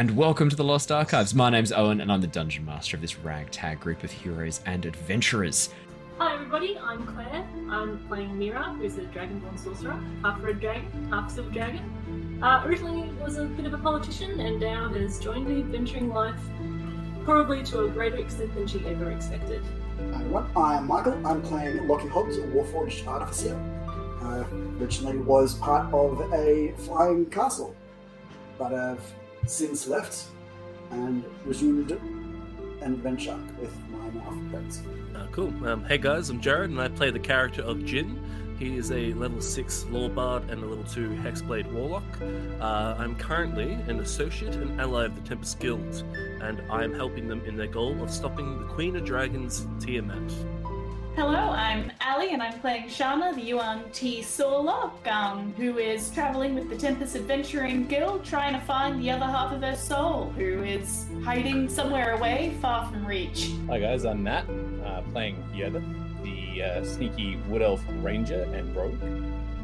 hello, and welcome to the Lost Archives. My name's Owen, and I'm the Dungeon Master of this ragtag group of heroes and adventurers. Hi everybody, I'm Claire. I'm playing Mira, who's a Dragonborn sorcerer, half red dragon, half silver dragon. Uh, originally was a bit of a politician, and now has joined the adventuring life, probably to a greater extent than she ever expected. Hi everyone, I'm Michael. I'm playing Lockie Hobbs, a Warforged Artificer. Uh, originally was part of a flying castle, but have since left and resumed an adventure with my now friends. Uh, cool. Um, hey guys, I'm Jared, and I play the character of Jin. He is a level 6 Lore Bard and a level 2 Hexblade Warlock. Uh, I'm currently an associate and ally of the Tempest Guild, and I am helping them in their goal of stopping the Queen of Dragons, Tiamat. Hello, I'm Ally, and I'm playing Shana, the Yuan-Ti Sorlock, um, who is traveling with the Tempest Adventuring Guild, trying to find the other half of her soul, who is hiding somewhere away, far from reach. Hi guys, I'm Matt, uh, playing Yoda, the uh, sneaky wood elf ranger and rogue,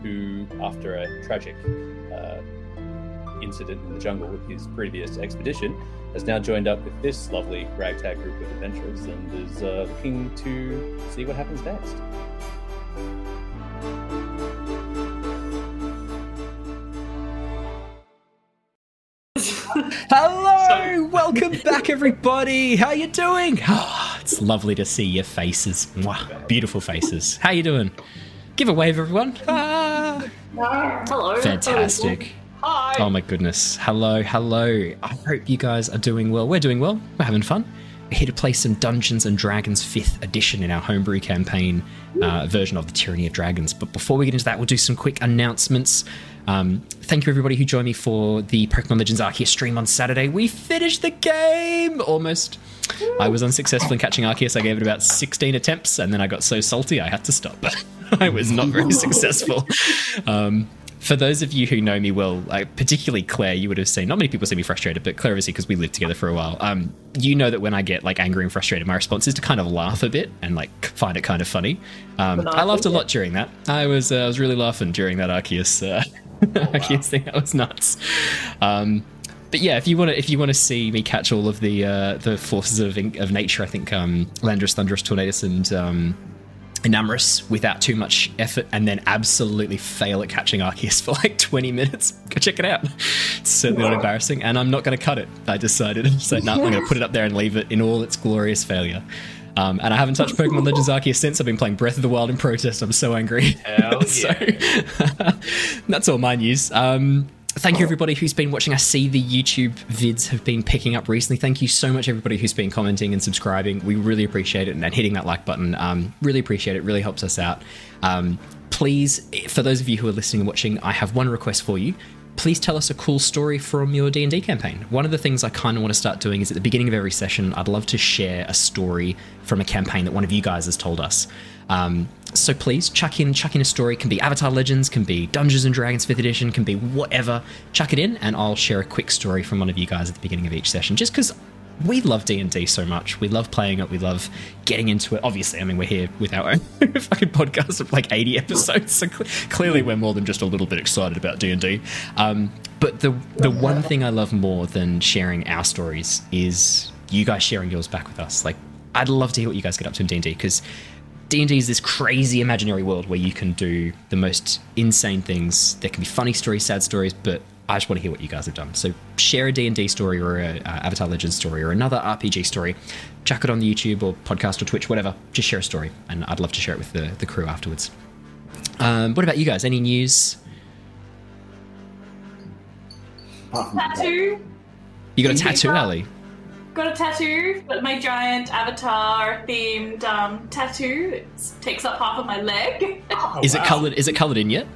who, after a tragic uh, incident in the jungle with his previous expedition, has now joined up with this lovely ragtag group of adventurers and is uh, looking to see what happens next. Hello, welcome back, everybody. How you doing? Oh, it's lovely to see your faces. Mwah, beautiful faces. How you doing? Give a wave, everyone. Ah, Hello. fantastic. Oh my goodness. Hello, hello. I hope you guys are doing well. We're doing well. We're having fun. We're here to play some Dungeons and Dragons 5th edition in our homebrew campaign uh, version of the Tyranny of Dragons. But before we get into that, we'll do some quick announcements. Um, thank you, everybody who joined me for the Pokemon Legends Arceus stream on Saturday. We finished the game almost. I was unsuccessful in catching Arceus. I gave it about 16 attempts, and then I got so salty I had to stop. I was not very successful. Um, for those of you who know me well, like particularly Claire, you would have seen. Not many people see me frustrated, but Claire obviously because we lived together for a while. Um, you know that when I get like angry and frustrated, my response is to kind of laugh a bit and like find it kind of funny. Um, I laughed a lot during that. I was uh, I was really laughing during that Arceus uh, Arceus thing. That was nuts. Um, but yeah, if you want to, if you want to see me catch all of the uh, the forces of of nature, I think um, Landorus, Thundurus, Tornadus, and um, Enamorus without too much effort, and then absolutely fail at catching Arceus for like 20 minutes. Go check it out. It's certainly not embarrassing, and I'm not going to cut it. I decided, so no, I'm going to put it up there and leave it in all its glorious failure. Um, and I haven't touched Pokemon Legends Arceus since. I've been playing Breath of the Wild in protest. I'm so angry. Hell so that's all my news. Um, thank you everybody who's been watching. I see the YouTube vids have been picking up recently. Thank you so much everybody who's been commenting and subscribing. We really appreciate it and hitting that like button. Um, really appreciate it. Really helps us out. Um, please, for those of you who are listening and watching, I have one request for you. Please tell us a cool story from your D&D campaign. One of the things I kind of want to start doing is at the beginning of every session, I'd love to share a story from a campaign that one of you guys has told us. Um, so please chuck in chuck in a story. Can be Avatar Legends, can be Dungeons and Dragons Fifth Edition, can be whatever. Chuck it in, and I'll share a quick story from one of you guys at the beginning of each session. Just because we love D and D so much, we love playing it, we love getting into it. Obviously, I mean we're here with our own fucking podcast of like eighty episodes, so cl- clearly we're more than just a little bit excited about D and D. Um, but the the one thing I love more than sharing our stories is you guys sharing yours back with us. Like I'd love to hear what you guys get up to in D and D because D&D is this crazy imaginary world where you can do the most insane things. There can be funny stories, sad stories, but I just want to hear what you guys have done. So share a D&D story or a uh, Avatar Legends story or another RPG story. Chuck it on the YouTube or podcast or Twitch, whatever. Just share a story, and I'd love to share it with the, the crew afterwards. Um, what about you guys? Any news? Apart from that. Tattoo. You got a tattoo, Ally? Got a tattoo, but my giant avatar themed um, tattoo. It takes up half of my leg. Is it colored? Is it colored in yet?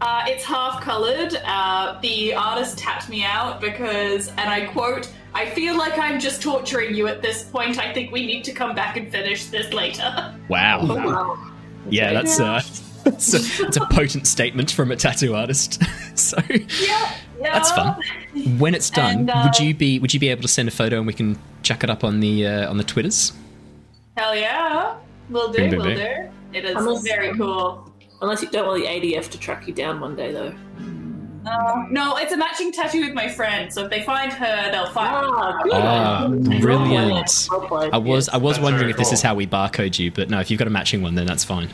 Uh, it's half colored. Uh, the artist tapped me out because, and I quote, I feel like I'm just torturing you at this point. I think we need to come back and finish this later. Wow. Wow. Yeah, that's uh, that's a, that's a potent statement from a tattoo artist. so yeah, yeah. That's fun. When it's done, And, uh, would you be would you be able to send a photo and we can chuck it up on the uh, on the twitters? Hell yeah. we'll do, Boom, boom, will boom. do. It is Unless- very cool. Unless you don't want the ADF to track you down one day, though. Uh, no, it's a matching tattoo with my friend. So if they find her, they'll find me. Ah, good. Ah, brilliant. I was I was That's wondering very if this is how we barcode you, but no, if you've got a matching one, then that's fine.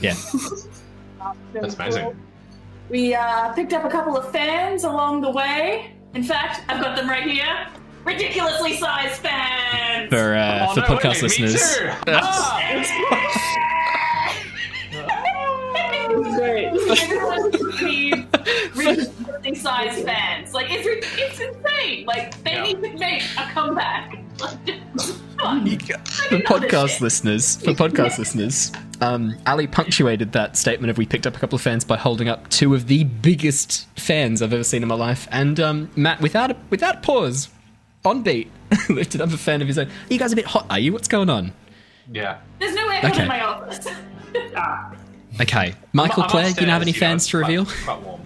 Yeah. That's amazing. We uh, picked up a couple of fans along the way. In fact, I've got them right here. Ridiculously sized fans. For uh, Oh, for no, podcast wait, listeners. too. Ah! Great. Everyone needs ridiculously sized fans. Like it's it's insane. Like they Yeah. need to make a comeback. Come You on. go- For podcast listeners, for podcast listeners, um, Ally punctuated that statement of we picked up a couple of fans by holding up two of the biggest fans I've ever seen in my life, and um, Matt, without a, without pause, on beat, lifted up a fan of his own. Are you guys a bit hot? Are you? What's going on? Yeah. There's no aircon Okay. in my office. Okay, Michael, I'm Claire, do you have any upstairs, you know, fans to reveal? Quite warm.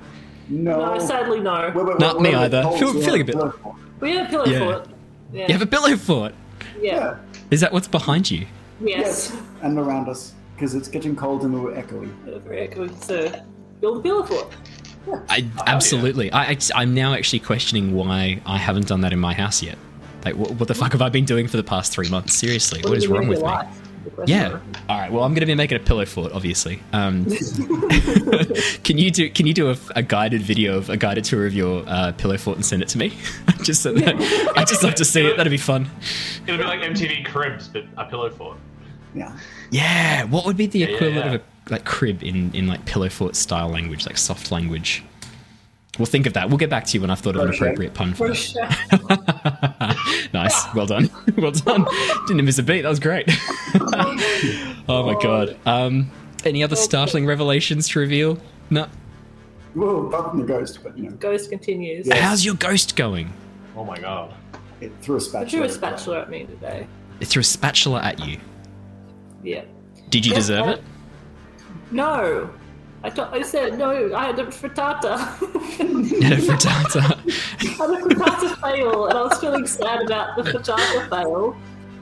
No. No, sadly no. We're- we're- Not we're me a bit either. Feel- feeling a we're- bit- We have a pillow Yeah. fort. Yeah. You have a pillow fort. yeah. Yeah. Is that what's behind you? Yes. Yes. And around us. Because it's getting cold and we're echoey. Very echoey. So build a pillow fort. I oh, absolutely. I, I I'm now actually questioning why I haven't done that in my house yet. Like, what, what the fuck have I been doing for the past three months? Seriously, what is wrong with me? life? The question Yeah. All right. Well, I'm going to be making a pillow fort, obviously. Um, can you do Can you do a, a guided video of a guided tour of your uh, pillow fort and send it to me? just so that I just love to see it. That'd be fun. It'll be like MTV Cribs, but a pillow fort. Yeah. Yeah. What would be the yeah, equivalent yeah. of a like crib in in like pillow fort style language, like soft language? We'll think of that. We'll get back to you when I've thought of an appropriate pun for For that. nice. Well done. well done. Didn't miss a beat. That was great. oh my god. Um, any other startling revelations to reveal? No. Well, apart from the ghost, but you know, Ghost continues. Yeah. How's your ghost going? Oh my god. it threw a I spatula. It threw a spatula at me today. It threw a spatula at you. Yeah. Did you Yeah, deserve it? No. I, thought I said no. I had a frittata. Yeah, frittata. I had a frittata fail, and I was feeling sad about the frittata fail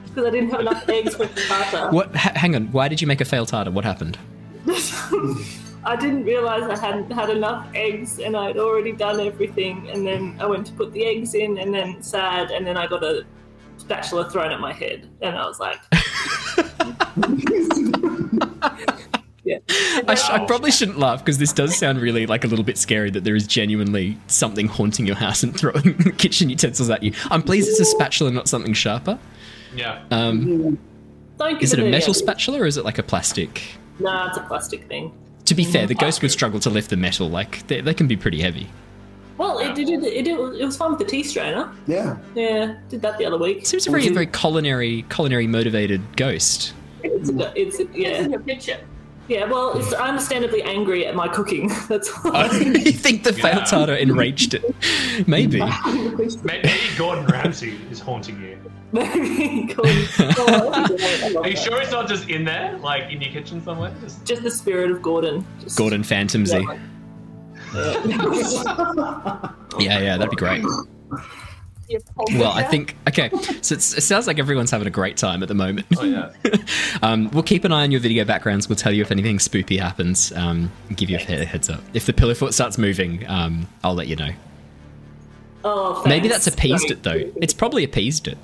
because I didn't have enough eggs for frittata. what? H- hang on. Why did you make a failed tartar? What happened? I didn't realize I hadn't had enough eggs, and I'd already done everything. And then I went to put the eggs in, and then sad, and then I got a spatula thrown at my head, and I was like, "Yeah." I, sh- I probably shouldn't laugh because this does sound really like a little bit scary that there is genuinely something haunting your house and throwing kitchen utensils at you. I'm pleased it's a spatula, not something sharper. Yeah. Um, Don't is it a metal eggs. spatula or is it like a plastic? Nah, it's a plastic thing. To be fair, the ghost would struggle to lift the metal. Like they, they can be pretty heavy. Well, it did. It, it, it was fun with the tea strainer. Yeah. Yeah, did that the other week. Seems a very very culinary culinary motivated ghost. It's, a, it's a, It's in your picture. Yeah. Well, it's understandably angry at my cooking. That's all. you think the failed Yeah. tartar enraged it? Maybe. Maybe, maybe Gordon Ramsay is haunting you. Maybe cool. Oh, that'd be great. I love Are you sure it's not just in there, like in your kitchen somewhere? Just Just the spirit of Gordon. Just, Gordon Phantomsy. Yeah. Yeah, yeah, that'd be great. Well, I think okay. So it's, it sounds like everyone's having a great time at the moment. oh yeah. Um, we'll keep an eye on your video backgrounds. We'll tell you if anything spoopy happens. Um, give you a heads up. If the pillow foot starts moving, um, I'll let you know. Oh, thanks. Maybe that's appeased it though. It's probably appeased it.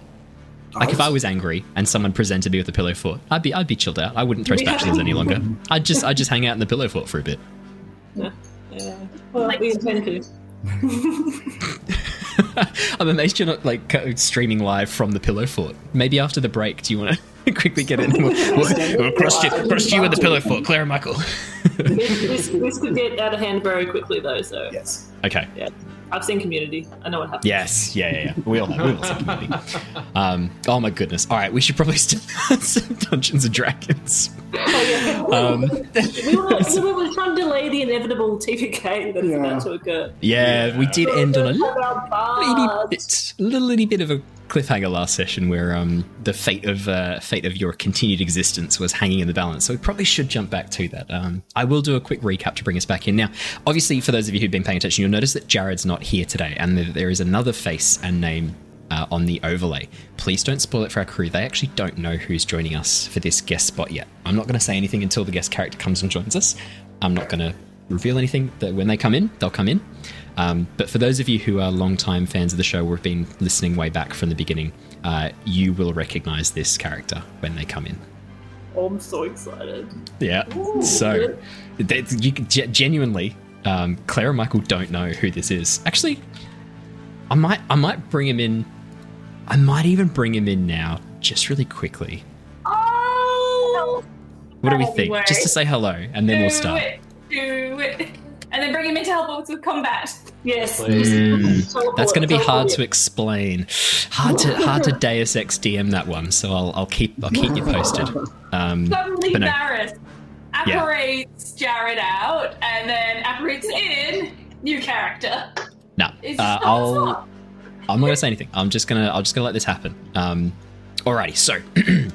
Like if I was angry and someone presented me with a pillow fort, I'd be I'd be chilled out. I wouldn't throw spatulas any longer. I'd just I'd just hang out in the pillow fort for a bit. Yeah. Well, we intend to. I'm amazed you're not like streaming live from the pillow fort. Maybe after the break, do you want to quickly get in? We'll, we'll, we'll cross you, cross you in the pillow fort, Claire and Michael. This, this, this could get out of hand very quickly, though. So Yes. Okay. yeah, I've seen Community. I know what happens. Yes. Yeah. Yeah. Yeah. We all have. We all see community. Um, oh my goodness. All right. We should probably start some Dungeons and Dragons. Oh, yeah. Um, we, were, we were trying to delay the inevitable TPK that is Yeah. about to occur. yeah, we did end on a little About itty bit, little itty bit of a cliffhanger last session where um, the fate of uh, fate of your continued existence was hanging in the balance. So we probably should jump back to that. Um, I will do a quick recap to bring us back in. Now, obviously, for those of you who've been paying attention, you'll notice that Jared's not here today, and there is another face and name. Uh, on the overlay. Please don't spoil it for our crew. They actually don't know who's joining us for this guest spot yet. I'm not going to say anything until the guest character comes and joins us. I'm not going to reveal anything. That when they come in, they'll come in. Um, but for those of you who are long-time fans of the show or have been listening way back from the beginning, uh, you will recognize this character when they come in. Oh, I'm so excited. Yeah. Ooh. So, you genuinely, um, Claire and Michael don't know who this is. Actually, I might, I might bring him in. I might even bring him in now, just really quickly. Oh! What do we think? way. Just to say hello, and then we'll start. it. Do it. And then bring him in to help us with combat. Yes. Mm, that's going to be hard to explain. Hard to hard to Deus Ex DM that one. So I'll, I'll keep I'll keep you posted. Um, Suddenly but no. Varys apparates Jared out, and then apparates in new character. no, uh, I'll. smart. I'm not gonna say anything. I'm just gonna I'm just gonna let this happen. Um, alrighty, so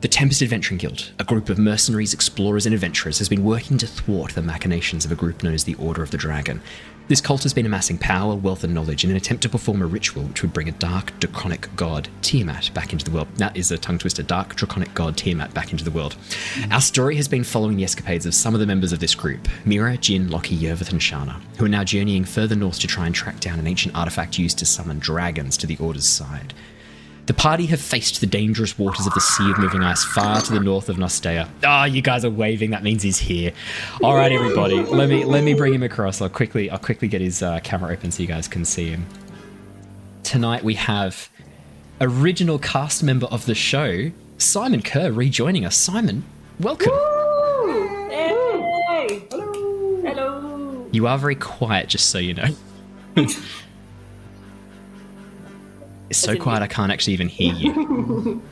the Tempest Adventuring Guild, a group of mercenaries, explorers, and adventurers, has been working to thwart the machinations of a group known as the Order of the Dragon. This cult has been amassing power, wealth, and knowledge in an attempt to perform a ritual which would bring a dark, draconic god, Tiamat, back into the world. That is a tongue twister. Dark, draconic god, Tiamat, back into the world. Our story has been following the escapades of some of the members of this group Mira, Jin, Loki, Yervith, and Shana, who are now journeying further north to try and track down an ancient artifact used to summon dragons to the Order's side. The party have faced the dangerous waters of the Sea of Moving Ice far to the north of Nostea. Ah, you guys are waving. That means he's here. All right, everybody. Let me let me bring him across. I'll quickly I'll quickly get his uh, camera open so you guys can see him. Tonight we have original cast member of the show, Simon Kerr, rejoining us. Simon, welcome. Hey! Hello! Hello! You are very quiet, just so you know. it's so As quiet. I can't actually even hear you.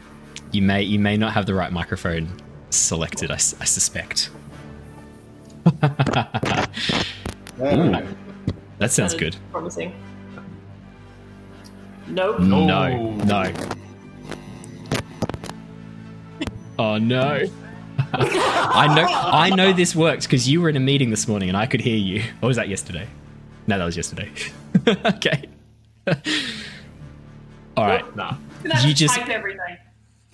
you may you may not have the right microphone selected. I, I suspect. Ooh, that sounds Sounded good. Promising. Nope. No, No. no. Oh no. I know I know this works because you were in a meeting this morning and I could hear you. Or was that yesterday? No, that was yesterday. okay. All right. Nah. You to just- type everything.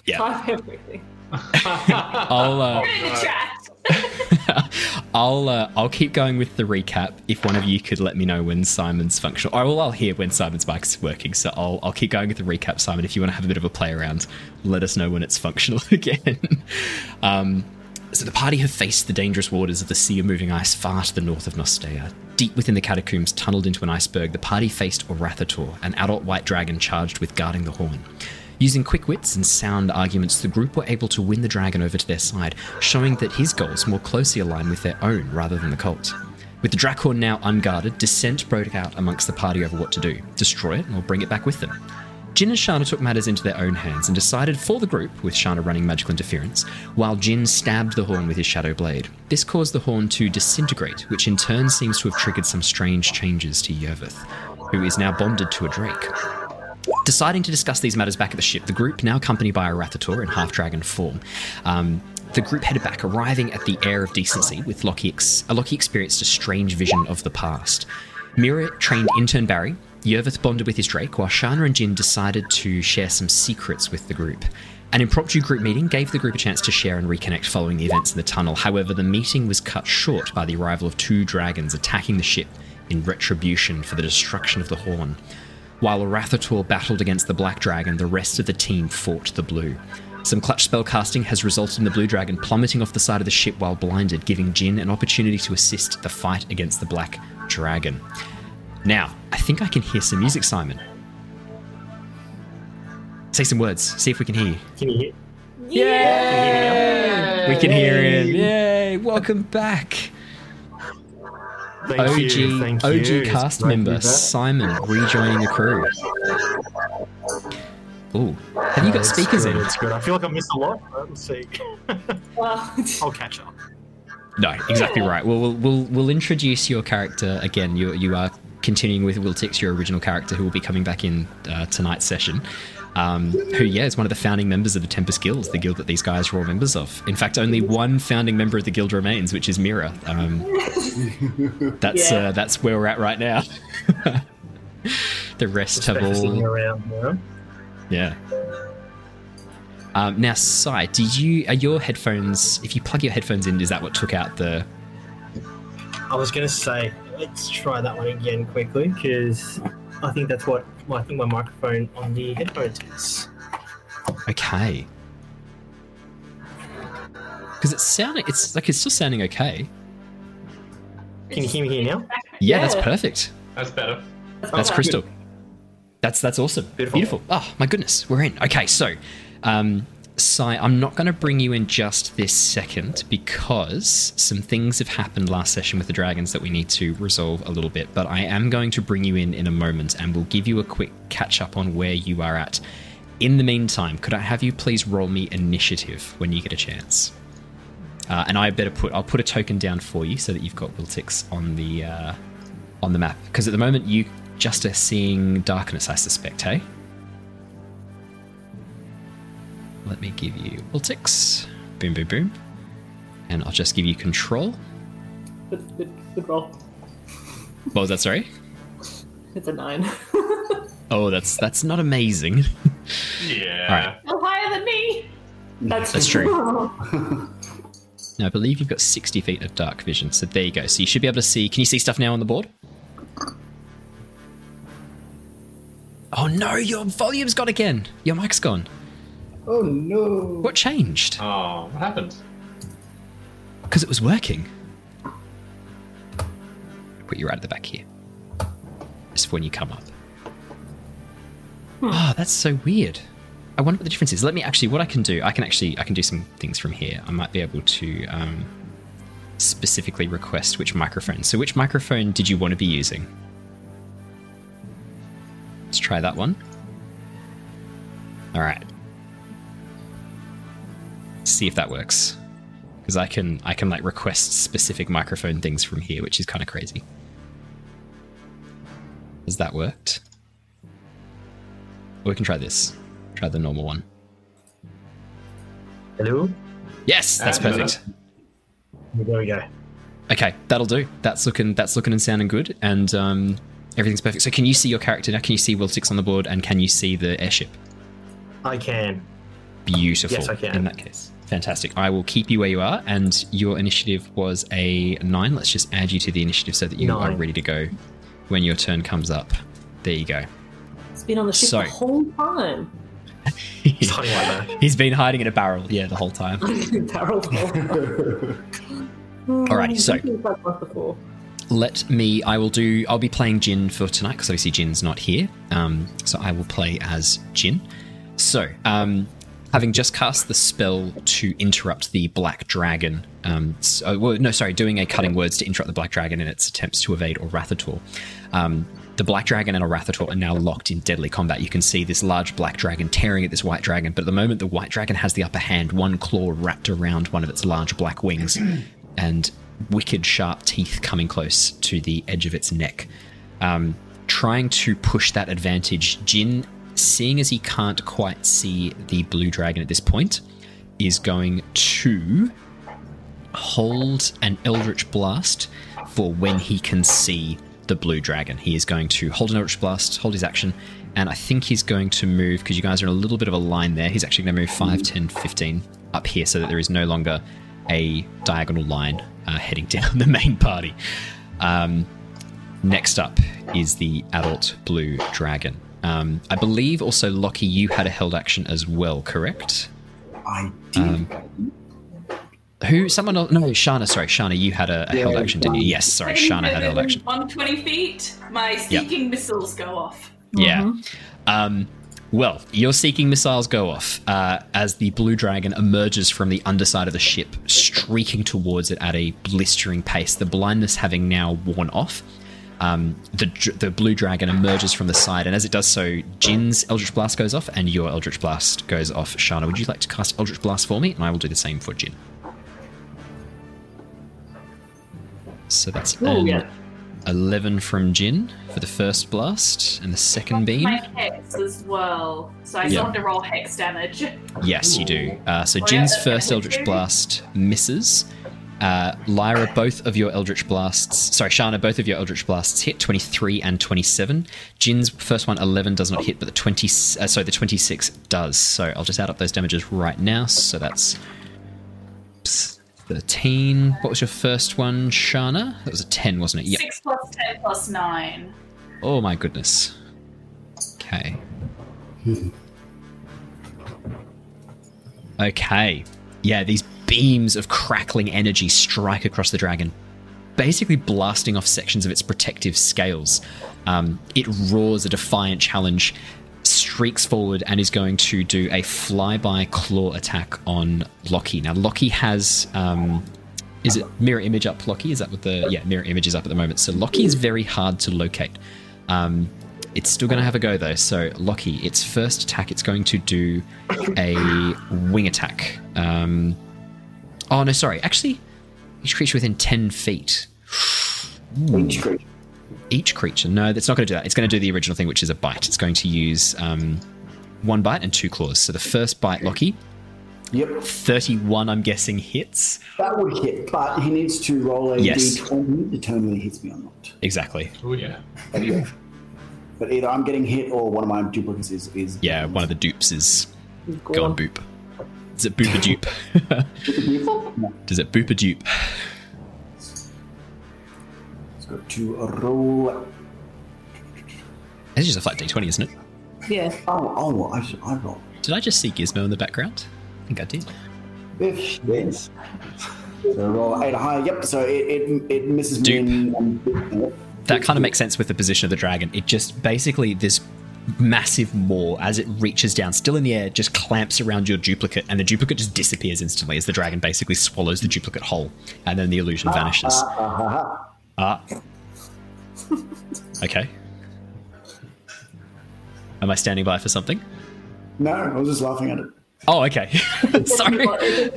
Yeah. Type everything. I'll uh, Put it in the chat. I'll uh, I'll keep going with the recap. If one of you could let me know when Simon's functional, or well, I'll hear when Simon's mic is working. So I'll I'll keep going with the recap, Simon. If you want to have a bit of a play around, let us know when it's functional again. um, so the party have faced the dangerous waters of the Sea of Moving Ice far to the north of Nostea. Deep within the catacombs, tunneled into an iceberg, the party faced Orathator, an adult white dragon charged with guarding the horn. Using quick wits and sound arguments, the group were able to win the dragon over to their side, showing that his goals more closely align with their own rather than the cult. With the Drakhorn now unguarded, dissent broke out amongst the party over what to do destroy it or bring it back with them. Jin and Shana took matters into their own hands and decided for the group, with Shana running magical interference, while Jin stabbed the horn with his shadow blade. This caused the horn to disintegrate, which in turn seems to have triggered some strange changes to Yervith, who is now bonded to a drake. Deciding to discuss these matters back at the ship, the group, now accompanied by Orathator in half dragon form, um, the group headed back, arriving at the Air of Decency with Loki. Ex- Loki experienced a strange vision of the past. Mira trained intern Barry. Yervith bonded with his Drake, while Shana and Jin decided to share some secrets with the group. An impromptu group meeting gave the group a chance to share and reconnect following the events in the tunnel. However, the meeting was cut short by the arrival of two dragons attacking the ship in retribution for the destruction of the Horn. While Rathator battled against the Black Dragon, the rest of the team fought the Blue. Some clutch spell casting has resulted in the Blue Dragon plummeting off the side of the ship while blinded, giving Jin an opportunity to assist the fight against the Black Dragon. Now, I think I can hear some music, Simon. Say some words, see if we can hear you. Can you hear? Yay! We can hear him. Yay! Welcome back. Thank OG you. Thank OG you. Cast great to be member. Simon rejoining the crew. Ooh, have you got speakers good, in? It's good. I feel like I missed a lot. Let's see. Well, I'll catch up. No, exactly right. Well, we'll we'll we'll introduce your character again. You you are continuing with Will Wiltix, your original character, who will be coming back in uh, tonight's session. Um, who, yeah, is one of the founding members of the Tempest Guild, the guild that these guys are all members of. In fact, only one founding member of the guild remains, which is Mira. Um, that's Yeah. uh, that's where we're at right now. the rest have Spectacling all around, you know? Yeah. Um, now, Sai, did you are your headphones? If you plug your headphones in, is that what took out the? I was gonna say, let's try that one again quickly because I think that's what well, I think my microphone on the headphones is. Okay. Because it's sounding, it's like it's still sounding okay. Can you hear me here now? Yeah, that's perfect. That's better. That's Okay. crystal. That's that's awesome. Beautiful. Oh my goodness, we're in. Okay, so, um, Sai, I'm not going to bring you in just this second because some things have happened last session with the dragons that we need to resolve a little bit. But I am going to bring you in in a moment, and we'll give you a quick catch up on where you are at. In the meantime, could I have you please roll me initiative when you get a chance? Uh, and I better put I'll put a token down for you so that you've got Wiltix on the uh, on the map because at the moment you just are seeing darkness. I suspect, hey. Let me give you Wiltix. Boom, boom, boom. And I'll just give you control. Good, good, good roll. What was that? Sorry. It's a nine. Oh, that's that's not amazing. Yeah. All right. Still higher than me. That's, That's true. Now, I believe you've got 60 feet of dark vision, so there you go. So you should be able to see. Can you see stuff now on the board? Oh no, your volume's gone again. Your mic's gone. Oh no! What changed? Oh, what happened? Because it was working. Put you right at the back here. Just when you come up. Oh, that's so weird. I wonder what the difference is. Let me actually. What I can do, I can actually, I can do some things from here. I might be able to um, specifically request which microphone. So, which microphone did you want to be using? Let's try that one. All right. See if that works because I can I can like request specific microphone things from here, which is kind of crazy. Has that worked? Or we can try this. Try the normal one. Hello. Yes, that's That's perfect. There we go. Okay, that'll do. That's looking that's looking and sounding good, and um, everything's perfect. So, can you see your character now? Can you see Wiltix on the board, and can you see the airship? I can. Beautiful. Yes, I can. In that case, fantastic. I will keep you where you are, and your initiative was a nine. Let's just add you to the initiative so that you are ready to go when your turn comes up. There you go. It's been on the ship So- the whole time. It's hiding like. He's been hiding in a barrel, yeah, the whole time. Barrel roll. Alrighty, so- It's like once before. Let me. I will do. I'll be playing Jin for tonight because obviously Jin's not here. Um, so I will play as Jin. So, um, having just cast the spell to interrupt the black dragon. Um, so, well, no, sorry, doing a cutting words to interrupt the black dragon in its attempts to evade Orathator. Um, the black dragon and Orathator are now locked in deadly combat. You can see this large black dragon tearing at this white dragon, but at the moment the white dragon has the upper hand, one claw wrapped around one of its large black wings, and wicked sharp teeth coming close to the edge of its neck. Um, trying to push that advantage, Jin, seeing as he can't quite see the blue dragon at this point, is going to hold an Eldritch Blast for when he can see the blue dragon. He is going to hold an Eldritch Blast, hold his action, and I think he's going to move, because you guys are in a little bit of a line there, he's actually going to move 5, 10, 15 up here so that there is no longer a diagonal line uh, heading down the main party. Um, next up is the adult blue dragon. Um, I believe also, Lockie, you had a held action as well, correct? I did. Um, Who? Someone else? No, Shana. Sorry, Shana. You had a, a Yeah, held action, didn't you? Yes. Sorry, Shana had a held action. 120 feet, my seeking missiles go off. Yeah. Um, well, your seeking missiles go off uh, as the blue dragon emerges from the underside of the ship, streaking towards it at a blistering pace. The blindness having now worn off. Um, the the blue dragon emerges from the side, and as it does so, Jin's Eldritch Blast goes off, and your Eldritch Blast goes off. Shana, would you like to cast Eldritch Blast for me? And I will do the same for Jin. So that's Oh, an yeah. 11 from Jin for the first blast, and the second beam. My hex as well, so I still Yeah. have to roll hex damage. Yes, you do. Uh, so Oh, yeah, Jin's that's first Eldritch. Blast misses. Uh, Lyra, both of your Eldritch Blasts, sorry, Shana, both of your Eldritch Blasts hit 23 and 27. Jin's first one, 11, does not hit, but the 20, uh, sorry, the 26 does. So I'll just add up those damages right now. So that's 13. What was your first one, Shana? That was a 10, wasn't it? Yep. Six plus ten plus nine. Oh my goodness. Okay. okay. Yeah, these beams of crackling energy strike across the dragon, basically blasting off sections of its protective scales. Um, it roars a defiant challenge, streaks forward, and is going to do a flyby claw attack on Lockie. Now, Lockie has. Um, is it mirror image up, Lockie? Is that what the. Yeah, mirror image is up at the moment. So Lockie is very hard to locate. Um, it's still going to have a go though. So Lockie, its first attack, it's going to do a wing attack. Um, oh no, sorry. Actually, each creature within ten feet. Each creature. Each creature. No, that's not going to do that. It's going to do the original thing, which is a bite. It's going to use um, one bite and two claws. So the first bite, Lockie, Yep, thirty-one. I'm guessing hits. that would hit, but he needs to roll a Yes. d20 to determine whether he hits me or not. Exactly. Oh yeah. But either I'm getting hit or one of my duplicates is. is Yeah, one of the dupes is gone boop. Is it boop a dupe? Does it boop a dupe? Let's go to a roll. It's just a flat d20, isn't it? Yeah. Oh, oh, I, should- I roll. Did I just see Gizmo in the background? I think I did. Biff, yes. So roll eight or higher. Yep. So it, it, it misses me. In- um, That kind of makes sense with the position of the dragon. It just basically this massive maw as it reaches down, still in the air, just clamps around your duplicate, and the duplicate just disappears instantly as the dragon basically swallows the duplicate whole, and then the illusion vanishes. Ah, ah, ah. Ah. Okay. Am I standing by for something? No, I was just laughing at it. Oh, okay. Sorry.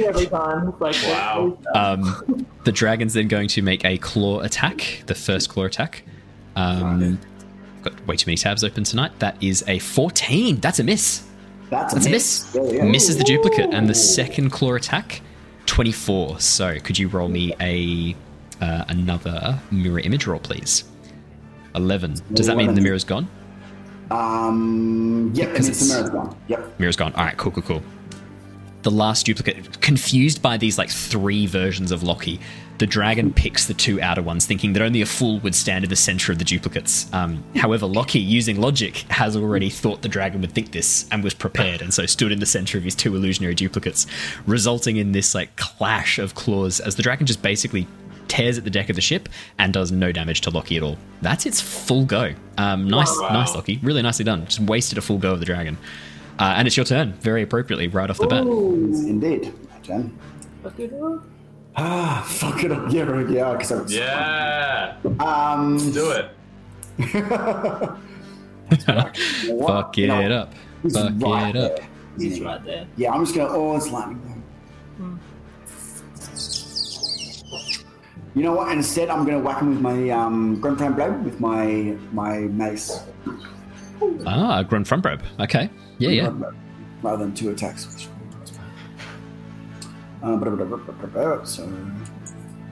Every time. Like, Wow. Um, the dragon's then going to make a claw attack, the first claw attack. Um, got way too many tabs open tonight. That is a 14. That's a miss. That's a That's a miss. miss. Yeah, yeah. Misses the duplicate. And the second claw attack, 24. So could you roll me a uh, another mirror image roll, please? 11. Does that mean the mirror's gone? Um, yep, Because it's, the mirror's gone. Yep. Mirror's gone. All right, cool, cool, cool. The last duplicate, confused by these like three versions of Loki, the dragon picks the two outer ones, thinking that only a fool would stand in the center of the duplicates. Um, however, Loki, using logic, has already thought the dragon would think this and was prepared, and so stood in the center of his two illusionary duplicates, resulting in this like clash of claws as the dragon just basically tears at the deck of the ship and does no damage to Loki at all. That's its full go. Um, nice, Wow. nice, Loki. Really nicely done. Just wasted a full go of the dragon. Uh, and it's your turn, very appropriately, right off the bat. Indeed. My turn. Fuck it up. Ah, fuck it up. Yeah, right, yeah, because I was. Yeah. Um, Do it. Fuck You know, it up. Fuck right it up. there. He's right there. Yeah, I'm just gonna. Oh, it's lightning. You know what? Instead, I'm gonna whack him with my um, Grand Prime blade with my my mace. Ah, Grunt front probe. Okay. Yeah, yeah. Rather than two attacks. Uh, blah, blah, blah, blah, blah, blah. so,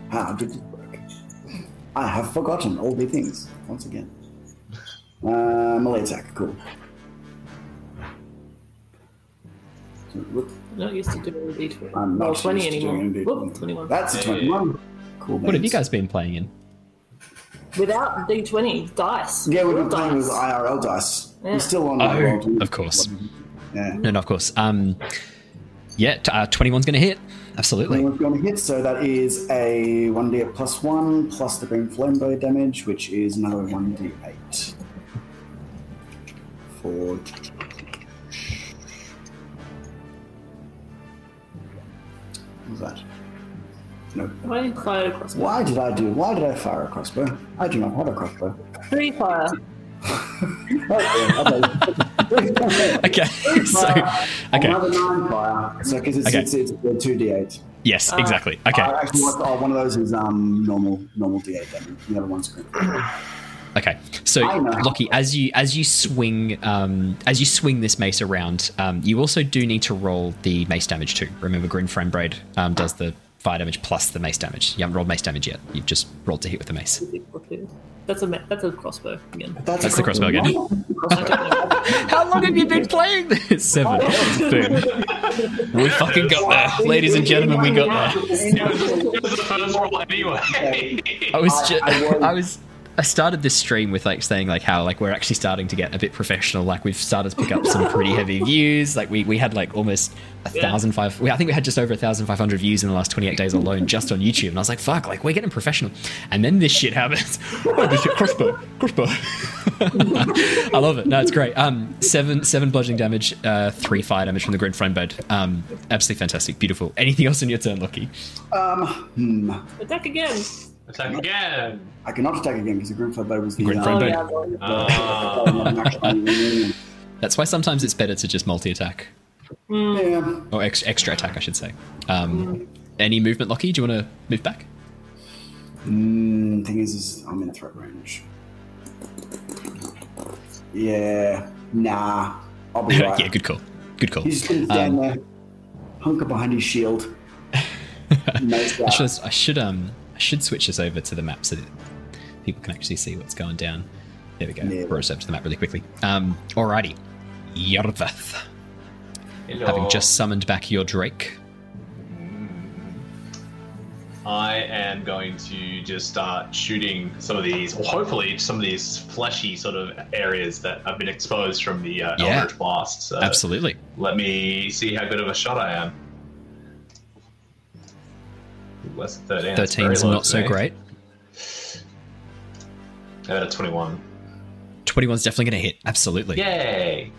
how did it work? I have forgotten all the things once again. Uh, melee attack, cool. So, whoop, Not used to doing D20. I'm not Well, 20 used to doing D20. Whoop, 21. That's a 21. Cool. What have you guys been playing in? Without D20, dice. Yeah, we've been playing with dice. IRL dice. Yeah. We're still on. Oh, of course. Yeah. No, no, of course. Um, yeah, t- uh, 21's going to hit. Absolutely. We're going to hit, so that is a 1d8 plus 1 plus the green flame blade damage, which is another 1d8. For. What's that? No. Why did fire a crossbow? Why did I do? Why did I fire a crossbow? I do not have a crossbow. Three fire. okay. okay. Okay. so, okay. Another nine fire. So because it's, Okay. it's, it's, a two d8. Yes, exactly. Okay. Uh, actually, what, oh, one of those is um normal normal d8 damage. The other one's green. Okay, so. Lockie, as you as you swing um, as you swing this mace around, um, you also do need to roll the mace damage too. Remember, Grin Frame Braid um, does the fire damage plus the mace damage. You haven't rolled mace damage yet. You've just rolled to hit with the mace. That's a ma- that's a crossbow again. That's the crossbow again. Crossbow. How long have you been playing this? Seven. Boom. We fucking got there, ladies and gentlemen. We got there. It was the first roll anyway. I was just, I was- I started this stream with like saying like how like we're actually starting to get a bit professional. Like we've started to pick up some pretty heavy views. Like we we had like almost a thousand five. we- I think we had just over a thousand five hundred views in the last twenty eight days alone just on YouTube. And I was like, fuck, like we're getting professional. And then this shit happens. oh, this shit, crossbow, crossbow. I love it. No, it's great. Um, seven seven bludgeoning damage, uh, three fire damage from the grid front bed. Um, absolutely fantastic, beautiful. Anything else in your turn, Lucky? Um, hmm. Attack again. Attack again. I cannot attack again because the Grimford Bow was the. Grim uh, Front Oh yeah. well, Ah. That's why sometimes it's better to just multi attack. yeah. or ex- extra attack, I should say. Um, any movement, Lockie? Do you want to move back? Mm, thing is, is, I'm in a threat range. Yeah. Nah. I'll be right. yeah, good call. Good call. He's just gonna stand Um, there, hunker behind his shield. I should, I should, um, I should switch this over to the map so that people can actually see what's going down. There we go. Yeah. Brought us up to the map really quickly. Um, alrighty, Yervith, Hello. having just summoned back your Drake. I am going to just start shooting some of these, or hopefully some of these fleshy sort of areas that have been exposed from the uh, Yeah. Eldritch Blast. So Absolutely. let me see how good of a shot I am. Less than 13. that's very 13's not so today. great. I got a 21. 21's definitely going to hit. Absolutely. Yay!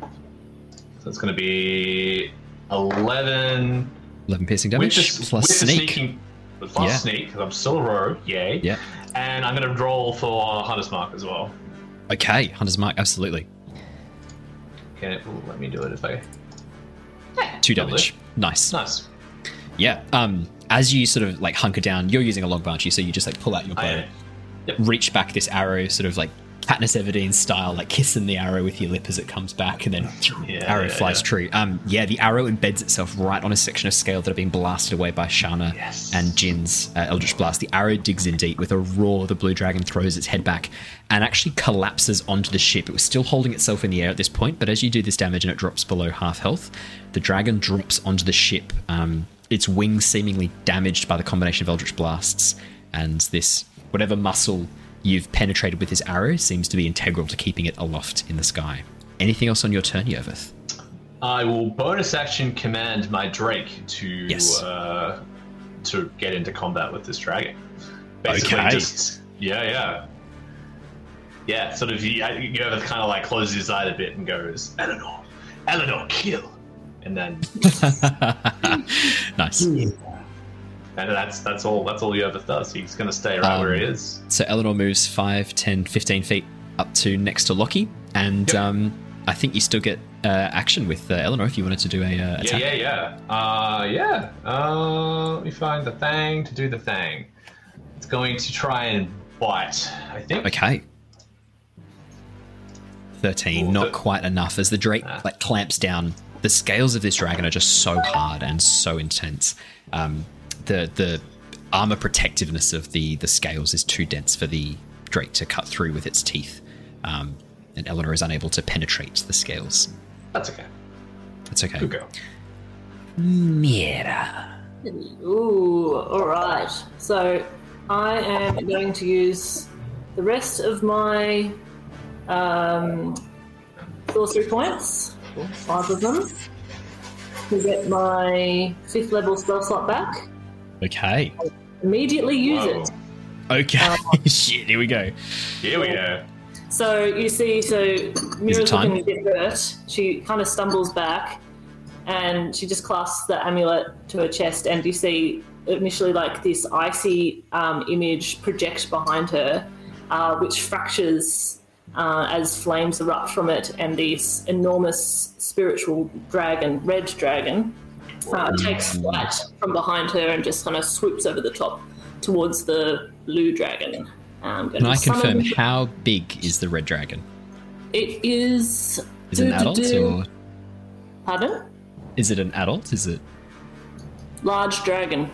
So it's going to be 11 11 piercing with damage the, plus with sneak. the sneaking. Plus Yeah. sneak, because I'm still a rogue. Yay. Yeah. And I'm going to roll for Hunter's Mark as well. Okay, Hunter's Mark, absolutely. Can it ooh, let me do it if I. Yeah, Two Lovely. damage. Nice. Nice. Yeah. Um, as you sort of like hunker down, you're using a long branch, so you just like pull out your bow, I. Yep. reach back this arrow, sort of like Katniss Everdeen style, like kissing the arrow with your lip as it comes back, and then Yeah, arrow yeah, flies yeah. true. Um, yeah, the arrow embeds itself right on a section of scale that are being blasted away by Shana Yes. and Jin's uh, Eldritch Blast. The arrow digs in deep with a roar. The blue dragon throws its head back and actually collapses onto the ship. It was still holding itself in the air at this point, but as you do this damage and it drops below half health, the dragon drops onto the ship. Um, its wings seemingly damaged by the combination of Eldritch Blasts, and this whatever muscle you've penetrated with this arrow seems to be integral to keeping it aloft in the sky. Anything else on your turn, Yervith? I will bonus action command my Drake to Yes. uh, to get into combat with this dragon. Basically, Okay. just yeah, yeah, yeah. Sort of, you, you have kind of like closes his eye a bit and goes, Eleanor, Eleanor, kill, and then nice. and that's that's all that's all Yervith does. He's going to stay right Um, where he is. So Eleanor moves 5, 10, 15 feet up to next to Lockie, and Yep. um, I think you still get uh, action with uh, Eleanor if you wanted to do a uh, attack. yeah, yeah. Uh, yeah. Uh, let me find the thing to do the thing. It's going to try and bite. I think. Okay. 13, Ooh, not th- quite enough as the Drake Ah. like clamps down. The scales of this dragon are just so hard and so intense. Um, the the armor protectiveness of the the scales is too dense for the Drake to cut through with its teeth, um, and Eleanor is unable to penetrate the scales. That's okay. That's okay. Good go. Mira. Ooh, alright. So I am going to use the rest of my um, sorcery points, five of them, to get my fifth level spell slot back. Okay. Immediately use Whoa. it. Okay. Shit. Here we go. Here we go. So you see, so Mira's time? looking a bit hurt. She kind of stumbles back, and she just clasps the amulet to her chest, and you see initially like this icy um, image project behind her, uh, which fractures uh, as flames erupt from it, and this enormous spiritual dragon, red dragon, uh, takes flight from behind her and just kind of swoops over the top towards the blue dragon. Um, Can I confirm summon- how big is the red dragon? it is. Is it an adult or Pardon? is it an adult? Is it large dragon.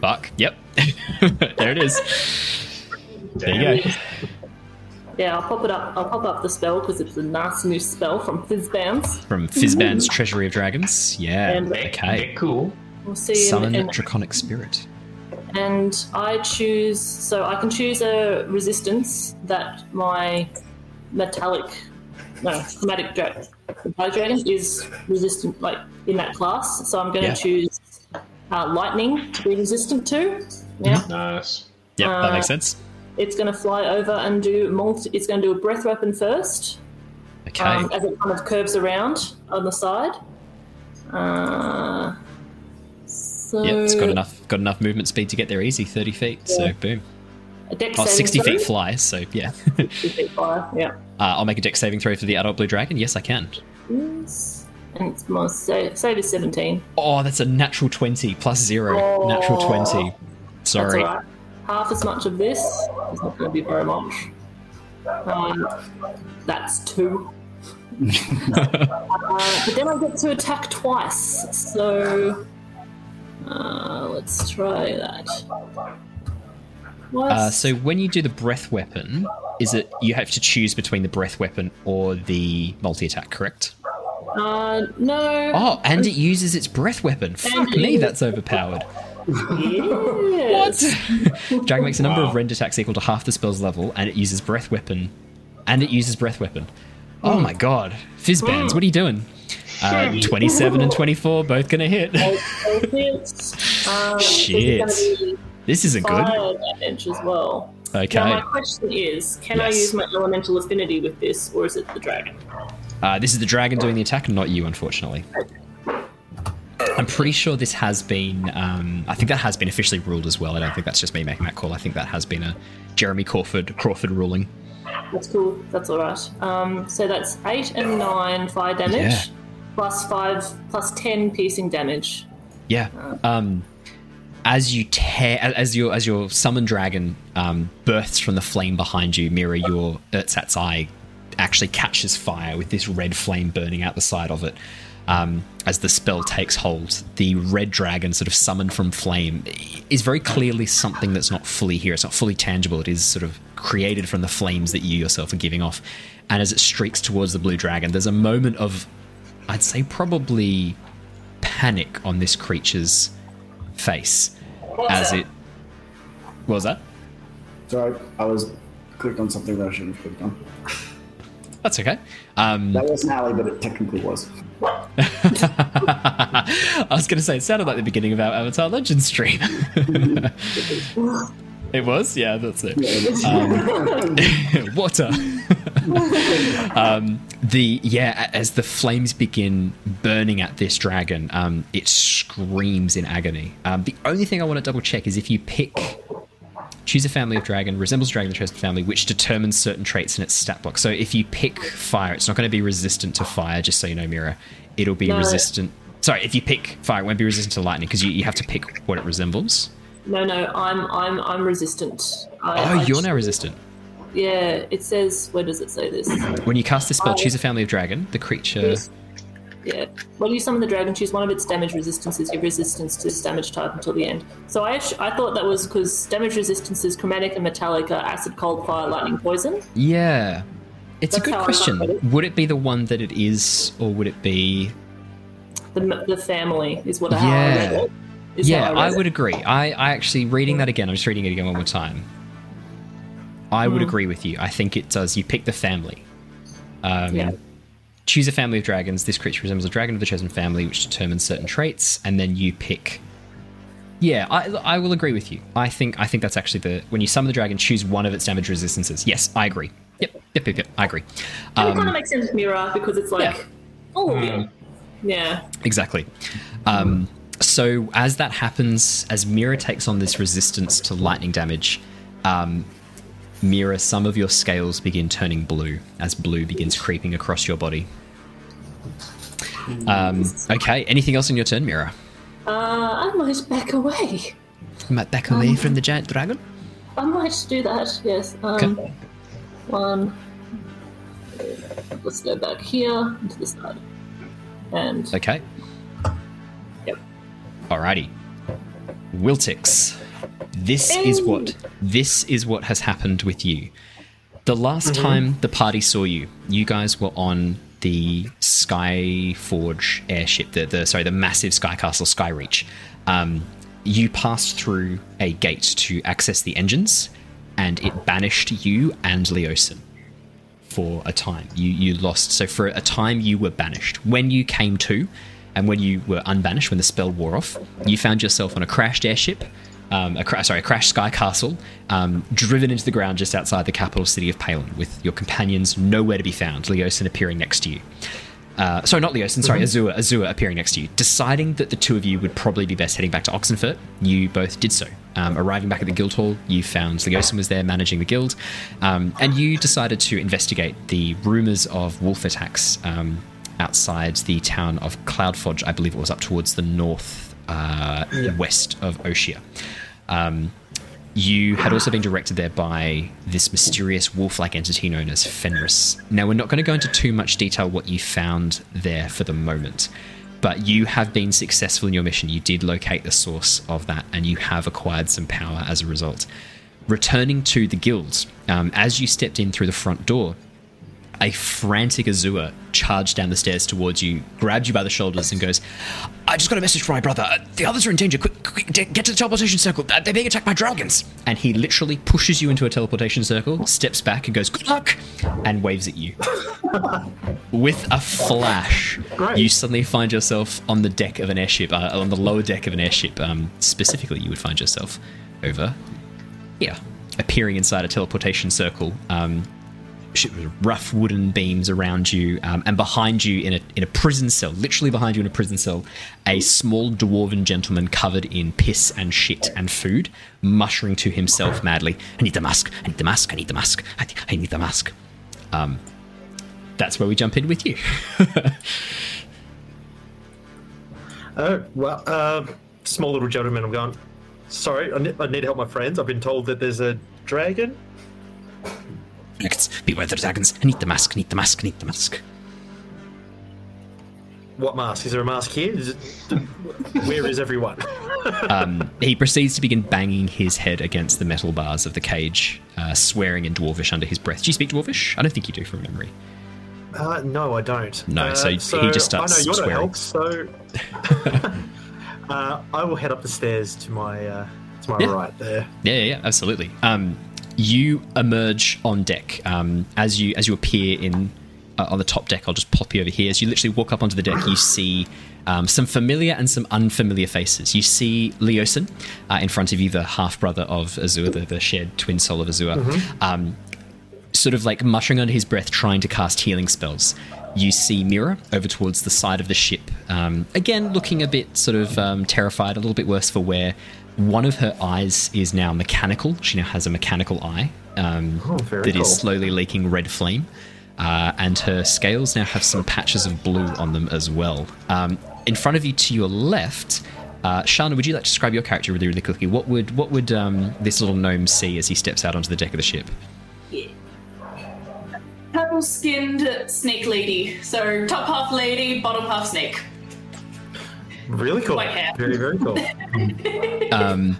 Buck. Yep. there it is. There you go. Yeah, I'll pop it up. I'll pop up the spell because it's a nice new spell from Fizban's. From Fizban's Treasury of Dragons. Yeah. And- Okay. Cool. We'll see. Summon in, in, Draconic Spirit. and I choose. So I can choose a resistance that my metallic, no, chromatic dra- metallic dragon is resistant, like in that class. So I'm going to Yeah. choose uh, lightning to be resistant to. Yeah. Nice. Yep, that makes Uh, sense. It's going to fly over and do multi. It's going to do a breath weapon first. Okay. um, as it kind of curves around on the side. Uh, so Yep, it's got enough got enough movement speed to get there easy, 30 feet. So boom. A dex Oh, saving 60 throw. feet fly, so yeah. 60 feet fire, yeah. Uh, I'll make a dex saving throw for the adult blue dragon. Yes, I can. Yes. And it's my save, save is 17. Oh, that's a natural 20 plus zero. Natural Oh. 20. That's Sorry. alright. Half as much of this. It's not going to be very much. Um, that's two. uh, but then I get to attack twice, so uh, let's try that. Uh, so when you do the breath weapon, is it you have to choose between the breath weapon or the multi attack, correct? Uh, no. Oh, and it uses its breath weapon. Fuck me, that's overpowered. Yes. Dragon makes a number of Wow. rend attacks equal to half the spell's level, and it uses breath weapon. And it uses breath weapon. Oh my god. Fizz Fizban's, what are you doing? Uh, 27 and 24, both gonna hit. Um, Shit. This is gonna This isn't good. damage as well. Okay. Now, my question is can I use my elemental affinity with this, or is it the dragon? Uh, this is the dragon doing the attack, not you, unfortunately. I'm pretty sure this has been. Um, I think that has been officially ruled as well. I don't think that's just me making that call. I think that has been a Jeremy Crawford Crawford ruling. That's cool. That's all right. Um, so that's eight and nine fire damage, Yeah. plus five, plus ten piercing damage. Yeah. Um, as you tear, as your as your summon dragon um, bursts from the flame behind you, Mira, your Urtsat's eye actually catches fire with this red flame burning out the side of it. Um, as the spell takes hold, the red dragon, sort of summoned from flame, is very clearly something that's not fully here. It's not fully tangible. It is sort of created from the flames that you yourself are giving off. And as it streaks towards the blue dragon, there's a moment of, I'd say, probably panic on this creature's face as it. What was that? Sorry, I was clicked on something that I shouldn't have clicked on. That's okay. Um, That wasn't Ally, but it technically was. I was going to say it sounded like the beginning of our Avatar Legends stream. it was, yeah, that's it. Um, water. um, the yeah, as the flames begin burning at this dragon, um, it screams in agony. Um, the only thing I want to double check is if you pick choose a family of dragon resembles dragon the chosen family which determines certain traits in its stat block so if you pick fire it's not going to be resistant to fire just so you know mira it'll be No. resistant sorry if you pick fire it won't be resistant to lightning because you, you have to pick what it resembles No, no, I'm I'm I'm resistant. I, oh I- you're now resistant Yeah, it says. Where does it say this? when you cast this spell Oh. choose a family of dragon the creature Yes. Yeah. When you summon the dragon, choose one of its damage resistances. Give resistance to this damage type until the end. So I, I thought that was because damage resistances, chromatic and metallic, are acid, cold, fire, lightning, poison. yeah it's That's a good question it. would it be the one that it is or would it be The, the family is what I Yeah. read it. Is how yeah, I it. would agree. I, I actually reading that again. I'm just reading it again one more time. I would Hmm. agree with you. I think it does. You pick the family. Um, Yeah. Choose a family of dragons. This creature resembles a dragon of the chosen family, which determines certain traits, and then you pick. Yeah, I, I will agree with you. I think I think that's actually the when you summon the dragon, choose one of its damage resistances. Yes, I agree. Yep, yep, yep, yep. I agree. And it kind Um, of makes sense with Mira because it's like, yeah. oh, yeah. yeah. Exactly. Um, so as that happens, as Mira takes on this resistance to lightning damage, um, Mira, some of your scales begin turning blue as blue begins creeping across your body. Um, okay. Anything else in your turn, Mira? Uh, I might back away. You might back away from the giant dragon. I might do that. Yes. Um, Okay. One. Let's go back here into the side. And Okay. Yep. Alrighty. Wiltix, this is what this is what has happened with you. The last time the party saw you, you guys were on the Skyforge airship, the, the sorry, the massive Sky Castle Skyreach. Um, you passed through a gate to access the engines, and it banished you and Leosin for a time. You you lost. So for a time, you were banished. When you came to, and when you were unbanished, when the spell wore off, you found yourself on a crashed airship. Um, a cra- sorry, a crashed sky castle, um, driven into the ground just outside the capital city of Palin, with your companions nowhere to be found. Leosin appearing next to you. Uh, sorry, not Leosin, sorry, Azura, Azura appearing next to you. Deciding that the two of you would probably be best heading back to Oxenfurt, you both did so. Um, arriving back at the guild hall, you found Leosin was there managing the guild, um, and you decided to investigate the rumours of wolf attacks um, outside the town of Cloudforge. I believe it was up towards the north uh, west of Oshia. Um, you had also been directed there by this mysterious wolf like entity known as Fenris. Now, we're not going to go into too much detail what you found there for the moment, but you have been successful in your mission. You did locate the source of that, and you have acquired some power as a result. Returning to the guild, um, as you stepped in through the front door, a frantic Azua charged down the stairs towards you, grabbed you by the shoulders, and goes, I just got a message from my brother. The others are in danger. Quick, quick, get to the teleportation circle. Uh, they're being attacked by dragons. And he literally pushes you into a teleportation circle, steps back, and goes, Good luck, and waves at you. With a flash, Great. you suddenly find yourself on the deck of an airship, uh, on the lower deck of an airship. Um, specifically, you would find yourself over here, appearing inside a teleportation circle. Um, rough wooden beams around you, um, and behind you in a in a prison cell, literally behind you in a prison cell, a small dwarven gentleman covered in piss and shit and food, muttering to himself madly, "I need the mask. I need the mask. I need the mask. I, need the mask." Um, that's where we jump in with you. Oh, well, uh, small little gentleman, I'm going, sorry, I ne- I need to help my friends. I've been told that there's a dragon. Dragons, beware the dragons. I need the mask. Need the mask. Need the mask. What mask? Is there a mask here? Is it, where is everyone? Um, he proceeds to begin banging his head against the metal bars of the cage, uh, swearing in Dwarvish under his breath. Do you speak Dwarvish? I don't think you do from memory. Uh, no, I don't. No, Uh, so he just starts I know you're swearing. help, so uh, I will head up the stairs to my uh, to my Yeah. right there. Yeah, yeah, yeah, absolutely. Um, you emerge on deck um, as you as you appear in uh, on the top deck. I'll just pop you over here. As you literally walk up onto the deck, you see um, some familiar and some unfamiliar faces. You see Leosin uh, in front of you, the half brother of Azure, the, the shared twin soul of Azure. Um, sort of like muttering under his breath, trying to cast healing spells. You see Mira over towards the side of the ship, um, again looking a bit sort of um, terrified, a little bit worse for wear. One of her eyes is now mechanical. She now has a mechanical eye um, Oh, very that is cool. slowly leaking red flame. Uh, and her scales now have some patches of blue on them as well. Um, in front of you to your left, uh, Shana, would you like to describe your character really, really quickly? What would what would um, this little gnome see as he steps out onto the deck of the ship? Purple skinned snake lady. So top half lady, bottom half snake. Really cool. White. Very very cool. Um,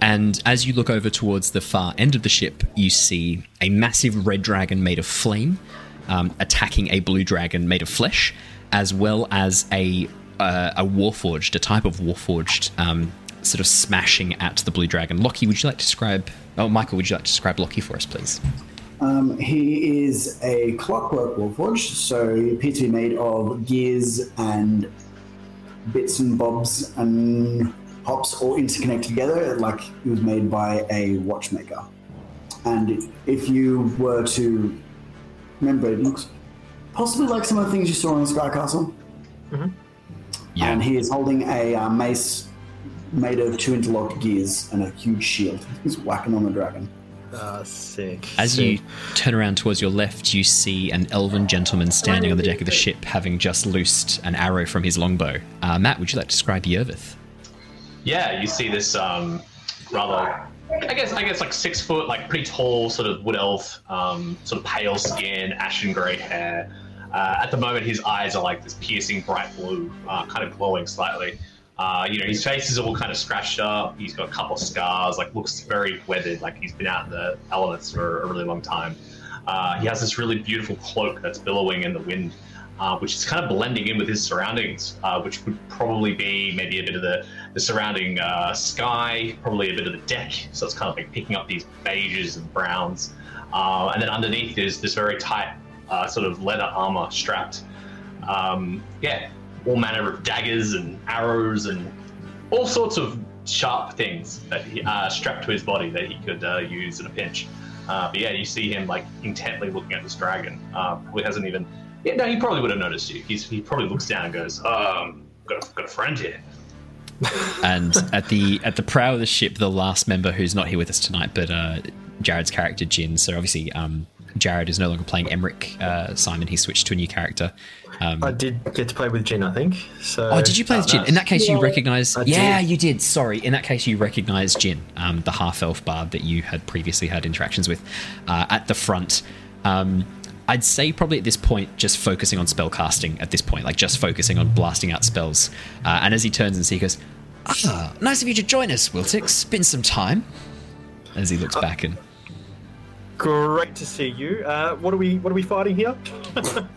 and as you look over towards the far end of the ship, you see a massive red dragon made of flame um, attacking a blue dragon made of flesh, as well as a uh, a warforged, a type of warforged, um, sort of smashing at the blue dragon. Lockie, would you like to describe? Oh, Michael, would you like to describe Lockie for us, please? Um, he is a clockwork warforged, so he appears to be made of gears and bits and bobs and hops all interconnect together, like it was made by a watchmaker. And if you were to remember, it looks possibly like some of the things you saw in Sky Castle. Yeah. And he is holding a uh, mace made of two interlocked gears and a huge shield. He's whacking on the dragon. Uh, sick. As sick. you turn around towards your left, you see an elven gentleman standing on the deck of the ship, having just loosed an arrow from his longbow. Uh, Matt, would you like to describe Yervith? Yeah, you see this um, rather, I guess, I guess like six foot, like pretty tall, sort of wood elf, um, sort of pale skin, ashen grey hair. Uh, at the moment, his eyes are like this piercing bright blue, uh, kind of glowing slightly. Uh, you know, his face is all kind of scratched up. He's got a couple of scars. Like looks very weathered. Like he's been out in the elements for a really long time. Uh, he has this really beautiful cloak that's billowing in the wind, uh, which is kind of blending in with his surroundings, uh, which would probably be maybe a bit of the, the surrounding uh, sky, probably a bit of the deck. So it's kind of like picking up these beiges and browns. Uh, and then underneath is this very tight sort of leather armor strapped. Um, yeah, all manner of daggers and arrows and all sorts of sharp things that he, uh, strapped to his body that he could uh, use in a pinch. Uh, but yeah, you see him like intently looking at this dragon. Uh, probably hasn't even. Yeah, no, he probably would have noticed you. He's, he probably looks down and goes, um, got a, got a friend here. and at the at the prow of the ship, the last member who's not here with us tonight, but uh, Jared's character Jin. So obviously, um, Jared is no longer playing Emric uh, Simon. He switched to a new character. Um, I did get to play with Jin, I think. So. oh, did you play with Jin? In that case, you recognize. I Yeah, did. you did. Sorry. In that case, you recognize Jin, um, the half elf bard that you had previously had interactions with, uh, at the front. Um, I'd say probably at this point, just focusing on spell casting. At this point, like just focusing on blasting out spells. Uh, and as he turns and sees, he goes, "Ah, nice of you to join us, Wiltix. Been some time." As he looks back and Great to see you. Uh, what are we? What are we fighting here?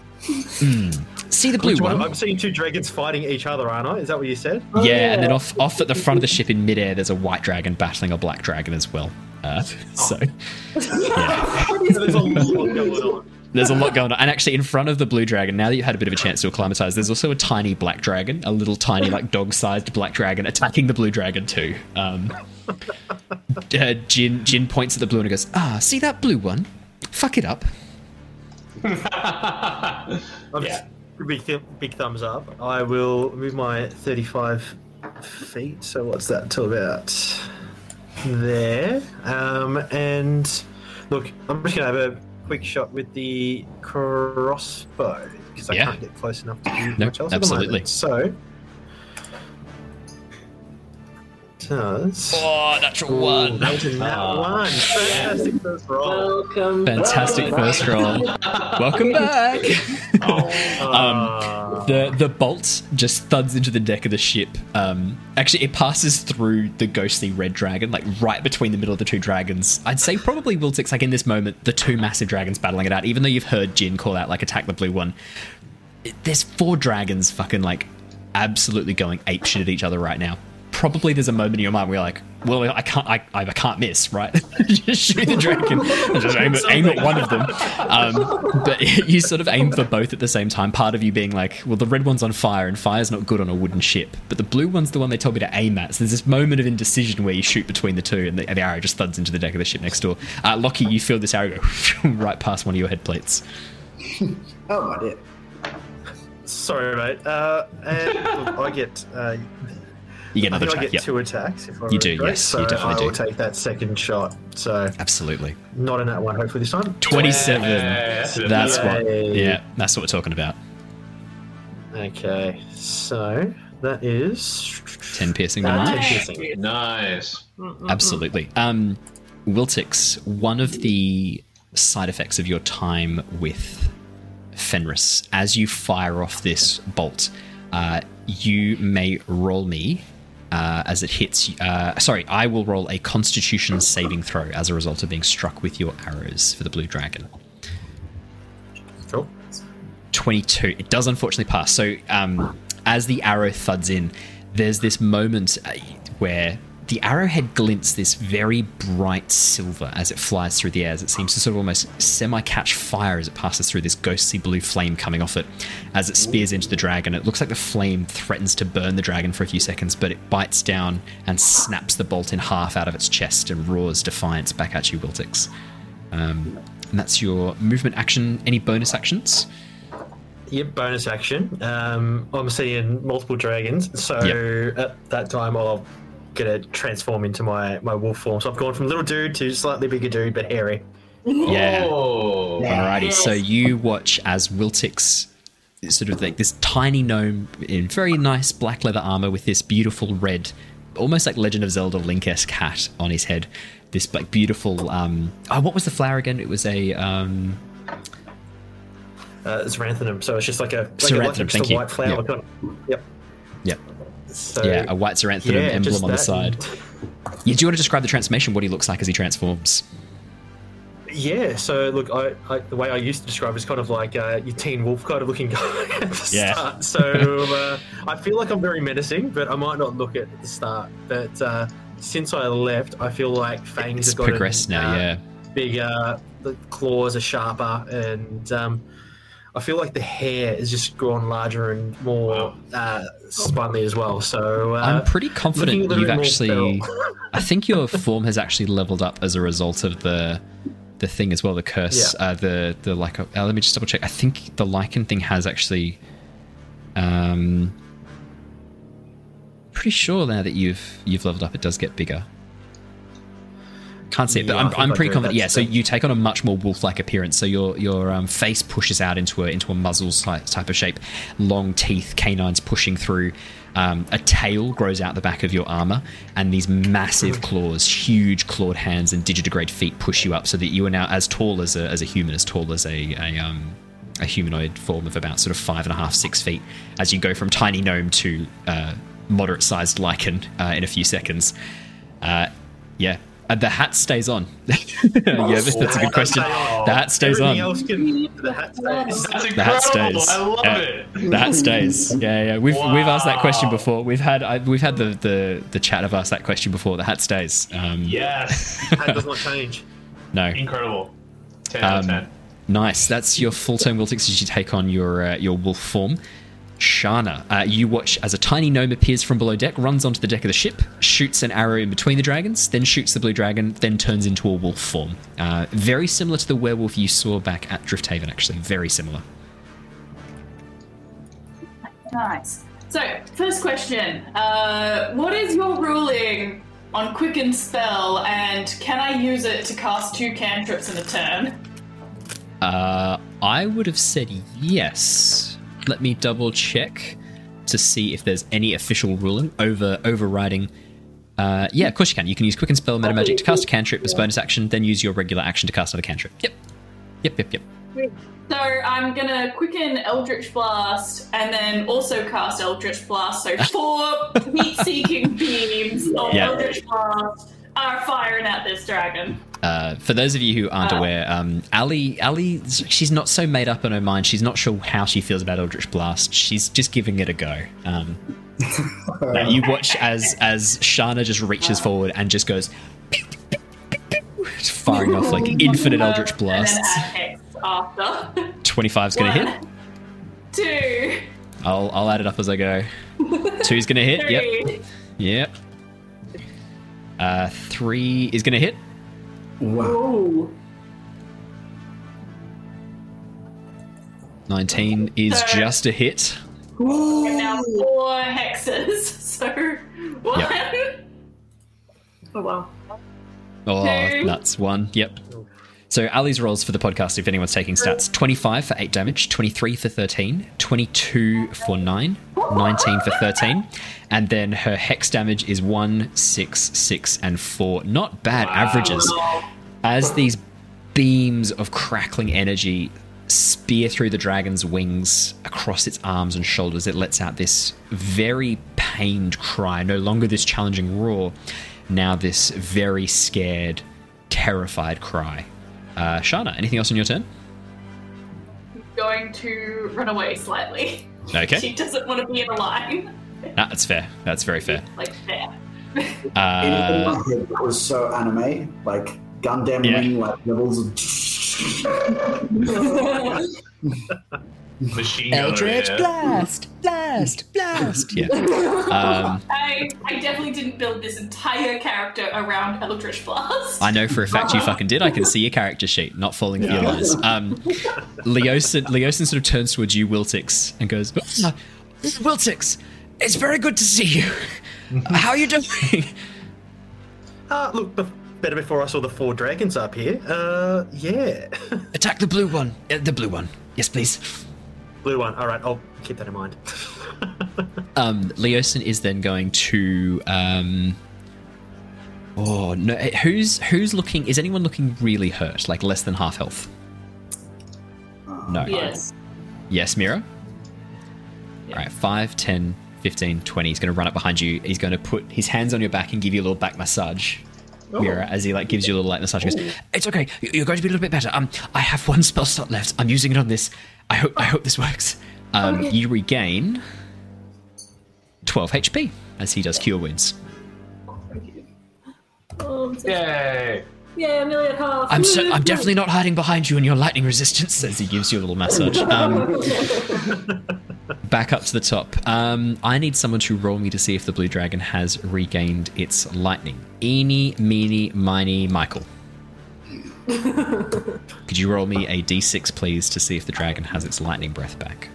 see the blue one? one. I'm seeing two dragons fighting each other, aren't I? Is that what you said? yeah, and then off off at the front of the ship in midair, there's a white dragon battling a black dragon as well. Uh, so yeah, There's a lot going on. there's a lot going on. And actually, in front of the blue dragon, now that you've had a bit of a chance to acclimatize, there's also a tiny black dragon, a little tiny like dog-sized black dragon attacking the blue dragon too. Um, uh, Jin Jin points at the blue and goes, "Ah, see that blue one? Fuck it up." I'm Yeah. Big, th- big thumbs up. I will move my 35 feet. So what's that to about there? Um, and look, I'm just gonna have a quick shot with the crossbow because I Yeah. can't get close enough to do No, much else. absolutely. At the. So does. Oh, natural Ooh, one. that was a nat Ah. one. Fantastic first roll. Welcome. Fantastic back. first roll. Welcome back. Ah. Um, the the bolt just thuds into the deck of the ship. Um, actually, it passes through the ghostly red dragon, like right between the middle of the two dragons. I'd say probably Wiltix, like in this moment, the two massive dragons battling it out. Even though you've heard Jin call out like attack the blue one, there's four dragons fucking like absolutely going ape shit at each other right now. Probably there's a moment in your mind where you're like, well, I can't, I, I can't miss, right? just shoot the dragon, just aim at, aim at one of them. Um, but you sort of aim for both at the same time. Part of you being like, well, the red one's on fire, and fire's not good on a wooden ship. But the blue one's the one they told me to aim at. So there's this moment of indecision where you shoot between the two, and the, the arrow just thuds into the deck of the ship next door. Uh, Lockie, you feel this arrow go right past one of your head plates. Oh my dear. Sorry, mate. Uh, and look, I get. Uh, You get I another think I attack. get Yep. two attacks if I You do, correct, yes, So you definitely I will do. take that second shot. So Absolutely. not in that one, hopefully this time. 27. Yes. That's what. Yeah, that's what we're talking about. Okay, so that is 10 piercing uh, damage. 10 piercing. Nice. Absolutely. Um, Wiltix, one of the side effects of your time with Fenris, as you fire off this bolt, uh, you may roll me uh, as it hits. Uh, sorry, I will roll a Constitution saving throw as a result of being struck with your arrows for the blue dragon. Cool. 22. It does unfortunately pass. So, um, as the arrow thuds in, there's this moment uh, where the arrowhead glints this very bright silver as it flies through the air, as it seems to sort of almost semi catch fire as it passes through this ghostly blue flame coming off it as it spears into the dragon. It looks like the flame threatens to burn the dragon for a few seconds, but it bites down and snaps the bolt in half out of its chest and roars defiance back at you, Wiltix. Um, and that's your movement action. Any bonus actions? Yep, bonus action. Um, I'm seeing multiple dragons, so Yep. at that time I'll get to transform into my, my wolf form. So I've gone from little dude to slightly bigger dude, but hairy. Yeah. Oh. Alrighty, so you watch as Wiltix, sort of like this tiny gnome in very nice black leather armor with this beautiful red, almost like Legend of Zelda Link-esque hat on his head. This like beautiful. Um, oh, what was the flower again? It was a. Um, Uh, it's Ranthanum, so it's just like a, like a, like a, a white flower. Yep. kind of- Yep. yep. So, yeah, a white Xeranthemum yeah, emblem on the side. Yeah, do you want to describe the transformation? What he looks like as he transforms? Yeah, so look, I, I the way I used to describe it is kind of like uh, your Teen Wolf kind of looking guy at the Yeah. start. So uh, I feel like I'm very menacing, but I might not look it at the start. But uh, since I left, I feel like fangs It's have gotten progressed now, yeah. bigger, the claws are sharper, and um, I feel like the hair is just grown larger and more uh, spunny as well. So uh, I'm pretty confident looking a little you've actually. I think your form has actually leveled up as a result of the the thing as well. The curse, Yeah. uh, the the like. Uh, let me just double check. I think the Lycan thing has actually. Um, pretty sure now that you've you've leveled up, it does get bigger. Can't see it, but Yeah, I'm, I'm pretty confident. Yeah, so you take on a much more wolf-like appearance. So your your um, face pushes out into a into a muzzle type, type of shape, long teeth, canines pushing through. Um, a tail grows out the back of your armor, and these massive claws, huge clawed hands, and digitigrade feet push you up, so that you are now as tall as a, as a human, as tall as a, a um, a humanoid form of about sort of five and a half, six feet, as you go from tiny gnome to uh, moderate-sized Lycan uh, in a few seconds. Uh, yeah, uh, the hat stays on. yeah, that's, that's a good question. The hat stays on. can. The hat stays. That's The hat stays. I love yeah. it. The hat stays. Yeah, yeah. We've we've asked that question before. We've had I, we've had the, the the chat have asked that question before. The hat stays. Um, Yes. Hat does not change. No. Incredible. 10 out of Um, 10. Nice. That's your full turn Wiltix as you take on your uh, your wolf form. Shana, uh, you watch as a tiny gnome appears from below deck, runs onto the deck of the ship, shoots an arrow in between the dragons, then shoots the blue dragon, then turns into a wolf form. Uh, very similar to the werewolf you saw back at Drifthaven, actually. Very similar. Nice. So, first question. Uh, what is your ruling on Quicken Spell, and can I use it to cast two cantrips in a turn? Uh, I would have said yes. Let me double check to see if there's any official ruling over overriding. Uh, yeah, of course you can. You can use Quicken Spell Meta Magic to cast a cantrip as bonus action, then use your regular action to cast another cantrip. Yep. Yep, yep, yep. So, I'm gonna quicken Eldritch Blast and then also cast Eldritch Blast. So, four heat seeking beams of Yeah. Eldritch Blast are firing at this dragon. Uh, for those of you who aren't Uh. aware, um, Ally, Ally, she's not so made up in her mind. She's not sure how she feels about Eldritch Blast. She's just giving it a go. Um, now you watch as as Shana just reaches forward and just goes, pew, firing off like infinite Eldritch Uh, blasts. And then add Hex after. 25's gonna hit. Two. I'll I'll add it up as I go. Two's gonna hit. Yep. Yep. Uh, three is gonna hit. Wow. Ooh. 19 is So- just a hit. And now four hexes. So one. Oh wow. Oh, Two. nuts. One. Yep. So Ally's rolls for the podcast, if anyone's taking stats 25 for 8 damage, 23 for 13, 22 for 9, 19 for 13. And then her hex damage is 1, 6, 6, and 4. Not bad averages. As these beams of crackling energy spear through the dragon's wings across its arms and shoulders, it lets out this very pained cry. No longer this challenging roar, now this very scared, terrified cry. Uh, Shana, anything else on your turn? Going to run away slightly. Okay. She doesn't want to be in a line. Nah, that's fair. That's very fair. Like there. In, in Uh, that was so anime, like Gundam Yeah. Wing, like levels of. Machine gun. yeah. blast, blast, blast. Yeah. Um, I, I definitely didn't build this entire character around Eldritch Blast. I know for a fact you fucking did. I can see your character sheet, not falling for your lies. Um, Leosin, Leosin sort of turns towards you, Wiltix, and goes, "Ah, Wiltix, it's very good to see you. How are you doing? Uh, look, bef- better before I saw the four dragons up here. Uh, yeah. Attack the blue one. Uh, the blue one. Yes, please. Blue one. All right, I'll keep that in mind. Um, Leosin is then going to. Um, oh no! eh, Who's who's looking? Is anyone looking really hurt? Like less than half health? No. yes. Yes, Mira? Alright, 5, 10, 15, 20. He's going to run up behind you. He's going to put his hands on your back and give you a little back massage. Mira, as he like gives you a little light massage, he goes, "It's okay. You're going to be a little bit better. Um, I have one spell slot left. I'm using it on this. I hope I hope this works. Um, Okay. you regain 12 HP as he does cure wounds. So- Yay! yeah, Amelia half. I'm so, I'm definitely not hiding behind you in your lightning resistance as he gives you a little massage. Um, back up to the top. Um, I need someone to roll me to see if the blue dragon has regained its lightning. Eeny, meeny, miny, Michael. Could you roll me a d6, please, to see if the dragon has its lightning breath back?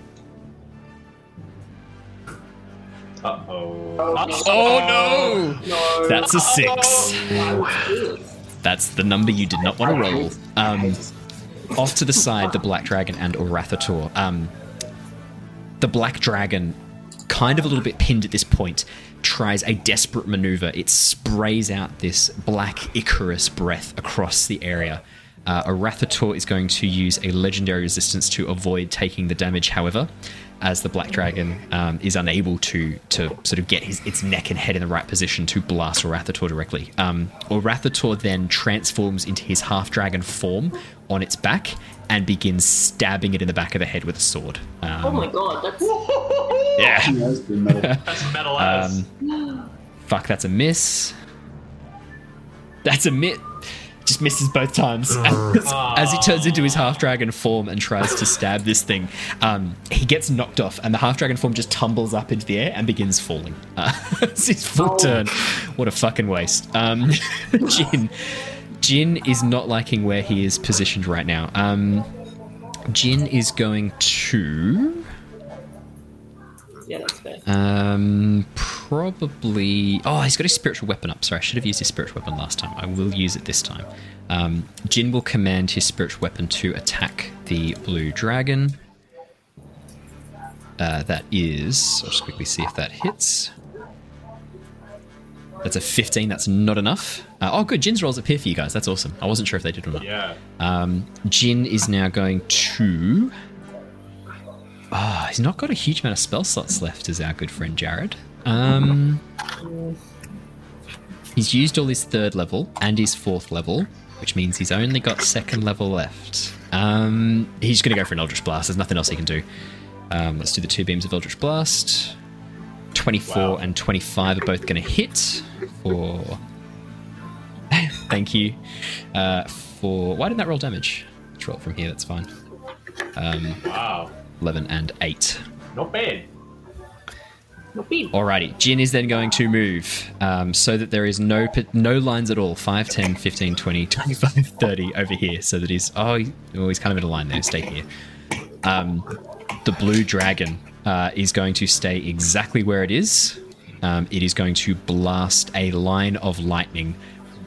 Uh oh. Oh no! No. That's a six. That's the number you did not want to roll. Um, off to the side, the Black Dragon and Orathator. Um, the Black Dragon, kind of a little bit pinned at this point, tries a desperate maneuver. It sprays out this black Icarus breath across the area. Uh, Orathator is going to use a legendary resistance to avoid taking the damage, however, as the Black Dragon um, is unable to to sort of get his its neck and head in the right position to blast Orathator directly. Um, Orathator then transforms into his half dragon form on its back and begins stabbing it in the back of the head with a sword. Um, Oh my god, that's yeah. That's metal. That's metal ass. Um, fuck, that's a miss. That's a miss. Just misses both times. As, as he turns into his half dragon form and tries to stab this thing, um, he gets knocked off, and the half dragon form just tumbles up into the air and begins falling. Uh, it's his full turn. What a fucking waste. Um, Jin. Jin is not liking where he is positioned right now. Um, Jin is going to. yeah, that's fair. Um, probably. Oh, he's got his spiritual weapon up. Sorry, I should have used his spiritual weapon last time. I will use it this time. Um, Jin will command his spiritual weapon to attack the blue dragon. Uh, that is. I'll just quickly see if that hits. That's a 15. That's not enough. Uh, oh, good. Jin's rolls here for you guys. That's awesome. I wasn't sure if they did or not. yeah. Um, Jin is now going to. Ah, he's not got a huge amount of spell slots left, is our good friend Jared. Um, he's used all his third level and his fourth level, which means he's only got second level left. Um, he's going to go for an Eldritch Blast. There's nothing else he can do. Um, let's do the two beams of Eldritch Blast. 24 Wow. and 25 are both going to hit for. Thank you. Uh, for. Why didn't that roll damage? Let's roll from here, that's fine. Um, Wow. 11 and 8. Not bad. Not big. Alrighty, Jin is then going to move um, so that there is no no lines at all 5, 10, 15, 20, 25, 30 over here. So that he's. Oh, he- oh he's kind of in a line there. Stay here. Um, the blue dragon uh, is going to stay exactly where it is. Um, it is going to blast a line of lightning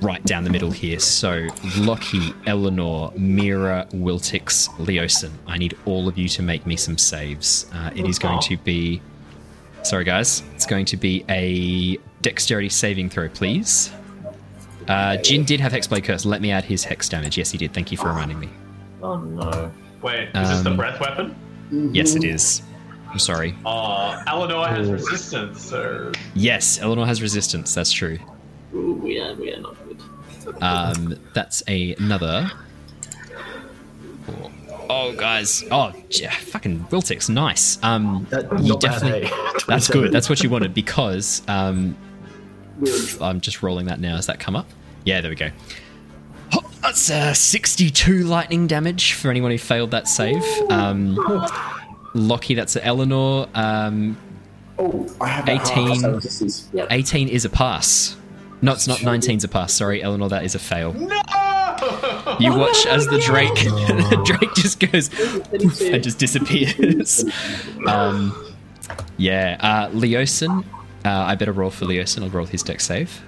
right down the middle here. So, Lockie, Eleanor, Mira, Wiltix, Leosin, I need all of you to make me some saves. Uh, it is going to be. Sorry, guys. It's going to be a dexterity saving throw, please. Uh, Jin did have Hexblade Curse. Let me add his hex damage. Yes, he did. Thank you for reminding me. Oh no. Wait, is this the Um, breath weapon? Yes, it is. I'm sorry. Uh, Eleanor has resistance, or Yes, Eleanor has resistance. That's true. Ooh, we are, we are not good. Um, that's a- another. Oh, guys. Oh, yeah, fucking Wiltix. Nice. Um, That, you not bad, definitely. hey? That's good. That's what you wanted because um, I'm just rolling that now. Has that come up? Yeah, there we go. Oh, that's uh, 62 lightning damage for anyone who failed that save. Um, Lockie, that's Eleanor. Um, Oh, I have 18. half spell resistance. 18 is a pass. No, it's not 19's a pass. Sorry, Eleanor, that is a fail. no! You watch as the Drake, Drake just goes and just disappears. Um, yeah, uh, Leosin. Uh, I better roll for Leosin. I'll roll his deck save.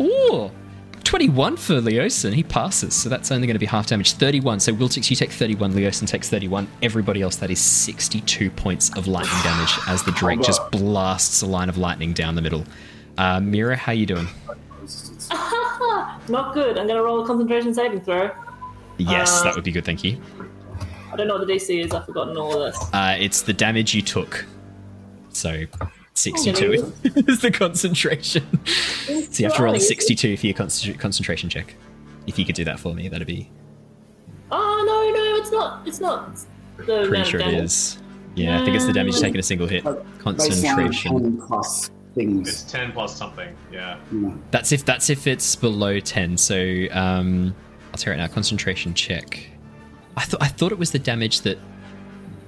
Ooh, 21 for Leosin. He passes, so that's only going to be half damage. 31. So Wiltix, you take 31. Leosin takes 31. Everybody else, that is 62 points of lightning damage as the Drake just blasts a line of lightning down the middle. Uh, Mira, how are you doing? Not good. I'm gonna roll a concentration saving throw. Yes, Uh, that would be good. Thank you. I don't know what the DC is. I've forgotten all of this. Uh, it's the damage you took. So 62 is the concentration. So you have to roll a 62 for your concentra- concentration check. If you could do that for me, that'd be Oh no, no, it's not. It's not. The pretty sure of it damage. is. Yeah, I think it's the damage taken a single hit. Like, They sound Concentration. plus things. It's ten plus something. Yeah. you. That's if that's if it's below 10. So um I'll tell you right now, concentration check. I thought I thought it was the damage that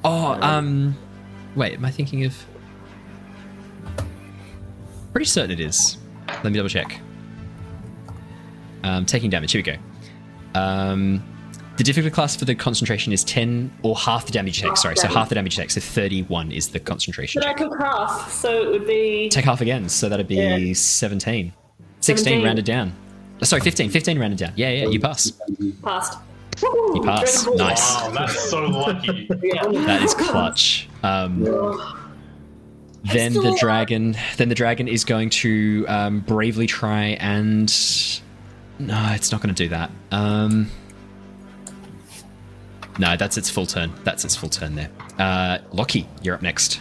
Oh, um wait, am I thinking of Pretty certain it is. Let me double check. Um taking damage, here we go. Um the difficulty class for the concentration is 10 or half the damage check. Sorry, so half the damage check. So 31 is the concentration But I check. took half, so it would be. Take half again, so that'd be Yeah. 17. 16 17. rounded down. Oh, sorry, 15. 15 rounded down. Yeah, yeah, you pass. Passed. You pass. Nice. Wow, that's so lucky. Yeah. That is clutch. Um, then the dragon, then the dragon is going to um, bravely try and no, it's not going to do that. Um, no, that's its full turn. That's its full turn there. Uh, Lockie, you're up next.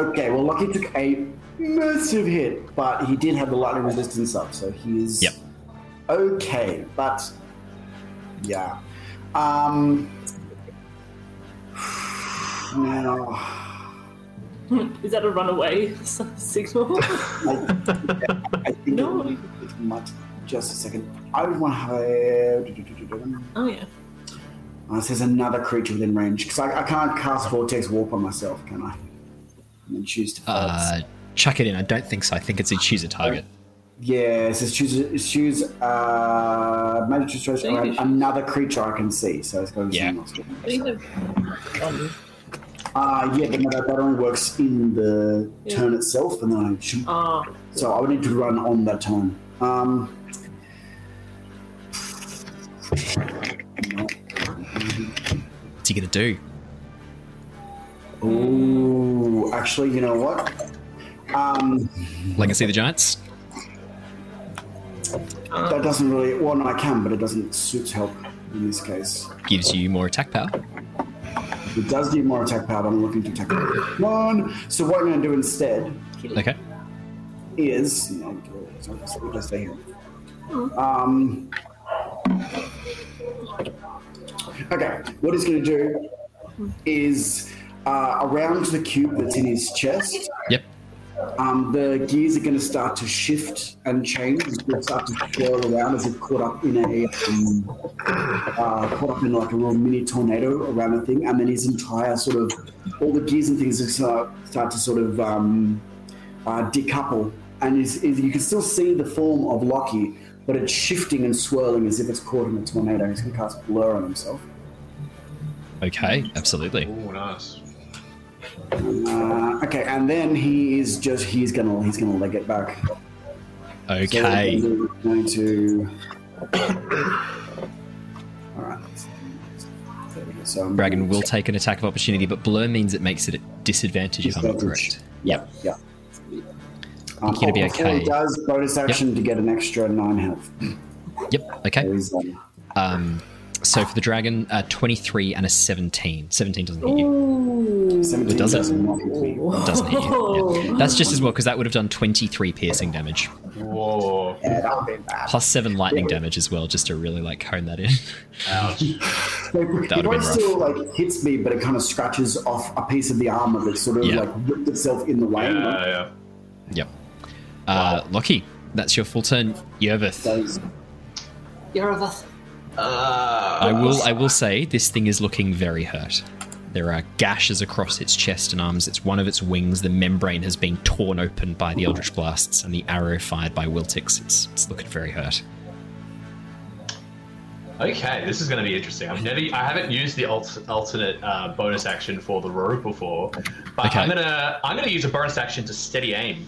Okay, well, Lucky took a massive hit, but he did have the lightning resistance up, so he is Yep. okay. But yeah, um, now Is that a runaway s- signal? I, I think No. it, it might. Just a second. I would want to have a. oh yeah. Uh, says another creature within range because I, I can't cast Vortex Warp on myself, can I? And then choose to. Uh, chuck it in. I don't think so. I think it's a choose a target. Yeah, it says choose choose uh magic situation Maybe around you should- another creature I can see. So it's going to Yeah. Um, Uh yeah, but no, that, that only works in the Yeah. turn itself, and then I shoot. ah, So I would need to run on that turn. Um. no. What's he gonna do? Ooh, actually, you know what? Um, Legacy of the Giants. that doesn't really. Well, no, I can, but it doesn't suit help in this case. Gives you more attack power. It does give more attack power, I'm looking to attack. One. So what I'm going to do instead Okay. is. No, sorry, sorry, stay here. Um. Okay, what he's going to do is uh, around the cube that's in his chest. Yep. Um, the gears are going to start to shift and change. They'll start to swirl around as if caught up in a um, uh, caught up in like a real mini tornado around the thing, and then his entire sort of all the gears and things start, start to sort of um, uh, decouple, and is, is, you can still see the form of Lockie, but it's shifting and swirling as if it's caught in a tornado. He's going to cast blur on himself. Okay. Absolutely. Oh, nice. Uh, okay, and then he is just he's gonna he's gonna leg it back. Okay. we're going to. All right. There we go. So I'm Dragon will take an attack of opportunity, but blur means it makes it a disadvantage if I'm correct. Yep. Yep. Um, you're gonna be oh, okay. He does bonus action to get an extra nine health. Yep. Okay. So um, Um, so for the dragon, uh, 23 and a 17. 17 doesn't hit you. ooh. 17 does it? does not hit. Doesn't hit you. Yeah. That's just as well because that would have done 23 piercing damage, Whoa. Yeah, that would be bad. plus seven lightning damage as well, just to really like hone that in. Ouch. So That it would've been probably rough. still like hits me, but it kind of scratches off a piece of the armor that sort of Yeah. like ripped itself in the way. Yeah, yeah. Yep. Uh, Lockie, that's your full turn. Yervith. Those- Yervith. I will. I will say this thing is looking very hurt. There are gashes across its chest and arms. It's one of its wings. The membrane has been torn open by the Eldritch blasts, and the arrow fired by Wiltix. It's, it's looking very hurt. Okay, this is going to be interesting. I've never, I haven't used the alt, alternate uh, bonus action for the rogue before, but Okay. I'm gonna, I'm gonna use a bonus action to steady aim.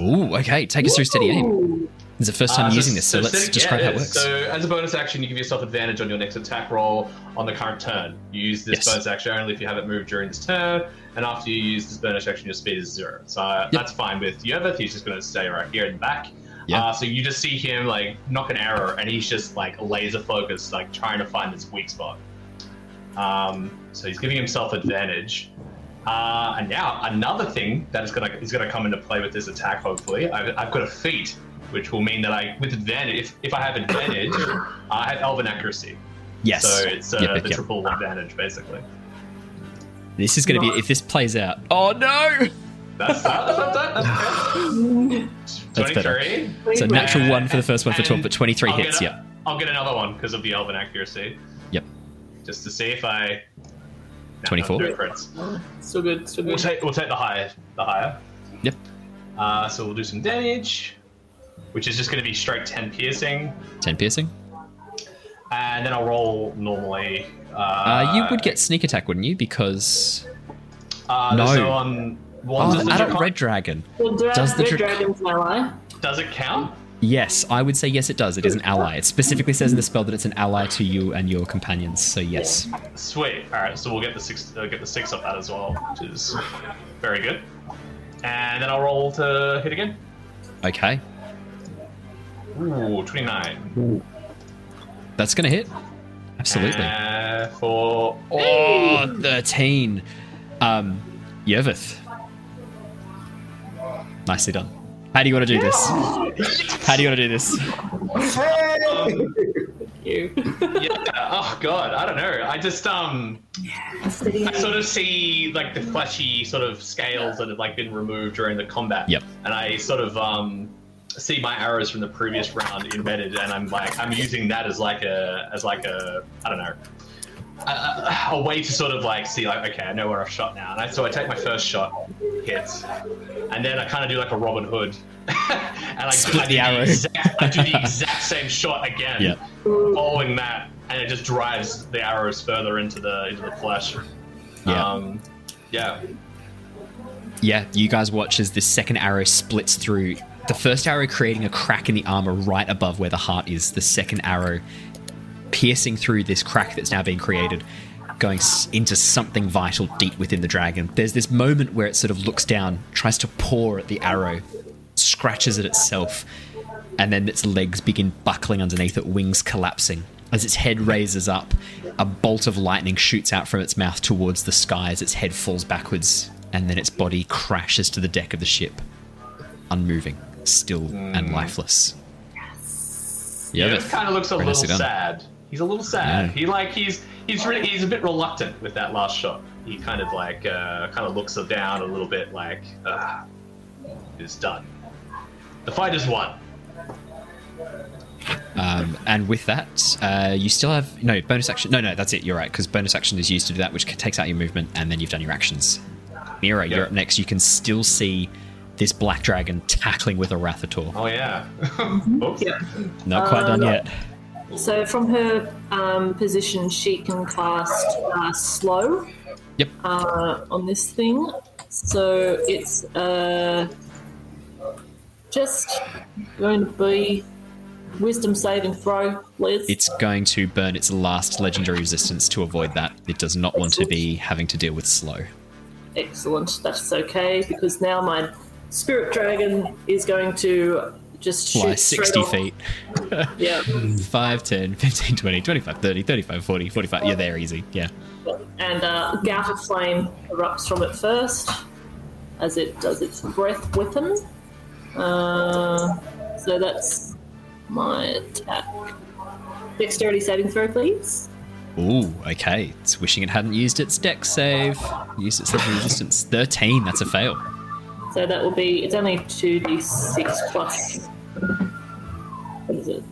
Ooh, okay. Take us through steady aim. It's the first time Uh, using this, so, let's steady- describe yeah, how it works. So, as a bonus action, you give yourself advantage on your next attack roll on the current turn. You use this Yes. bonus action only if you haven't moved during this turn, and after you use this bonus action, your speed is zero. So uh, that's fine with Yervith. He's just going to stay right here in the back. Yeah. Uh, so you just see him like knock an arrow, and he's just like laser focused, like trying to find this weak spot. Um, so he's giving himself advantage. Uh, and now another thing that is gonna is gonna come into play with this attack. Hopefully, I've, I've got a feat, which will mean that I with advantage. If, if I have advantage, I have elven accuracy. Yes. So it's uh, Yep, yep, the yep. triple advantage basically. This is going to be if this plays out. Oh no! That's that. That's that. That's That's better. Twenty-three. So natural one for the first one for twelve, And but twenty-three I'll hits. A- Yeah. I'll get another one because of the elven accuracy. Yep. Just to see if I. No, 24. no crits. Still good. Still We'll good. take we'll take the higher the higher. Yep. Uh, so we'll do some damage, which is just going to be straight ten piercing, Ten piercing. and then I'll roll normally. Uh, Uh, you would get sneak attack, wouldn't you? Because uh, no. So on well, oh, does, the the adult draco- red dragon. Well, dra- Does the Red dra- Dragon's an ally. does it count? Yes, I would say yes. It does. It is an ally. It specifically says in the spell that it's an ally to you and your companions. So yes. Sweet. All right, so we'll get the six uh, get the six of that as well, which is very good. And then I'll roll to hit again. Okay, Ooh, 29. that's gonna hit. Absolutely. Uh, for Oh, 13. Um, Yervith. Nicely done. How do you want to do this? How do you want to do this? You. yeah. Oh god, I don't know. I just um, I sort of see like the fleshy sort of scales that have like been removed during the combat. Yep. And I sort of um see my arrows from the previous round embedded, and I'm like I'm using that as like a as like a I don't know. A, a, way to sort of like see like okay I know where I've shot now and I, so I take my first shot hits and then I kind of do like a Robin Hood and I, Split I the arrow. exact, I do the exact same shot again Yeah. following that, and it just drives the arrows further into the into the flesh. Yeah. Um, yeah. Yeah, you guys watch as this second arrow splits through. The first arrow creating a crack in the armor right above where the heart is. The second arrow piercing through this crack that's now being created, going into something vital deep within the dragon. There's this moment where it sort of looks down, tries to paw at the arrow, scratches at itself, and then its legs begin buckling underneath it, wings collapsing. As its head raises up, a bolt of lightning shoots out from its mouth towards the sky as its head falls backwards, and then its body crashes to the deck of the ship, unmoving, still and lifeless. Yeah, Yeah, it kind of looks a little nicely done. sad. He's a little sad. Yeah. He like he's he's really he's a bit reluctant with that last shot. He kind of like uh, kind of looks down a little bit like uh, it's done. The fight is won. Um, and with that, uh, you still have no bonus action. No, no, that's it. You're right because bonus action is used to do that, which takes out your movement, and then you've done your actions. Mira, you're up next. You can still see this black dragon tackling with Orathator. Oh yeah. Oops. Yeah. Not quite done Uh, yet. So from her um, position, she can cast uh, slow. Yep. Uh, on this thing, so it's uh, just going to be wisdom saving throw, Liz. It's going to burn its last legendary resistance to avoid that. It does not want to be having to deal with slow. Excellent. That's okay because now my spirit dragon is going to just shoot Fly straight 60 off. feet. Yeah. 5, 10, 15, 20, 25, 30, 35, 40, 45. Yeah, they're easy. Yeah. and uh, gout of flame erupts from it first as it does its breath weapon. Uh, so that's my attack. Dexterity saving throw, please. Ooh, okay. It's wishing it hadn't used its deck save. Used its resistance. 13, that's a fail. So that will be, it's only 2d6 plus. What is it?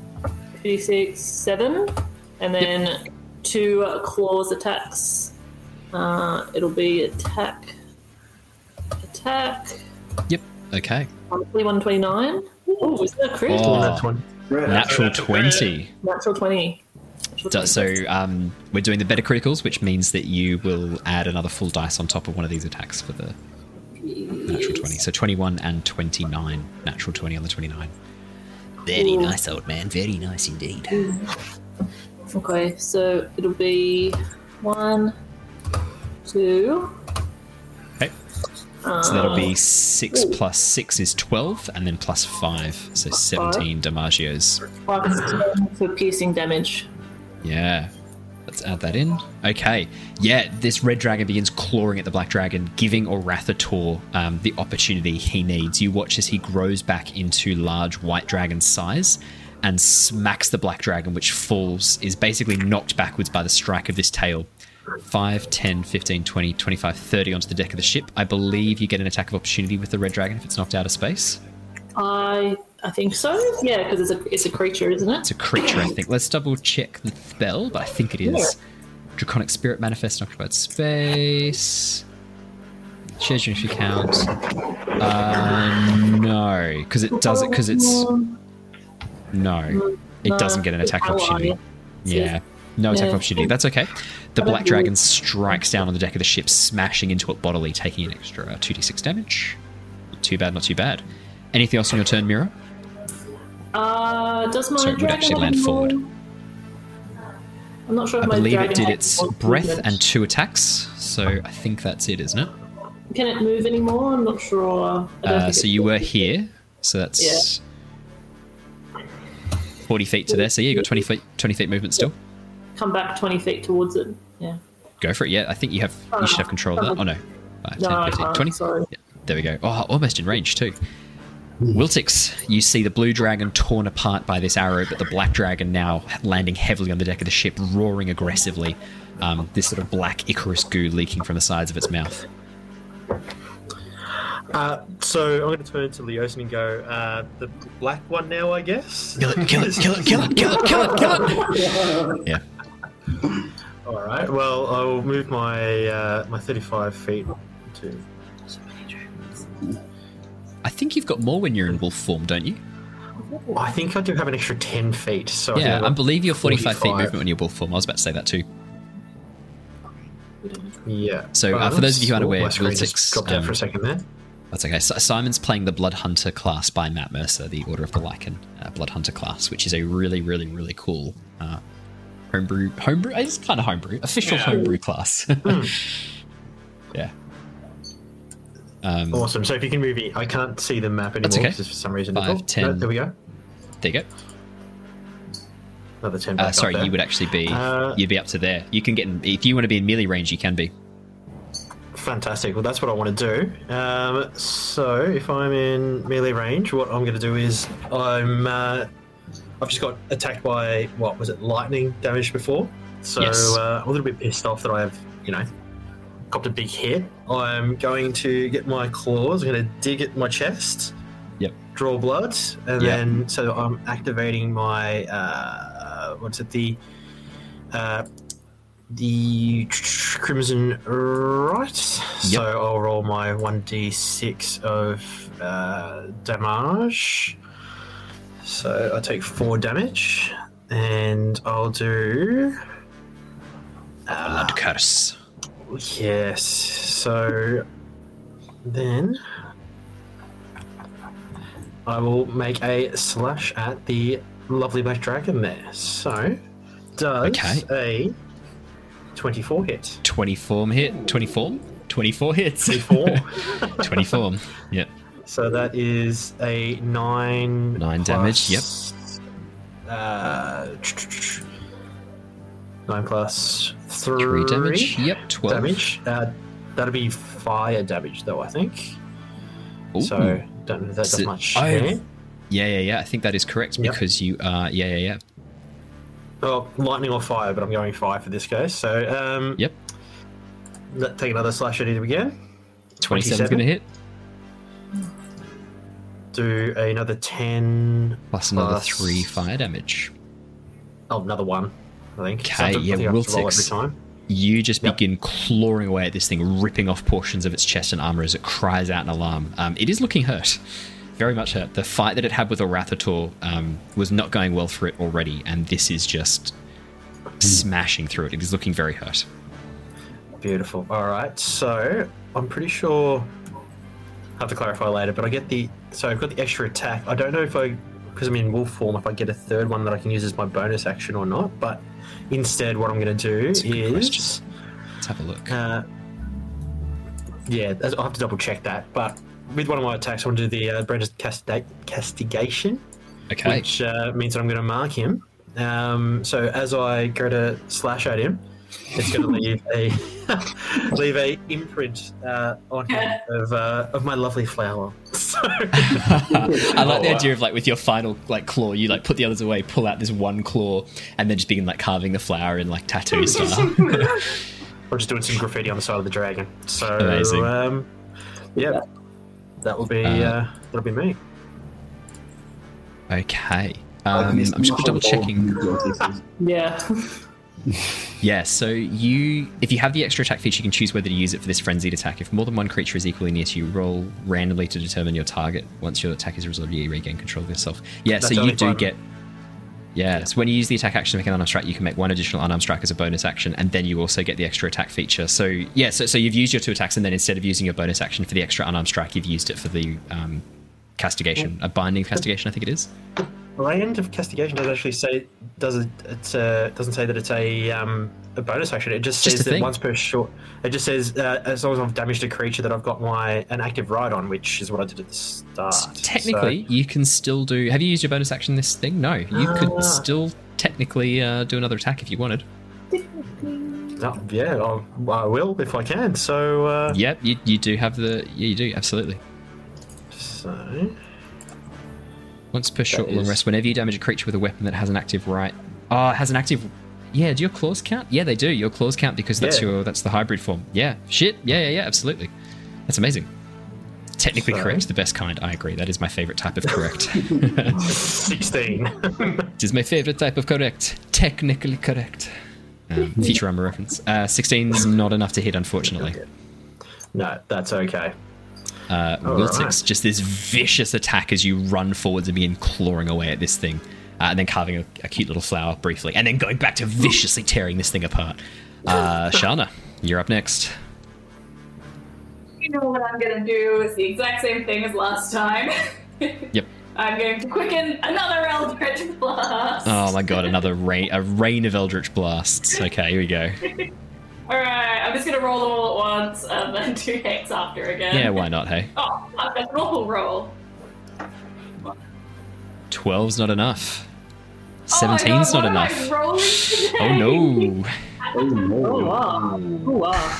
2d6, 7. And then two uh, claws attacks. Uh, it'll be attack. Attack. Yep, okay. On 21, 29. Oh, is that a crit? Oh. That one. Right. Natural That's a crit. 20. Natural 20. Natural 20. So um, we're doing the better criticals, which means that you will add another full dice on top of one of these attacks for the natural 20. So 21 and 29. Natural 20 on the 29. Very Ooh. nice, old man. Very nice indeed. Okay, so it'll be one, two. Okay. So that'll uh, be 6 plus 6 is 12, and then plus 5. So 17 Damagios. plus 10 for piercing damage. Yeah. Let's add that in. Okay. Yeah, this red dragon begins clawing at the black dragon, giving Orathator um, the opportunity he needs. You watch as he grows back into large white dragon size and smacks the black dragon, which falls, is basically knocked backwards by the strike of this tail. 5, 10, 15, 20, 25, 30 onto the deck of the ship. I believe you get an attack of opportunity with the red dragon if it's knocked out of space. I I think so. Yeah, because it's a it's a creature, isn't it? It's a creature, I think. Let's double check the spell, but I think it is. Draconic Spirit manifest in occupied space. Children, if you count. Uh, no, because it does it because it's no, it doesn't get an attack of how are opportunity. Yeah, no attack Yeah. opportunity. That's okay. The black dragon strikes down on the deck of the ship, smashing into it bodily, taking an extra two d six damage. Not too bad, not too bad. Anything else on your turn, Mira? Uh, does my So it would actually land forward. I'm not sure if I my believe it did its breath movement. and two attacks, so I think that's it, isn't it? Can it move anymore? I'm not sure. Uh, so you were here, so that's 40 feet to there. So yeah, you got 20 feet, 20 feet movement still. come back 20 feet towards it. Yeah. Go for it. Yeah, I think you have. You should have control of that. Oh no, 5, No, 10, I 15, can't, 20. sorry. Yeah, there we go. Oh, almost in range too. Wiltix, you see the blue dragon torn apart by this arrow, but the black dragon now landing heavily on the deck of the ship, roaring aggressively. Um, this sort of black ichorous goo leaking from the sides of its mouth. Uh, so I'm going to turn to Leosin and go, uh, the black one now, I guess. Kill it! Kill it! Kill it! Kill it! Kill it! Kill it! Kill it! Yeah. All right. Well, I'll move my uh, my 35 feet to. I think you've got more when you're in wolf form, don't you? I think I do have an extra 10 feet. So Yeah, I got believe you're 45, feet movement when you're wolf form. I was about to say that too. Yeah. So, uh, for those of you who aren't aware, Wiltix, dropped out um, for a second there. That's okay. So Simon's playing the Blood Hunter class by Matt Mercer, the Order of the Lycan uh, Blood Hunter class, which is a really, really, really cool uh, homebrew. Homebrew? It's kind of homebrew. Official homebrew class. yeah. Um, Awesome. So if you can move it, I can't see the map anymore okay. because for some reason. Five, oh, no, there we go. There you go. Another 10 Uh, sorry, you would actually be Uh, you'd be up to there. You can get in, if you want to be in melee range, you can be. Fantastic. Well, that's what I want to do. Um, so, if I'm in melee range, what I'm going to do is I'm. Uh, I've just got attacked by what was it, lightning damage before. So Yes. uh, I'm a little bit pissed off that I've, you know, copped a big hit. I'm going to get my claws. I'm going to dig at my chest. Yep. Draw blood, and Yep. then so I'm activating my uh, what's it the uh, the crimson rite. So I'll roll my one d six of uh, damage. So I take four damage, and I'll do Blood curse. Yes. So then I will make a slash at the lovely black dragon there. So does Okay. a twenty-four hit? 24 hit. 24? 24 hits. Twenty-four. 24. Yep. So that is a nine. Nine damage, yep. Uh, nine plus three, Three damage. Yep. 12. Damage. Uh, that'll be fire damage, though. I think. Ooh. So don't know if that does much. oh, there. Yeah, yeah, yeah. I think that is correct Yep. because you are. Yeah, yeah, yeah. Well, lightning or fire, but I'm going fire for this case. So um, Yep. Let take another slash at it again. 27's going to hit. Do another ten. Plus another Plus- three fire damage. Oh, another one. I think. Okay, So I have to- I yeah, think I have to roll every Wiltix. You just Yep. begin clawing away at this thing, ripping off portions of its chest and armor as it cries out in alarm. Um, it is looking hurt. Very much hurt. The fight that it had with Orathator um, was not going well for it already, and this is just smashing through it. It is looking very hurt. Beautiful. All right. So I'm pretty sure. I have to clarify later, but I get the so I've got the extra attack. I don't know if I because I'm in wolf form if I get a third one that I can use as my bonus action or not. But instead, what I'm going to do That's a good is question. Let's have a look. uh, yeah, I'll have to double check that. But with one of my attacks, I want to do the uh, Brand of casti- castigation, Okay. which uh, means that I'm going to mark him Um, so as I go to slash at him, it's going to leave a leave a imprint uh, on him of, uh, of my lovely flower. So, I like the Oh, wow. idea of like with your final like claw, you like put the others away, pull out this one claw, and then just begin like carving the flower in like tattoo style. I'm just doing some graffiti on the side of the dragon. So Amazing. Um, yeah, that will be Uh, uh, that'll be me. okay. Um, I'm just double checking. Yeah. Yeah, so you, if you have the extra attack feature, you can choose whether to use it for this frenzied attack. If more than one creature is equally near to you, roll randomly to determine your target. Once your attack is resolved, you regain control of yourself. Yeah, so you do get. Yeah, so when you use the attack action to make an unarmed strike, you can make one additional unarmed strike as a bonus action, and then you also get the extra attack feature. So yeah, so, so you've used your two attacks, and then instead of using your bonus action for the extra unarmed strike, you've used it for the um, castigation, a binding castigation, I think it is. Brand of castigation does actually say does it it's, uh, doesn't say that it's a um, a bonus action. It just Just says that thing. once per short. It just says uh, as long as I've damaged a creature that I've got my an active rite on, which is what I did at the start. Technically, you can still do. Have you used your bonus action this thing? No, you Ah. could still technically uh, do another attack if you wanted. So, oh, yeah, I'll, I will if I can. So uh, Yep, you, you do have the. Yeah, you do absolutely. so Once per short is- long rest, whenever you damage a creature with a weapon that has an active rite. Oh, it has an active. Yeah, do your claws count? Yeah, they do. Your claws count because that's Yeah. your that's the hybrid form. Yeah, shit. Yeah, yeah, yeah, absolutely. That's amazing. Technically So- correct, the best kind. I agree. That is my favorite type of correct. sixteen. it is my favorite type of correct. Technically correct. Um, Futurama reference. Uh, 16 is not enough to hit, unfortunately. no, that's okay. Uh, Wiltix, right. just this vicious attack as you run forwards and begin clawing away at this thing, uh, and then carving a, a cute little flower briefly, and then going back to viciously tearing this thing apart. Uh, Shana, you're up next. You know what I'm gonna do is the exact same thing as last time. Yep. I'm going to quicken another Eldritch Blast. Oh my god, another rain, a rain of Eldritch blasts. Okay, here we go. Alright, I'm just gonna roll them all at once and then do Hex after again. Yeah, why not? Hey, Oh, I've got roll roll. 12's not enough. Oh my 17's God, not what am I enough. rolling today? Oh no! Oh no. Oh wow. Oh wow.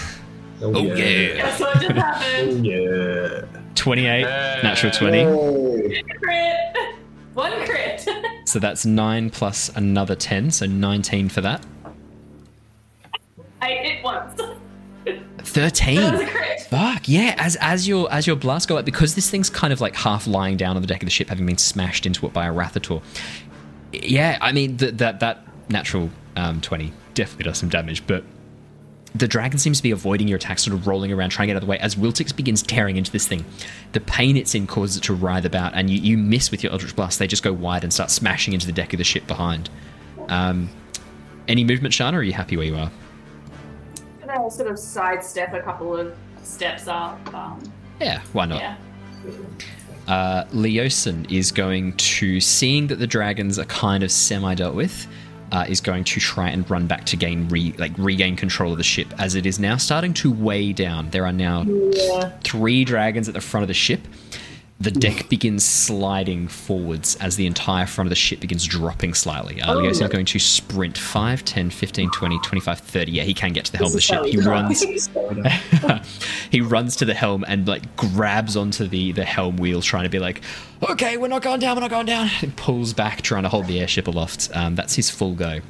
Oh yeah! Yeah, so it just happened. Oh, yeah. 28, natural 20. Hey. Crit. One crit. So that's 9 plus another 10, so 19 for that. I hit once. 13. That was a crit. Fuck yeah! As as your as your blast go up, because this thing's kind of like half lying down on the deck of the ship, having been smashed into it by Orathator. Yeah, I mean th- that that natural um, twenty definitely does some damage, but the dragon seems to be avoiding your attack, sort of rolling around, trying to get out of the way. As Wiltix begins tearing into this thing, the pain it's in causes it to writhe about, and you, you miss with your Eldritch Blast. They just go wide and start smashing into the deck of the ship behind. Um, any movement, Shana? Or are you happy where you are? I'll sort of sidestep a couple of steps up. Um, Yeah, why not? yeah. uh, Leosin is going to, seeing that the dragons are kind of semi dealt with, uh, is going to try and run back to gain re- like regain control of the ship as it is now starting to weigh down. There are now three dragons at the front of the ship. The deck begins sliding forwards as the entire front of the ship begins dropping slightly. Uh, Leosin is going to sprint 5, 10, 15, 20, 25, 30. Yeah, he can get to the helm of the ship. He runs he runs to the helm and like grabs onto the the helm wheel, trying to be like, "Okay, we're not going down. We're not going down." And pulls back, trying to hold the airship aloft. Um, that's his full go.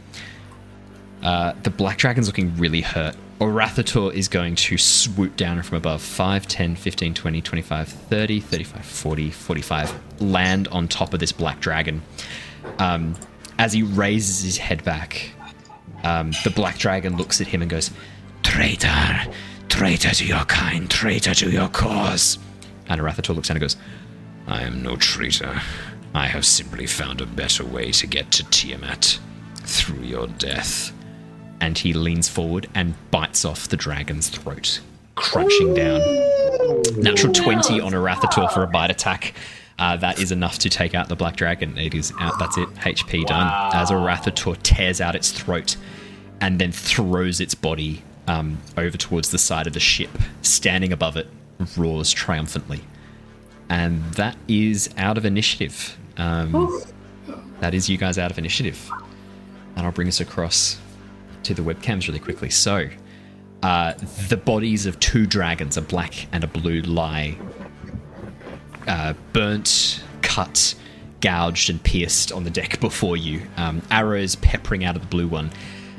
Uh, the black dragon's looking really hurt. Orathator is going to swoop down from above 5, 10, 15, 20, 25, 30, 35, 40, 45. Land on top of this black dragon. Um, as he raises his head back, um, the black dragon looks at him and goes, Traitor! Traitor to your kind, traitor to your cause. And Orathator looks down and goes, I am no traitor. I have simply found a better way to get to Tiamat through your death. And he leans forward and bites off the dragon's throat, crunching down. Natural 20 on Orathator for a bite attack. Uh, that is enough to take out the black dragon. It is out. That's it. HP done. As Orathator tears out its throat and then throws its body um, over towards the side of the ship, standing above it, roars triumphantly. And that is out of initiative. Um, that is you guys out of initiative. and I'll bring us across to the webcams really quickly. So, uh, the bodies of two dragons, a black and a blue, lie uh, burnt, cut, gouged, and pierced on the deck before you. Um, arrows peppering out of the blue one,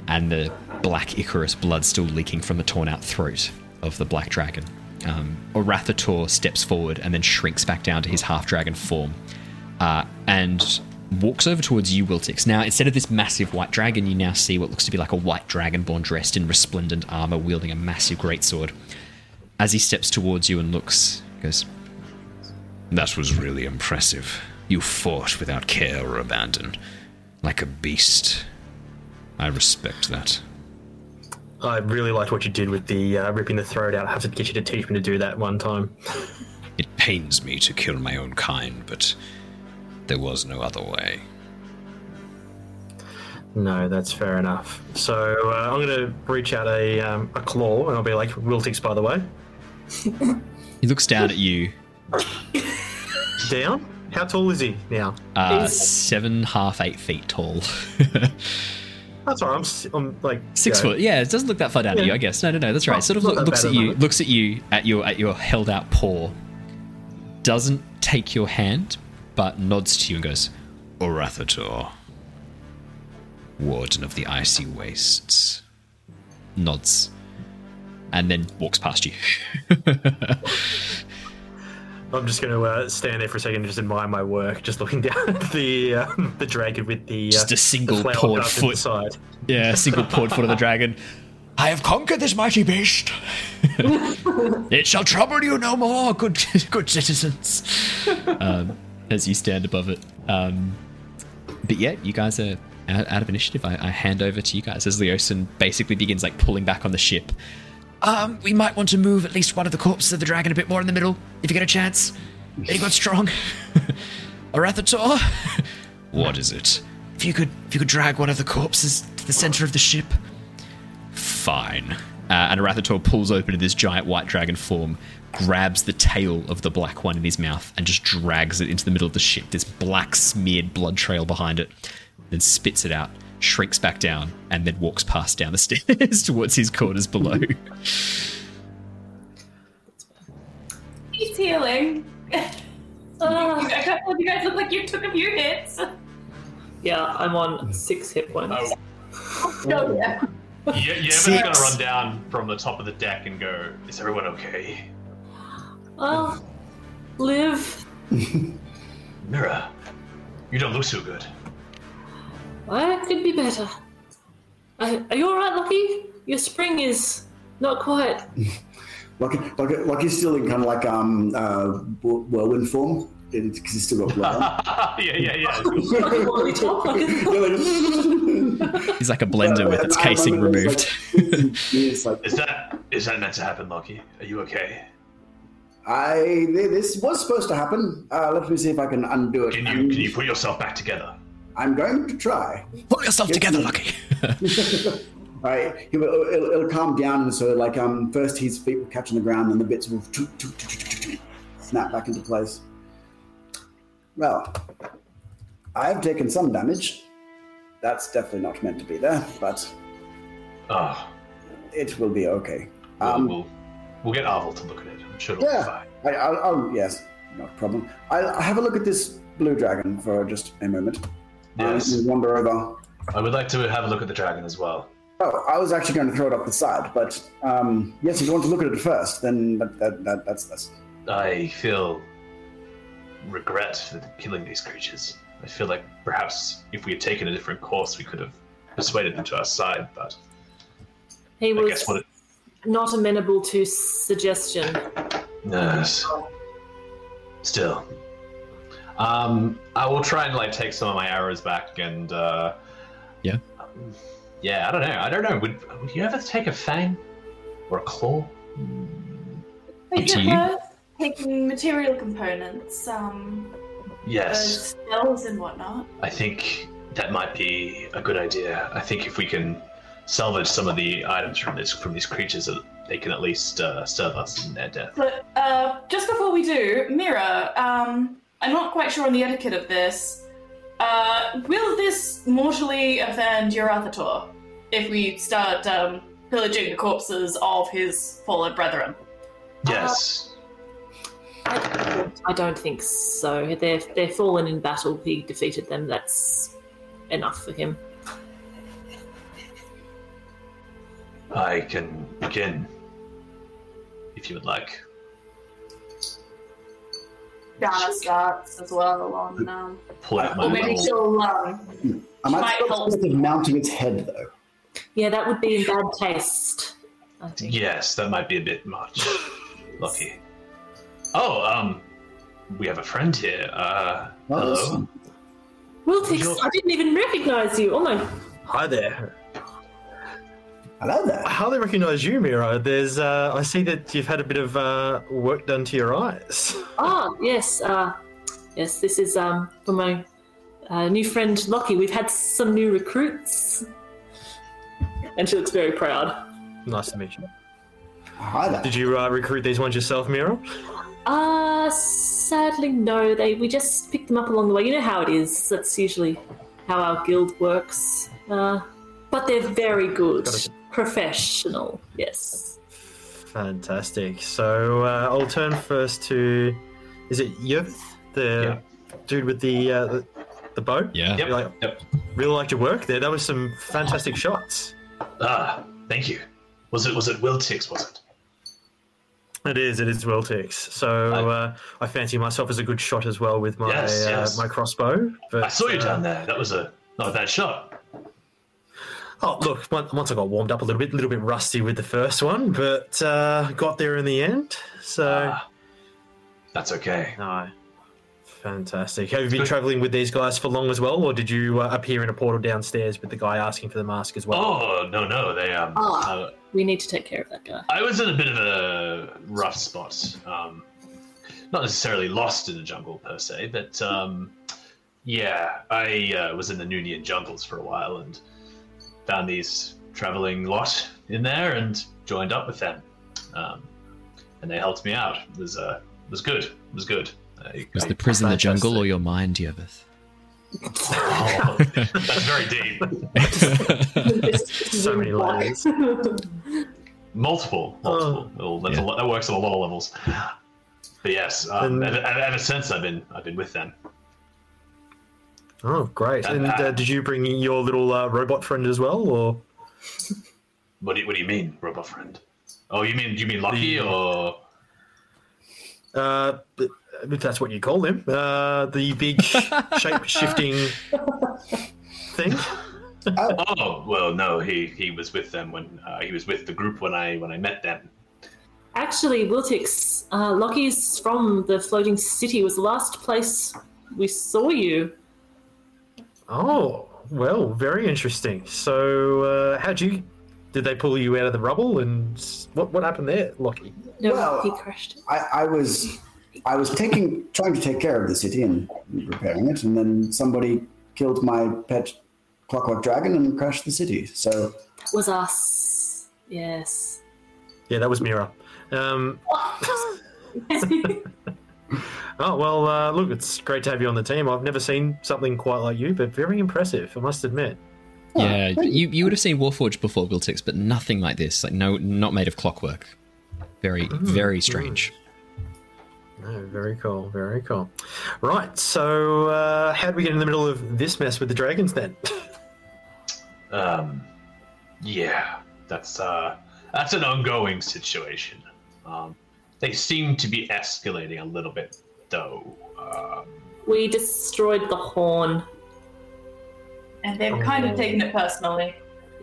and the black ichorous blood still leaking from the torn out throat of the black dragon. Um, Orathator steps forward and then shrinks back down to his half dragon form uh, and walks over towards you, Wiltix. Now, instead of this massive white dragon, you now see what looks to be like a white dragonborn dressed in resplendent armor, wielding a massive greatsword. As he steps towards you and looks, goes, That was really impressive. You fought without care or abandon, like a beast. I respect that. I really liked what you did with the uh, ripping the throat out. I have to get you to teach me to do that one time. It pains me to kill my own kind, but there was no other way. No, that's fair enough. So uh, I'm going to reach out a, um, a claw and I'll be like, Wiltix, by the way. he looks down at you. Down? How tall is he now? Uh, He's- seven, half, eight feet tall. That's all right. I'm, s- I'm like Six you know, foot. Yeah, it doesn't look that far down at Yeah. you, I guess. No, no, no. That's right. Not- sort of look, looks at at you, looks at you at your at your held out paw. Doesn't take your hand, but nods to you and goes, Orathator, Warden of the Icy Wastes. nods, and then walks past you. I'm just going to uh, stand there for a second and just admire my work, just looking down at the uh, the dragon with the uh, Just a single the flower pawed cut in the foot. side. yeah, a single pawed foot of the dragon. I have conquered this mighty beast. it shall trouble you no more, good good citizens. Um, as you stand above it. Um, but yeah, you guys are out, out of initiative. I, I hand over to you guys as Leosin basically begins like pulling back on the ship. Um, we might want to move at least one of the corpses of the dragon a bit more in the middle if you get a chance. Very good, strong. Orathator, What is it? if you could, if you could drag one of the corpses to the center of the ship. Fine. Uh, and Orathator pulls open this giant white dragon form, grabs the tail of the black one in his mouth, and just drags it into the middle of the ship. This black smeared blood trail behind it, then spits it out, shrinks back down, and then walks past down the stairs towards his quarters below. He's healing. Ah, a couple of you guys look like you took a few hits. yeah, I'm on six hit points. Oh yeah. You, you're ever just gonna run down from the top of the deck and go, "Is everyone okay?" Oh, live. Mira, you don't look so good. I could be better. Are, are you alright, Lockie? Your spring is not quite. Lockie, Lockie, Lockie's still in kind of like um uh whir- whirlwind form because he's still got blood. yeah, yeah, yeah. Lucky Wally Top, like- He's like a blender with its casing removed. It's like, Is that is that meant to happen, Lockie? Are you okay? I this was supposed to happen. Uh, let me see if I can undo it. Can you can you put yourself back together? I'm going to try. Pull yourself together, Lockie. All right, he will, it'll, it'll calm down, and so like um, first his feet will catch on the ground, and the bits will toot, toot, toot, toot, toot, snap back into place. Well, I've taken some damage. That's definitely not meant to be there, but Oh, it will be okay. we'll, Um, we'll we'll get Arvel to look at it. I'm sure it'll Yeah. be fine. I, I'll, I'll, yes, no problem. I'll, I'll have a look at this blue dragon for just a moment. Yes. I'll wander over. I would like to have a look at the dragon as well. Oh, I was actually going to throw it up the side, but um, yes, if you want to look at it first, then that, that, that, that's that's I feel regret for killing these creatures. I feel like perhaps if we had taken a different course, we could have persuaded them to our side. But He I was guess what it not amenable to suggestion. Yes. Still. Um, I will try and like take some of my arrows back and uh Yeah. um, yeah, I don't know. I don't know. Would would you ever take a fang or a claw? Up Is it you. worth taking material components, um, Yes. spells and whatnot? I think that might be a good idea. I think if we can salvage some of the items from this from these creatures, they can at least uh, serve us in their death. But uh, just before we do, Mira, um, I'm not quite sure on the etiquette of this. Uh, will this mortally offend your Athator if we start um, pillaging the corpses of his fallen brethren? Yes. I, I don't think so. They're they're fallen in battle. He defeated them. That's enough for him. I can begin if you would like. Dana starts as well on. Um, Pull out my or maybe little- she'll. Um, I might might stop help. of mounting its head though. Yeah, that would be in bad taste. I think. Yes, that might be a bit much. Lockie. Oh, um, we have a friend here. Uh, Oh, hello. awesome. Wiltix, I didn't even recognize you. Oh my! Hi there. Hello there. I hardly recognise you, Miro. There's, uh, I see that you've had a bit of uh, work done to your eyes. Ah, yes, uh, yes. This is um for my uh, new friend Lockie. We've had some new recruits, and she looks very proud. Nice to meet you. Hi there. Did you uh, recruit these ones yourself, Miro? Uh, sadly, no. They we just picked them up along the way. You know how it is. That's usually how our guild works. Uh, but they're very good, Got it. Professional. Yes. Fantastic. So uh, I'll turn first to, is it Yervith, the dude with the, uh, the the bow? Yeah. Yep. Like, Yep. really liked your work there. That was some fantastic shots. Ah, thank you. Was it was it Wiltix? Was it? It is. It is Wiltix. So uh, I fancy myself as a good shot as well with my Yes, uh, yes. my crossbow. But, I saw you uh, down there. That was a not a bad shot. Oh, look, once once I got warmed up a little bit, a little bit rusty with the first one, but uh, got there in the end. So, Ah, that's okay. no, fantastic. Have you been traveling with these guys for long as well, or did you uh, appear in a portal downstairs with the guy asking for the mask as well? Oh no no they um. Ah. uh, We need to take care of that guy. I was in a bit of a rough spot. Um, not necessarily lost in the jungle per se, but um, yeah, I uh, was in the Noonian jungles for a while and found these traveling lot in there and joined up with them. Um, and they helped me out. It was uh, it was good. It was good. I- Was I- the prison the jungle or your mind, Yervith? Oh, that's very deep. So many layers. Multiple, multiple. Well, that's a Yeah. lot, that works on a lot of levels. But yes, um, And- ever, ever, ever since I've been I've been with them. Oh, great! And, And uh, uh, did you bring your little uh, robot friend as well, or What do you, what do you mean, robot friend? Oh, you mean do you mean Lucky The- or uh, if that's what you call him, uh, the big shape-shifting thing? oh well no he he was with them when uh, he was with the group when I when I met them. Actually, Wiltix, uh, Lockie's from the floating city. Was the last place we saw you. Oh, well, very interesting. So, uh, how'd you? Did they pull you out of the rubble, and what what happened there, Lockie? No, Well, he crashed. I, I was I was taking trying to take care of the city and repairing it, and then somebody killed my pet clockwork dragon and crashed the city. So That was us. Yes. Yeah, that was Mira. Um, oh well, uh, look, it's great to have you on the team. I've never seen something quite like you, but very impressive, I must admit. Yeah, you, you would have seen Warforged before Wiltix, but nothing like this. Like no, not made of clockwork. Very, very strange. Oh, very cool, very cool. Right, so uh, how did we get in the middle of this mess with the dragons then? Um, yeah, that's uh that's an ongoing situation. Um, they seem to be escalating a little bit though. Um, We destroyed the horn. And they've kind of taken it personally.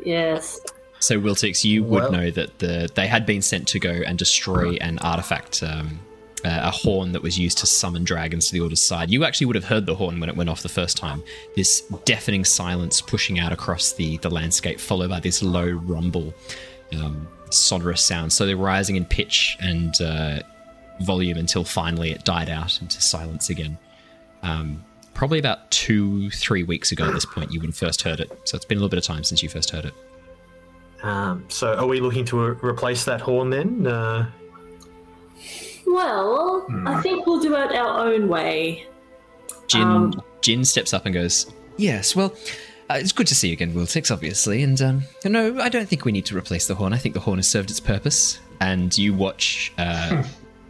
Yes. So Wiltix, you would Well- know that the they had been sent to go and destroy an artifact, um, uh, a horn that was used to summon dragons to the Order's side. You actually would have heard the horn when it went off the first time. This deafening silence pushing out across the the landscape, followed by this low rumble, um, sonorous sound, So, they're rising in pitch and uh, volume until finally it died out into silence again. Um, probably about two, three weeks ago at this point, you would have first heard it. So it's been a little bit of time since you first heard it. Um, so are we looking to uh, replace that horn then? Uh, Well, I think we'll do it our own way. Jin Um, Jin steps up and goes, "Yes, well, uh, it's good to see you again, Wiltix, obviously. And um, no, I don't think we need to replace the horn. I think the horn has served its purpose." And you watch uh,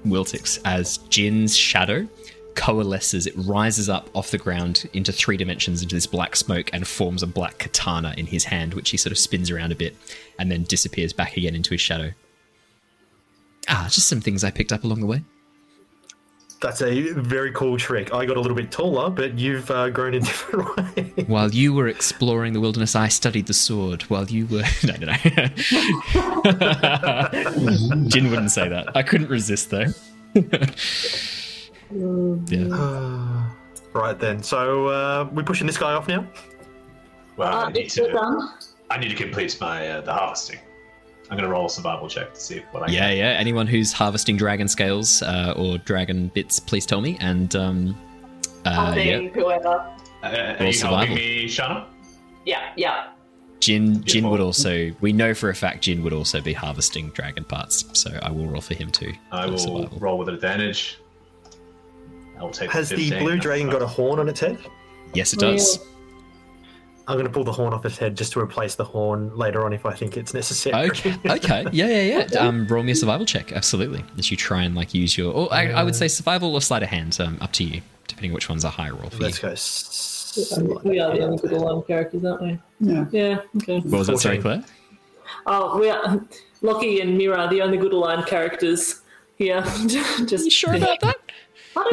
Wiltix as Jin's shadow coalesces. It rises up off the ground into three dimensions into this black smoke and forms a black katana in his hand, which he sort of spins around a bit and then disappears back again into his shadow. Ah, just some things I picked up along the way. That's a very cool trick. I got a little bit taller, but you've uh, grown in different ways. While you were exploring the wilderness, I studied the sword. While you were. No, no, no. Jin wouldn't say that. I couldn't resist, though. yeah. right then. So uh, we're pushing this guy off now. Well, Uh, I need it's to. done. I need to complete my uh, the harvesting. I'm gonna roll a survival check to see what I Yeah, can. yeah. Anyone who's harvesting dragon scales uh, or dragon bits, please tell me. And, um, uh, Hunting, yeah. whoever. Uh, are Roll you survival. helping me, Shana? Yeah, yeah. Jin, Jin would also. We know for a fact Jin would also be harvesting dragon parts, so I will roll for him too. I will survival. roll with an advantage. I'll take. Has the 15. blue dragon got a horn on its head? Yes, it does. I'm going to pull the horn off his head just to replace the horn later on if I think it's necessary. Okay. Okay. Yeah, yeah, yeah. Um, roll me a survival check. Absolutely. As you try and like use your, or I, I would say survival or sleight of hand. Um, up to you, depending on which one's a higher roll for Let's you. go. s- We are the only good one characters, aren't we? Yeah. Yeah, okay. What was that? Sorry, Claire. Oh, we are Lockie and Mira are the only good aligned characters here. Just You sure about that? I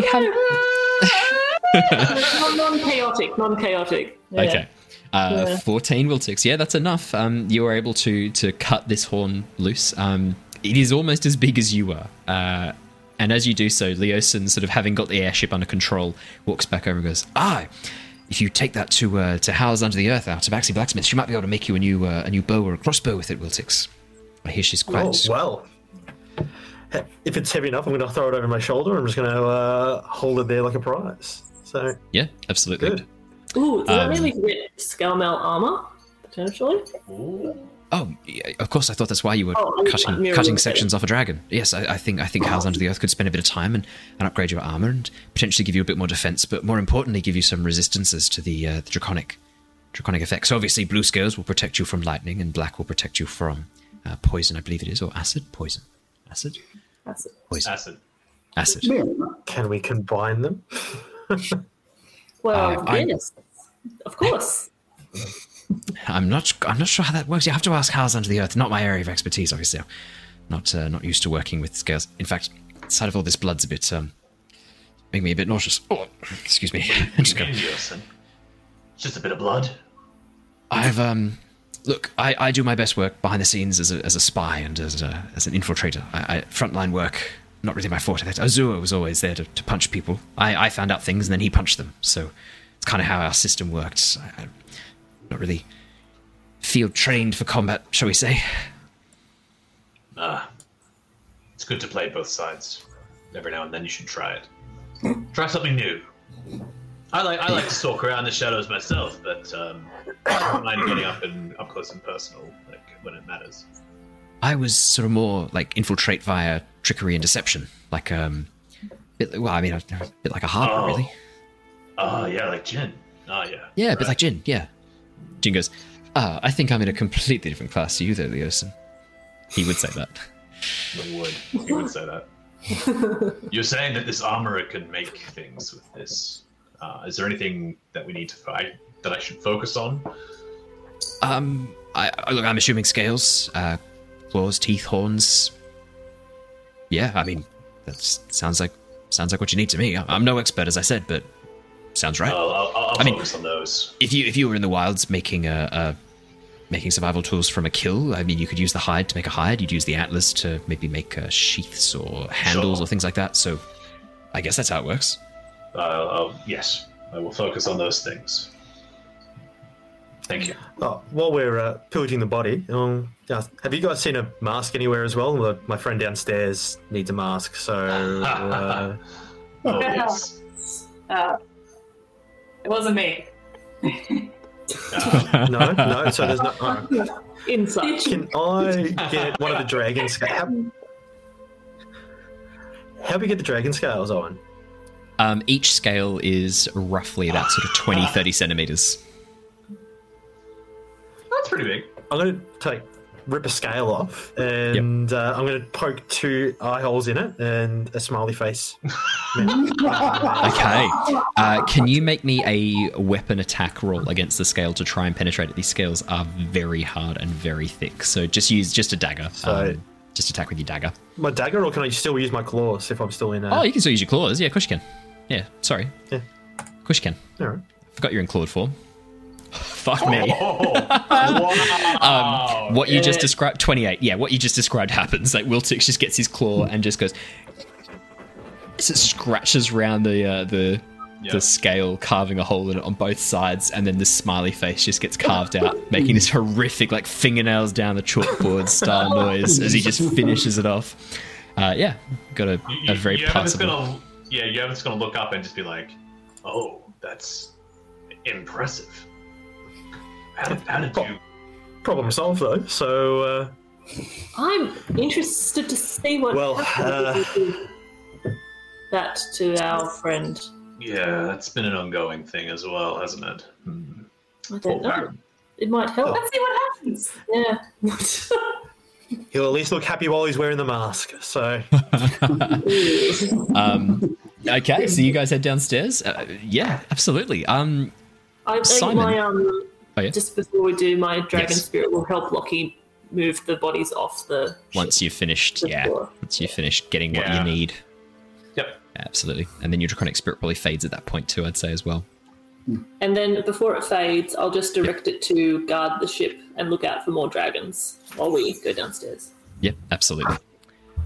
don't know. non chaotic, non chaotic. Yeah. Okay. Uh, Yeah. 14 Wiltix. Yeah, that's enough. Um, you were able to to cut this horn loose. Um, it is almost as big as you are. Uh, and as you do so, Leosin, sort of having got the airship under control, walks back over and goes, Ah, if you take that to uh, to Howls Under the Earth, our Tabaxi blacksmith, she might be able to make you a new uh, a new bow or a crossbow with it, Wiltix. I hear she's quite. Oh, well. If it's heavy enough, I'm going to throw it over my shoulder. I'm just going to uh, hold it there like a prize. So, Yeah, absolutely. good. Ooh, does that Um, mean we can get scale mail armor? Potentially? Oh, yeah, of course. I thought that's why you were Oh, cutting like mirror cutting image. sections off a dragon. Yes, I, I think I think Howls Under the Earth could spend a bit of time and, and upgrade your armor and potentially give you a bit more defense, but more importantly, give you some resistances to the, uh, the draconic draconic effects. So obviously, blue scales will protect you from lightning, and black will protect you from uh, poison. I believe it is, or acid. Poison. Acid. That's it. Poison. Acid. Acid. Yeah. Can we combine them? Well, Uh, I'm- yes. Of course. I'm not. I'm not sure how that works. You have to ask Howls Under the Earth. Not my area of expertise, obviously. I'm not uh, not used to working with scales. In fact, the sight of all this blood's a bit um, making me a bit nauseous. Oh, excuse me. I'm just gonna- It's just a bit of blood. I've um, look. I, I do my best work behind the scenes as a, as a spy and as a, as an infiltrator. I, I frontline work. Not really my forte. That Azure was always there to, to punch people. I, I found out things and then he punched them. So it's kind of how our system worked. I, I'm not really field trained for combat, shall we say? Ah, it's good to play both sides. Every now and then you should try it. try something new. I like I like to stalk around the shadows myself, but um, I don't mind getting up and up close and personal, like when it matters. I was sort of more like infiltrate via trickery and deception, like um, bit, well, I mean, a, a bit like a harper, Oh. really. Oh yeah, like Jin. Oh yeah. Yeah, a bit like Jin. Yeah. Jin goes, "Ah, I think I'm in a completely different class to you, though, Leosin." He would say that. You would. You would say that. You're saying that this armorer can make things with this. Uh, is there anything that we need to fight that I should focus on? Um, I look. I'm assuming scales, uh, claws, teeth, horns. Yeah, I mean, that sounds like sounds like what you need to me. I'm no expert, as I said, but sounds right. I'll, I'll, I'll I mean- focus on those. if you if you were in the wilds making a, a making survival tools from a kill, I mean, you could use the hide to make a hide. You'd use the atlas to maybe make uh, sheaths or handles Sure. or things like that. So, I guess that's how it works. Uh, yes, I will focus on those things. Thank you. Oh, while we're uh, pillaging the body, um, yeah, have you guys seen a mask anywhere as well? Well, My friend downstairs needs a mask, so uh, Oh, yes. Uh, it wasn't me. Uh, no, no. So there's no. alright. Insight. Can I get one of the dragon scales? How, how do we get the dragon scales on? Um, each scale is roughly about sort of 20, 30 centimeters. That's pretty big. I'm going to take rip a scale off, and uh, I'm going to poke two eye holes in it and a smiley face. Okay. Uh, can you make me a weapon attack roll against the scale to try and penetrate it? These scales are very hard and very thick, so just use just a dagger. So- um, just attack with your dagger. My dagger, or can I still use my claws if I'm still in? Uh, Oh, you can still use your claws. Yeah, of course you can. Yeah, sorry. Yeah. Of course you can. all right. Forgot you're in clawed form. Fuck me. Oh, wow. Um, what you just described, 28. Yeah, what you just described happens. Like Wiltix just gets his claw and just goes. It scratches around the uh, the Yeah. the scale, carving a hole in it on both sides, and then the smiley face just gets carved out, making this horrific, like fingernails down the chalkboard style noise as he just finishes it off. Uh, yeah, got a, a very you just passable. gonna, yeah, you're just gonna look up and just be like, "Oh, that's impressive." How did, how did you? Problem solved though. So uh, I'm interested to see what Well, happens uh, if we do that to our friend. Yeah, that's been an ongoing thing as well, hasn't it? Hmm. I don't know. It might help. Let's see what happens. Yeah. he'll at least look happy while he's wearing the mask. So Um, okay, so you guys head downstairs. Uh, yeah, absolutely. Um, I think Simon. my um Oh, yeah? just before we do my dragon Yes. spirit will help Lockie move the bodies off the once you've finished, yeah, floor. once you've finished getting what you need. Yep. Absolutely. And then your draconic spirit probably fades at that point too, I'd say as well. and then before it fades, I'll just direct it to guard the ship and look out for more dragons while we go downstairs. Yep, absolutely.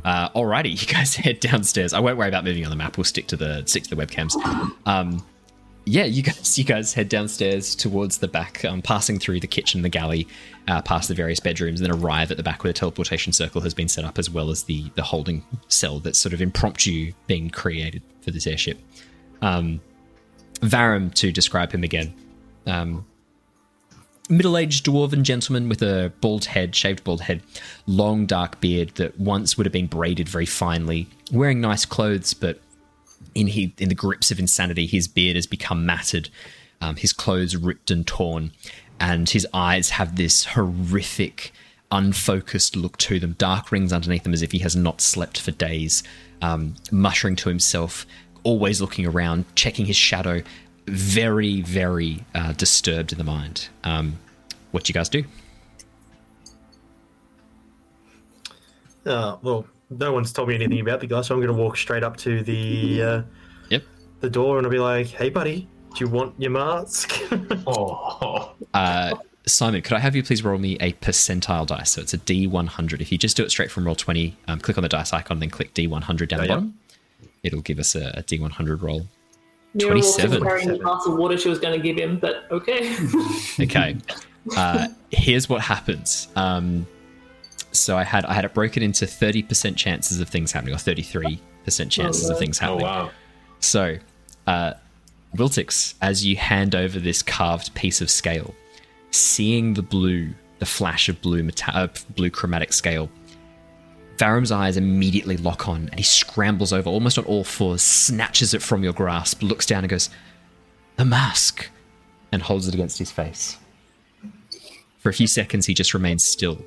Uh, alrighty, you guys head downstairs. I won't worry about moving on the map. We'll stick to the stick to the webcams. Um, yeah, you guys, you guys head downstairs towards the back, um, passing through the kitchen, the galley, uh, past the various bedrooms, and then arrive at the back where the teleportation circle has been set up, as well as the the holding cell that's sort of impromptu being created for this airship. Um, Varum, to describe him again, um, middle-aged dwarven gentleman with a bald head, shaved bald head, long dark beard that once would have been braided very finely, wearing nice clothes, but in he in the grips of insanity, his beard has become matted, um, his clothes ripped and torn, and his eyes have this horrific, unfocused look to them, dark rings underneath them as if he has not slept for days, um, muttering to himself, always looking around, checking his shadow, very, very uh, disturbed in the mind. Um, what do you guys do? uh, well, no one's told me anything about the guy, so I'm going to walk straight up to the uh, Yep. the door and I'll be like, "Hey, buddy, do you want your mask?" Oh, Uh, Simon, could I have you please roll me a percentile dice? So it's a D100. If you just do it straight from roll 20, um, click on the dice icon, then click D100 down Oh, the yeah. bottom. It'll give us a, a D100 roll. Mira 27. carrying the glass of water she was going to give him, but okay. Okay. Uh, here's what happens. Um, so I had I had it broken into 30% chances of things happening, or 33% chances of things happening. oh wow. So, uh, Wiltix, as you hand over this carved piece of scale, seeing the blue, the flash of blue, meta- uh, blue chromatic scale, Varum's eyes immediately lock on, and he scrambles over, almost on all fours, snatches it from your grasp, looks down, and goes, "The mask," and holds it against his face. For a few seconds, he just remains still,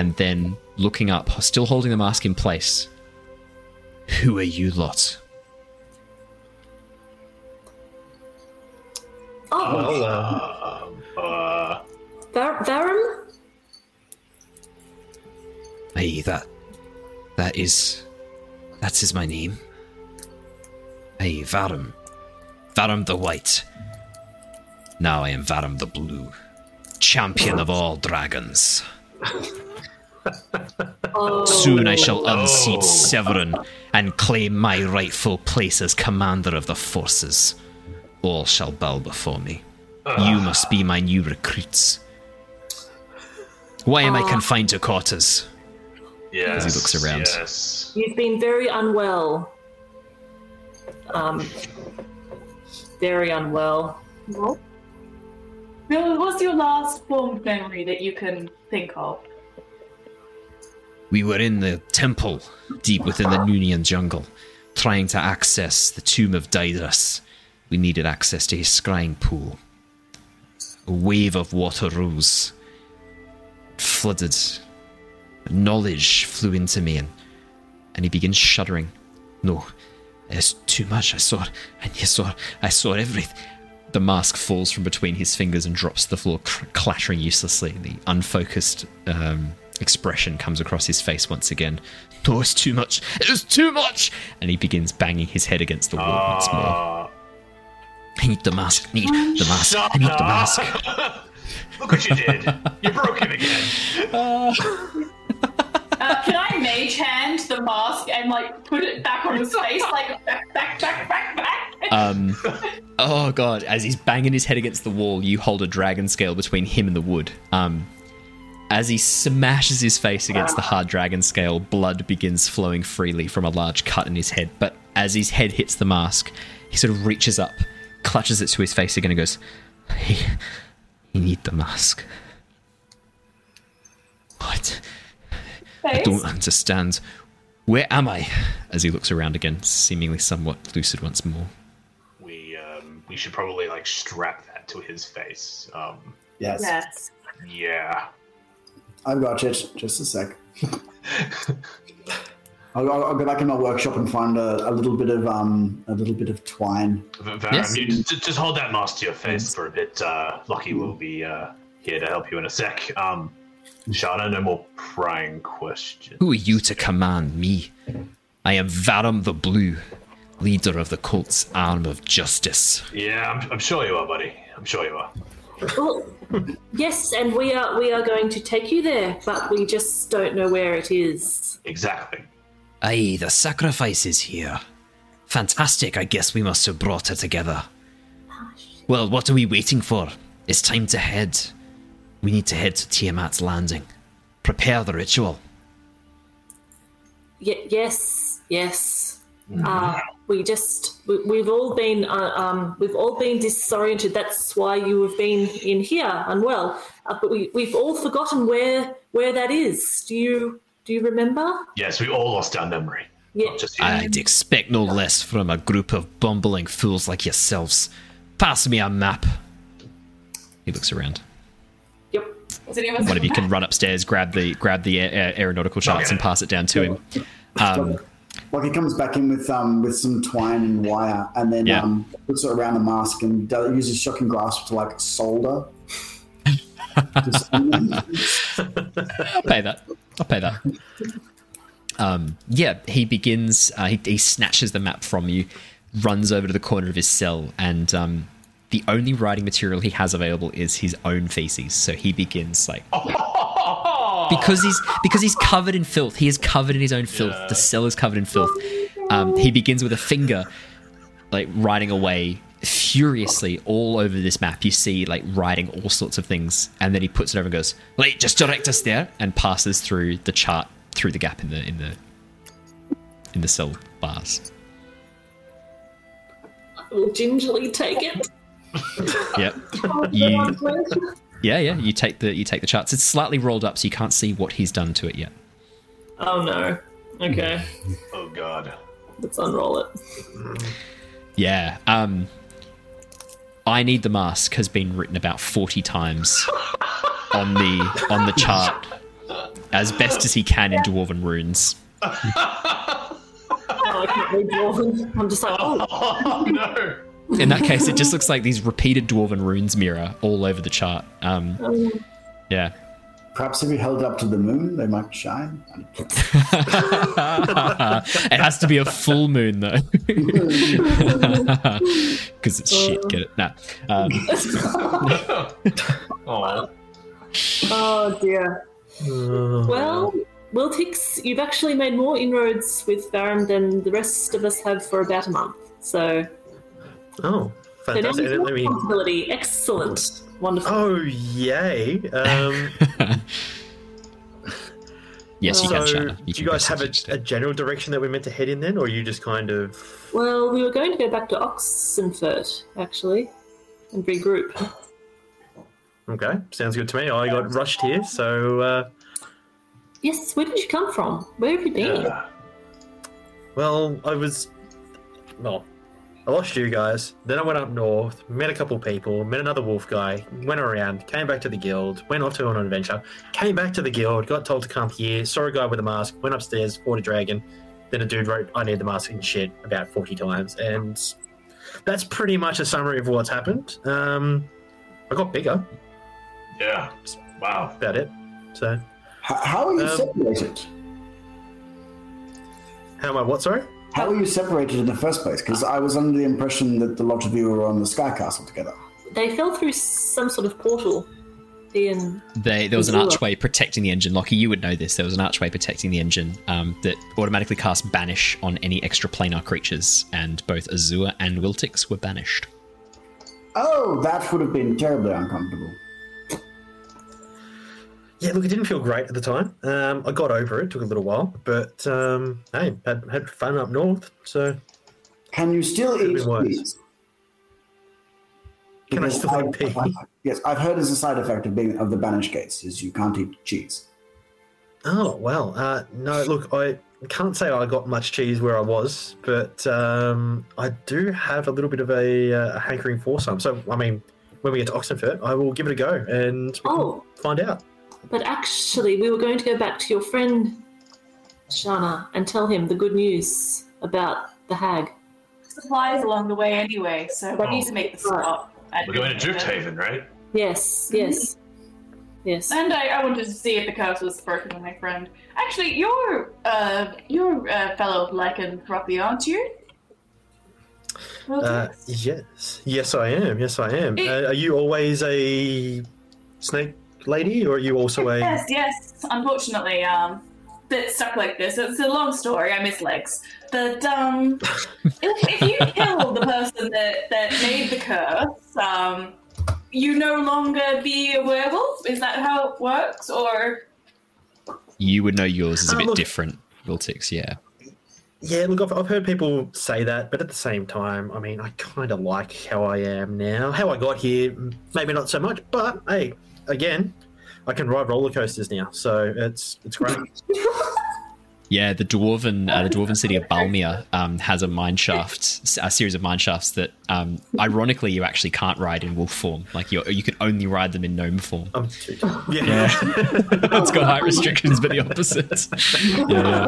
and then looking up, still holding the mask in place, who are you lot? oh, well, uh, Uh, Var- Varum? Aye, that that is that is my name. Aye, Varum. Varum the White. Now I am Varum the Blue. Champion of all dragons. Oh, Soon I shall Oh. unseat Severin and claim my rightful place as commander of the forces. All shall bow before me. You must be my new recruits. Why am I confined to quarters? yes. he looks around. Yes. You've been very unwell. Um, very unwell. Bill, what's your last formed memory that you can think of? We were in the temple, deep within the Noonian jungle, trying to access the tomb of Didus. We needed access to his scrying pool. A wave of water rose, flooded. Knowledge flew into me, and, and he begins shuddering. No, it's too much. I saw, you saw, I saw everything. The mask falls from between his fingers and drops to the floor, cr- clattering uselessly. The unfocused um, expression comes across his face once again. No, it's too much. It's too much. And he begins banging his head against the wall once more. Uh, I need the mask. I need the mask. I need the mask. Look what you did. You broke him again. Uh, can I mage hand the mask and like put it back on his face, like back, back, back, back, back? Um, oh god! As he's banging his head against the wall, you hold a dragon scale between him and the wood. Um, as he smashes his face against the hard dragon scale, blood begins flowing freely from a large cut in his head. But as his head hits the mask, he sort of reaches up, clutches it to his face again, and goes, "He, he need the mask." What? I don't understand. Where am I? As he looks around again, seemingly somewhat lucid once more. We um, we should probably like strap that to his face. Um, Yes. Yes. yeah. I've got it. Just a sec. I'll, I'll, I'll go back in my workshop and find a, a little bit of um a little bit of twine. V- Varum, Yes. you just, just hold that mask to your face for a bit. Uh, Lockie will be uh, here to help you in a sec. Um, Shana, no more prying questions. Who are you to command me? I am Varum the Blue, leader of the cult's arm of justice. Yeah, I'm, I'm sure you are, buddy. I'm sure you are. Well, yes, and we are we are going to take you there, but we just don't know where it is. Exactly. Aye, the sacrifice is here. Fantastic, I guess we must have brought her together. Well, what are we waiting for? It's time to head. We need to head to Tiamat's landing. Prepare the ritual. Ye- yes, yes. Uh, we just we, we've all been uh, um, we've all been disoriented. That's why you have been in here unwell. Uh, but we we've all forgotten where where that is. Do you do you remember? Yes, we all lost our memory. Yeah. Just. I'd expect no less from a group of bumbling fools like yourselves. Pass me a map. He looks around. Yep. Does any One of you can run upstairs, grab the grab the a- a- aeronautical charts, Okay. and pass it down to him. Um, Like he comes back in with um with some twine and wire, and then Yeah. um puts it around the mask and does, uses shocking grasp to like solder. I'll pay that. I'll pay that. Um, yeah, he begins. Uh, he, he snatches the map from you, runs over to the corner of his cell, and um, the only writing material he has available is his own feces. So he begins like because he's because he's covered in filth. He is covered in his own filth. The cell is covered in filth. Um, he begins with a finger, like writing away furiously all over this map. You see, like writing all sorts of things, and then he puts it over and goes, "Wait, just direct us there," and passes through the chart through the gap in the in the in the cell bars. I will gingerly take it. Yep. You, yeah, yeah. You take the you take the charts. It's slightly rolled up, so you can't see what he's done to it yet. Oh no. Okay, Oh God. let's unroll it. Yeah. Um I need the mask has been written about 40 times on the on the chart as best as he can in dwarven runes. Oh, I can't read dwarven. I'm just like, oh, Oh no. In that case it just looks like these repeated dwarven runes mirror all over the chart. Um yeah. Perhaps if you held it up to the moon, they might shine. it has to be a full moon though. Cuz it's shit, get it? Nah. Um, Oh. oh dear. Well, Wiltix, you've actually made more inroads with Varum than the rest of us have for about a month. So, Oh, so now fantastic. you've me. Excellent. Wonderful. Oh, yay. Um, yes, you so, can chat. do you guys have a, a general direction that we're meant to head in then, or are you just kind of. Well, we were going to go back to Oxenfurt, actually, and regroup. Okay, sounds good to me. I got rushed here, so. Uh, Yes, where did you come from? Where have you been? Yeah. well, I was well, I lost you guys. Then I went up north, met a couple people, met another wolf guy, went around, came back to the guild, went off to on an adventure, came back to the guild, got told to come here, saw a guy with a mask, went upstairs, fought a dragon. Then a dude wrote, I need the mask and shit about 40 times. And that's pretty much a summary of what's happened. Um, I got bigger, Yeah. Wow. about it. So, H- how are you Um, separated? how am I? What, sorry? How were you separated in the first place? Because I was under the impression that the lot of you were on the Sky Castle together. They fell through some sort of portal. He They, there was an archway protecting the engine. Lockie, you would know this. There was an archway protecting the engine um, that automatically cast Banish on any extraplanar creatures, and both Azure and Wiltix were banished. Oh, that would have been terribly uncomfortable. Yeah, look, it didn't feel great at the time. Um, I got over it. Took a little while, but um, hey, had had fun up north. So Can you still eat worse. cheese? Can I Because still I've- eat pea? I've- yes, I've heard as a side effect of being of the banish gates is you can't eat cheese. Oh well, uh, no. Look, I can't say I got much cheese where I was, but um, I do have a little bit of a, uh, a hankering for some. So, I mean, when we get to Oxenfurt, I will give it a go and Oh. find out. But actually, we were going to go back to your friend Shana and tell him the good news about the hag. Supplies along the way anyway, so we need to make the stop. at We're going to Drifthaven. Drifthaven, right? Yes, yes, yes. And I, I wanted to see if the curse was broken with my friend. Actually, you're uh you're a fellow lycanthropy, aren't you? Well, Uh, yes, yes, I am. Yes, I am. It- Uh, are you always a snake lady, or are you also a? Yes, yes. Unfortunately, um, bit stuck like this. It's a long story. I miss legs. But um, if, if you kill the person that that made the curse, um, you no longer be a werewolf. Is that how it works, or? You would know yours is a Oh, bit look. different, Wiltix, yeah. Yeah, look, I've, I've heard people say that, but at the same time, I mean, I kind of like how I am now. How I got here, maybe not so much, but hey, again, I can ride roller coasters now, so it's it's great. Yeah, the dwarven uh, the dwarven city of Balmir um, has a mine shaft, a series of mine shafts that, um, ironically, you actually can't ride in wolf form. Like you, you can only ride them in gnome form. I'm too, yeah. it's got height restrictions, but the opposite. Yeah.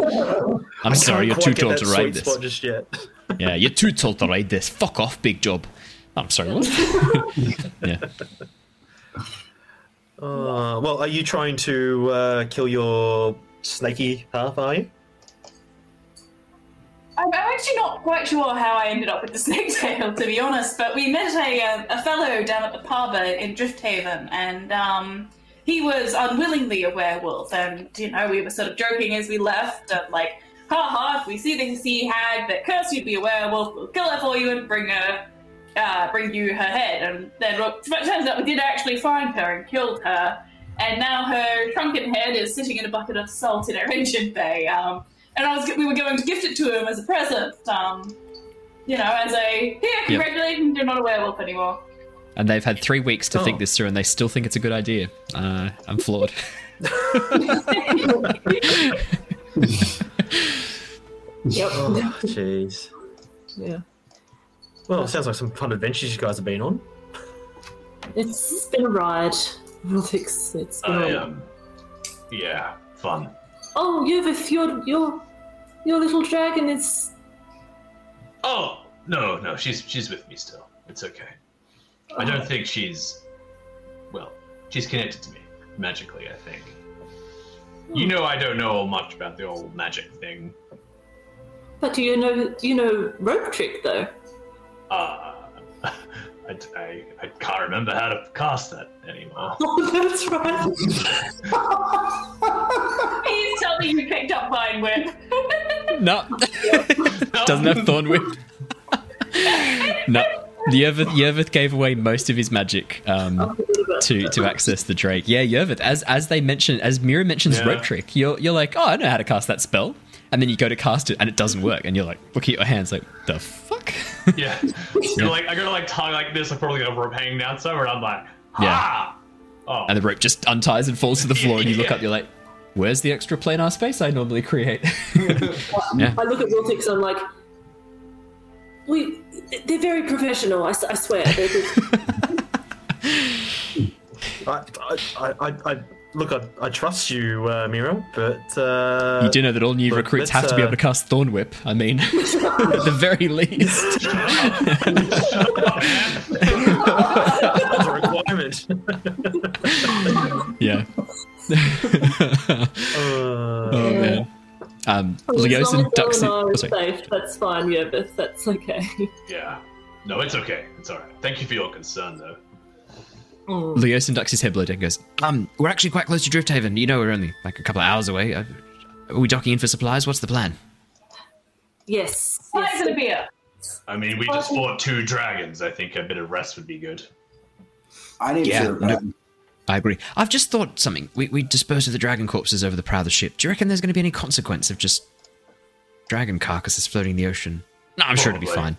I'm I sorry, you're too tall to ride this. just yet. Yeah, you're too tall to ride this. Fuck off, big job. I'm sorry, what? yeah. Uh, well, are you trying to uh, kill your snaky half? Are you? I'm, actually not quite sure how I ended up with the snake tail, to be honest. But we met a, uh, a fellow down at the pub in Drifthaven, and um, he was unwillingly a werewolf. And you know, we were sort of joking as we left, like, ha ha! If we see the sea hag that curse you'd be a werewolf, we'll kill her for you and bring her, uh, bring you her head. And then look, it turns out we did actually find her and killed her. And now her shrunken head is sitting in a bucket of salt in our engine bay. Um, and I was we were going to gift it to him as a present. Um, you know, as a here, congratulations, you're not a werewolf anymore. And they've had three weeks to think Oh. this through, and they still think it's a good idea. Uh, I'm flawed. Yep. Oh, jeez. yeah. Well, it sounds like some fun adventures you guys have been on. It's been a ride. It's, it's been I, a um, yeah, fun. Oh, Yervith, your your your little dragon is. Oh no, no, she's she's with me still. It's okay. I don't think she's. Well, she's connected to me magically. I think. You know, I don't know much about the old magic thing. But do you know do you know rope trick though? Uh, I, I, I can't remember how to cast that anymore. Oh, that's right. Please tell me you picked up Vine Whip. no. Doesn't have Thorn Whip. no. Yervith, Yervith gave away most of his magic um, to to access the Drake. Yeah, Yervith. As as they mention, as Mira mentions Yeah. rope trick, you're you're like, oh, I know how to cast that spell, and then you go to cast it and it doesn't work, and you're like, look at your hands, like the fuck. yeah, you're like I gotta like tongue like this, like probably got a rope hanging down somewhere. And I'm like, Yeah. ah. Oh, and the rope just unties and falls to the floor, and you look Yeah. up, you're like, where's the extra planar space I normally create? I look at Wiltix and I'm like, We, they're very professional. I swear. I, I, I, I look. I, I trust you, uh, Miro, but uh, you do know that all new look, recruits let's, have to be uh, able to cast Thorn Whip. I mean, at the very least. That's a requirement. Yeah. Uh, oh man. Um, As long Leos and as Duxie. Oh, safe, that's fine. Yeah, but that's okay. Yeah. No, it's okay. It's all right. Thank you for your concern, though. Leos and Duxie's head blood and goes, Um, we're actually quite close to Drifthaven. You know, we're only like a couple of hours away. Uh, Are we docking in for supplies? What's the plan? Yes. Flags yes. and a beer. I mean, we just fought two dragons. I think a bit of rest would be good. I need Yeah, to. no- I agree. I've just thought something. We, we disposed of the dragon corpses over the prow of the ship. Do you reckon there's going to be any consequence of just dragon carcasses floating in the ocean? No, I'm sure it'll be fine.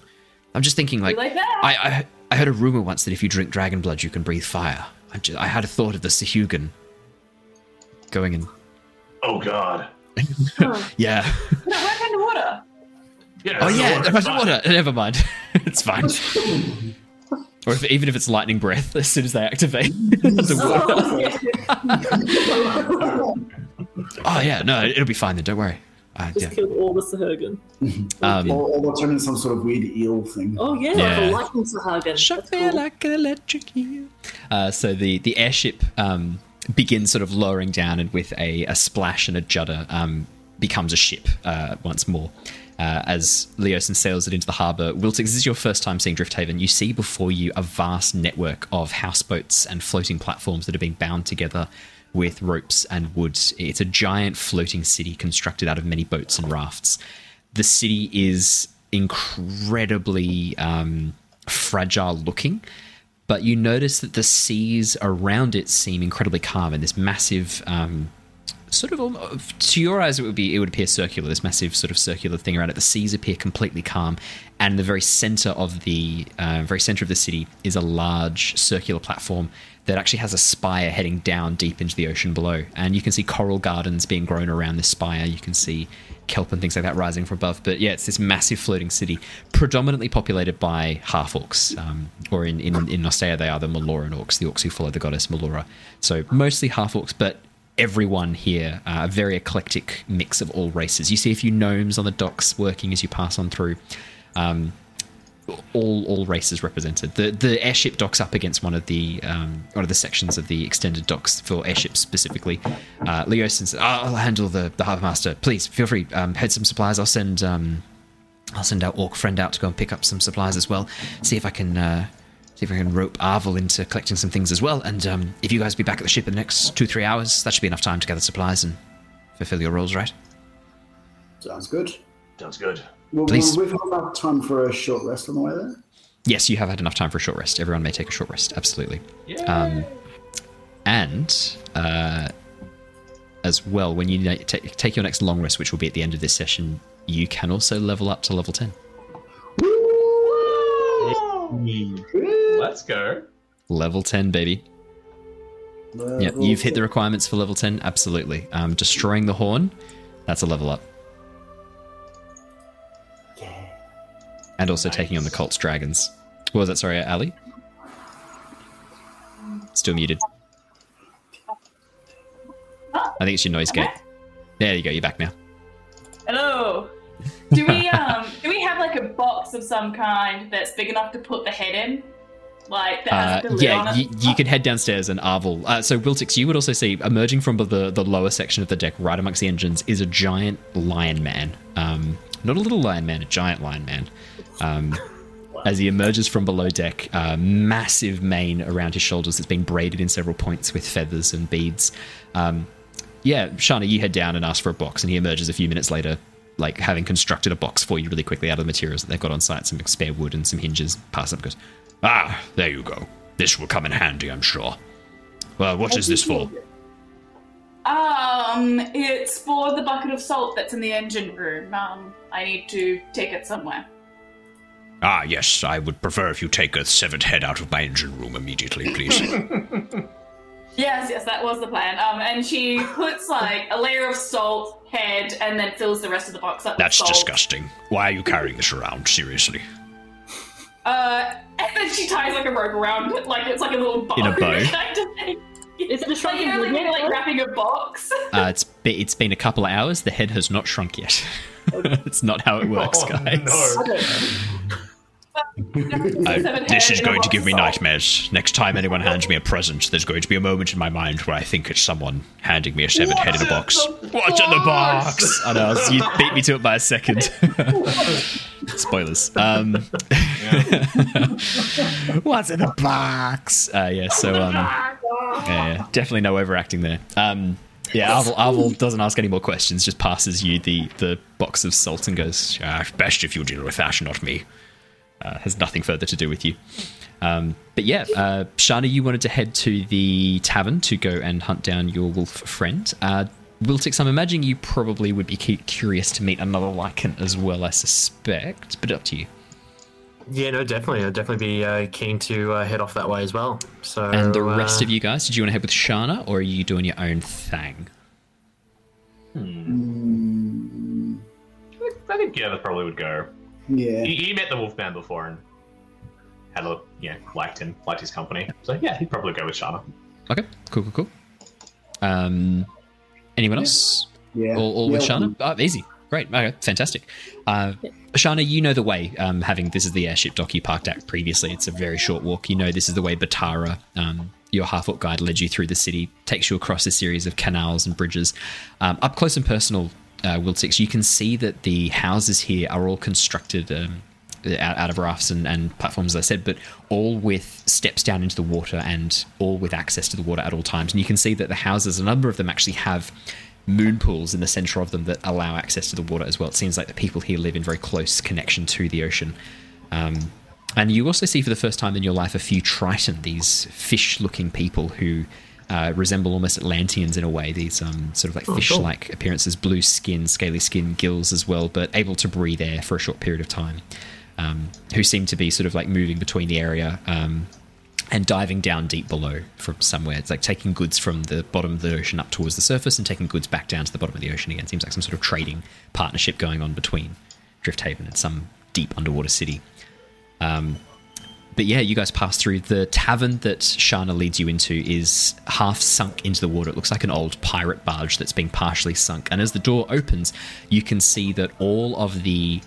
I'm just thinking, like, like that? I, I I heard a rumor once that if you drink dragon blood, you can breathe fire. I, ju- I had a thought of the Sahuagin going and Oh God. yeah. No, we're underwater. Yeah. Oh yeah, it's there's fine. water. Never mind. it's fine. or if, even if it's lightning breath, as soon as they activate the water. Oh, Oh yeah, no, it'll be fine then. Don't worry. Uh, Just yeah. killed all the Sahuagin. Um, or, or turn into some sort of weird eel thing. Oh yeah, Yeah. like a lightning Sahuagin. Shock me cool. like an electric eel. Uh, so the the airship um, begins sort of lowering down, and with a, a splash and a judder, um, becomes a ship uh, once more. Uh, as Leosin sails it into the harbour, Wiltix, this is your first time seeing Drifthaven. You see before you a vast network of houseboats and floating platforms that are being bound together with ropes and wood. It's a giant floating city constructed out of many boats and rafts. The city is incredibly um, fragile looking, but you notice that the seas around it seem incredibly calm, and this massive. Um, Sort of, to your eyes, it would be it would appear circular. This massive sort of circular thing around it. The seas appear completely calm, and the very center of the uh, very center of the city is a large circular platform that actually has a spire heading down deep into the ocean below. And you can see coral gardens being grown around this spire. You can see kelp and things like that rising from above. But yeah, it's this massive floating city, predominantly populated by half orcs, um, or in in in Nostea they are the Maloran orcs, the orcs who follow the goddess Malora. So mostly half orcs, but everyone here, uh, a very eclectic mix of all races. You see a few gnomes on the docks working as you pass on through. Um, all all races represented. The the airship docks up against one of the um, one of the sections of the extended docks for airships specifically. Uh, Leosin says, "I'll handle the the harbour master. Please feel free. Um, head some supplies. I'll send um, I'll send our orc friend out to go and pick up some supplies as well. See if I can uh, see if I can rope Arvel into collecting some things as well. And um, if you guys be back at the ship in the next two three hours, that should be enough time to gather supplies and fulfill your roles, right? Sounds good. Sounds good. Well, Please. we've had enough time for a short rest on the way there. Yes, you have had enough time for a short rest. Everyone may take a short rest. Absolutely. Um, and uh, as well, when you na- ta take your next long rest, which will be at the end of this session, you can also level up to level ten. Let's go. Level ten, baby. Yeah, you've hit the requirements for level 10. Absolutely. Um, destroying the horn, that's a level up. And also taking on the cult's dragons. What was that? Sorry, Ali? Still muted. I think it's your noise gate. There you go. You're back now. Hello. Do we um do we have like a box of some kind that's big enough to put the head in? Like that has Uh, yeah, you, you can head downstairs and Arvel. Uh, so Wiltix, you would also see emerging from the the lower section of the deck, right amongst the engines, is a giant lion man. Um, not a little lion man, a giant lion man. Um, as he emerges from below deck, uh, massive mane around his shoulders that's been braided in several points with feathers and beads. Um, yeah, Shana, you head down and ask for a box, and he emerges a few minutes later, like having constructed a box for you really quickly out of the materials that they've got on site, some spare wood and some hinges. Pass up, goes, Ah, there you go. This will come in handy, I'm sure. Well, what is this for? Um, it's for the bucket of salt that's in the engine room. Um, I need to take it somewhere. Ah, yes, I would prefer if you take a severed head out of my engine room immediately, please. Yes, yes, that was the plan. Um, and she puts like a layer of salt, head, and then fills the rest of the box up. That's with salt. disgusting. Why are you carrying this around? Seriously. Uh, and then she ties like a rope around it, like it's like a little bow. In a bow? kind of thing. Is it a Like shrunken you know, like, like wrapping a box. Uh, it's be, it's been a couple of hours. The head has not shrunk yet. it's not how it works, Oh, guys. no. This is going to give me nightmares. Next time anyone hands me a present, there's going to be a moment in my mind where I think it's someone handing me a severed head in a box. What's in the box? I know you beat me to it by a second. Spoilers. Um, what's in the box? Uh, yeah, so um, yeah, yeah, definitely no overacting there. Um, yeah, Arvel, Arvel doesn't ask any more questions. Just passes you the the box of salt and goes, Ah, best if you deal with that, not me. Uh, has nothing further to do with you. Um, but yeah, uh, Shana, you wanted to head to the tavern to go and hunt down your wolf friend. Uh, Wiltix, I'm imagining you probably would be curious to meet another Lycan as well, I suspect, but up to you. Yeah, no, definitely. I'd definitely be uh, keen to uh, head off that way as well. So And the rest uh, of you guys, did you want to head with Shana or are you doing your own thing? I think yeah, that probably would go. Yeah. He, he met the Wolfman before and had a you know liked him, liked his company. So yeah, he'd probably go with Shana. Okay, cool, cool, cool. Um, anyone else? Yeah. All, all yeah, with Shana? Oh, easy. Great. Okay, fantastic. Uh, Shana, you know the way. Um, having this is the airship dock you parked at previously. It's a very short walk. You know this is the way Batara, um, your half orc guide, led you through the city, takes you across a series of canals and bridges. Um, up close and personal, uh, Wiltix, you can see that the houses here are all constructed. Um, out, out of rafts and, and platforms, as I said, but all with steps down into the water and all with access to the water at all times. And you can see that the houses, a number of them actually have moon pools in the center of them that allow access to the water as well. It seems like the people here live in very close connection to the ocean. Um, and you also see for the first time in your life a few Triton, these fish looking people who uh, resemble almost Atlanteans in a way, these um, sort of like Oh, fish cool. like appearances, blue skin, scaly skin, gills as well, but able to breathe air for a short period of time. Um, who seem to be sort of like moving between the area um, and diving down deep below from somewhere. It's like taking goods from the bottom of the ocean up towards the surface and taking goods back down to the bottom of the ocean again. Seems like some sort of trading partnership going on between Drift Haven and some deep underwater city. Um, but yeah, you guys pass through the tavern that Shana leads you into is half sunk into the water. It looks like an old pirate barge that's been partially sunk. And as the door opens, you can see that all of the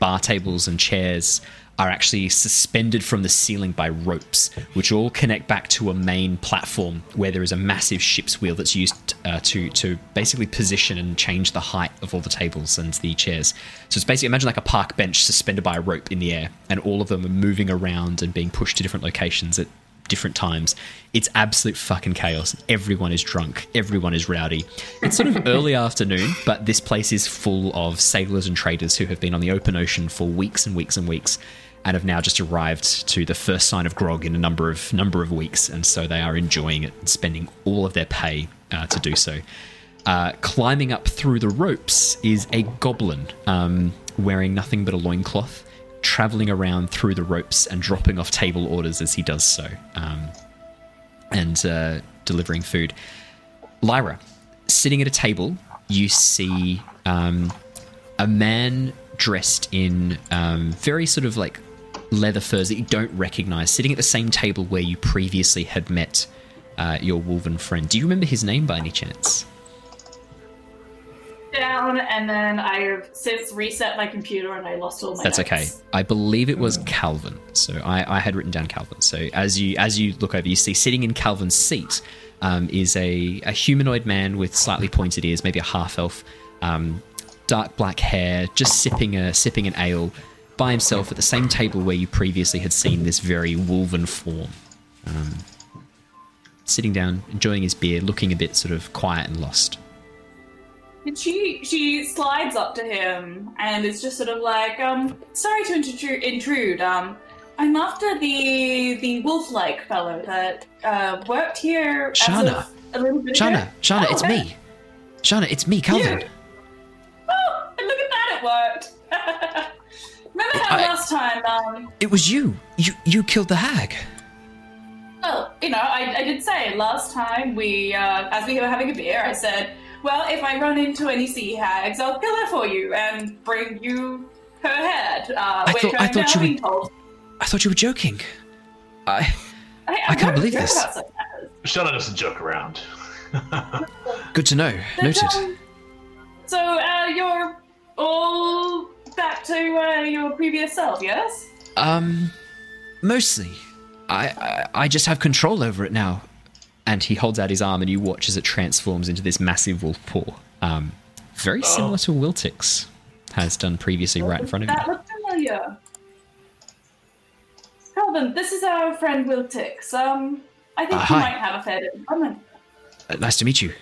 bar tables and chairs are actually suspended from the ceiling by ropes, which all connect back to a main platform where there is a massive ship's wheel that's used uh, to to basically position and change the height of all the tables and the chairs. So it's basically imagine like a park bench suspended by a rope in the air, and all of them are moving around and being pushed to different locations at different times. It's absolute fucking chaos. Everyone is drunk. Everyone is rowdy. It's sort of early afternoon, but this place is full of sailors and traders who have been on the open ocean for weeks and weeks and weeks and have now just arrived to the first sign of grog in a number of number of weeks and so they are enjoying it and spending all of their pay uh, to do so. Uh, climbing up through the ropes is a goblin um, wearing nothing but a loincloth, traveling around through the ropes and dropping off table orders as he does so, um, and uh, delivering food. Lyra, sitting at a table, you see um, a man dressed in um, very sort of like leather furs that you don't recognize, sitting at the same table where you previously had met uh, your wolven friend. Do you remember his name by any chance? Down, and then I have since reset my computer and I lost all my. That's notes. okay. I believe it was Calvin. So I, I had written down Calvin. So as you as you look over, you see sitting in Calvin's seat um, is a, a humanoid man with slightly pointed ears, maybe a half elf, um, dark black hair, just sipping a sipping an ale by himself at the same table where you previously had seen this very wolven form. Um, sitting down, enjoying his beer, looking a bit sort of quiet and lost. And she she slides up to him and is just sort of like, um, sorry to intru- intrude. Um, I'm after the the wolf-like fellow that uh, worked here. as Shana. of a little bit Shana, ago. Shana, Oh, it's hey. me. Shana, it's me, Calvin. You. Oh, and look at that! It worked. Remember how I- last time? Um, It was you. You you killed the hag. well, you know, I, I did say last time we, uh, as we were having a beer, I said, well, if I run into any sea hags, I'll kill her for you and bring you her head. Uh, I which thought- I I'm thought now you being told. I thought you were joking. I I, I can't believe this. about such matters. Shana doesn't joke around. good to know. But, Noted. um, so uh, you're all back to uh, your previous self, yes? Um, mostly. I, I I just have control over it now. And he holds out his arm, and you watch as it transforms into this massive wolf paw. Um, very similar to Wiltix has done previously, right in front of That you. looked familiar. Calvin, this is our friend Wiltix. Um, I think Uh, you hi. might have a fair bit in common. Uh, nice to meet you.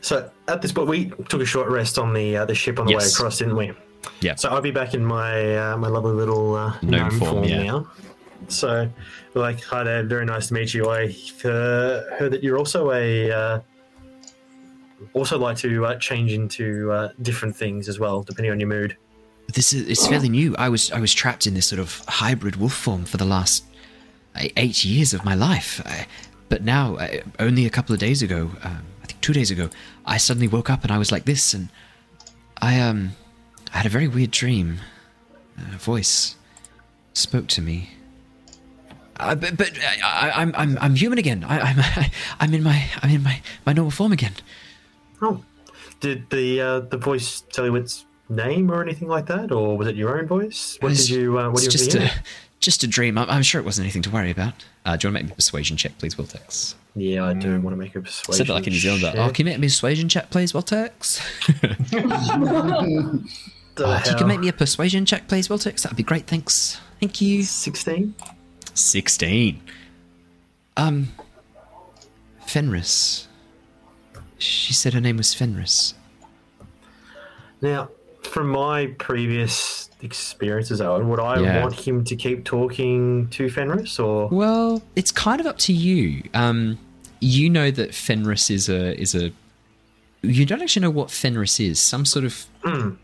So at this point, we took a short rest on the uh, the ship on the way across, didn't we? Yeah. So I'll be back in my uh, my lovely little uh, Gnome gnome form, form, yeah. now. So like, hi there, very nice to meet you. I uh, heard that you're also a uh, also like to uh, change into uh, different things as well, depending on your mood. This is it's fairly new. I was I was trapped in this sort of hybrid wolf form for the last uh, eight years of my life. I, but now, uh, only a couple of days ago, um, I think two days ago, I suddenly woke up and I was like this, and I um I had a very weird dream. A voice spoke to me. Uh, but but I, I, I'm I'm I'm human again. I, I'm I'm in my I'm in my my normal form again. Oh, did the uh, the voice tell you its name or anything like that, or was it your own voice? What It's- did you uh, what it's did you just hear? a just a dream. I'm, I'm sure it wasn't anything to worry about. Uh, do you want to make me a persuasion check, please, Wiltex? Yeah, I do want to make a persuasion. Said it like a New Zealander. check. Oh, can you make me a persuasion check, please, Wiltex? The Uh, if you can make me a persuasion check, please, Wiltex, that'd be great. Thanks. Thank you. sixteen. 16. Um, Fenris. She said her name was Fenris. Now, from my previous experiences, Owen, would I Yeah. want him to keep talking to Fenris, or Well, it's kind of up to you. Um, you know that Fenris is a is a. You don't actually know what Fenris is. Some sort of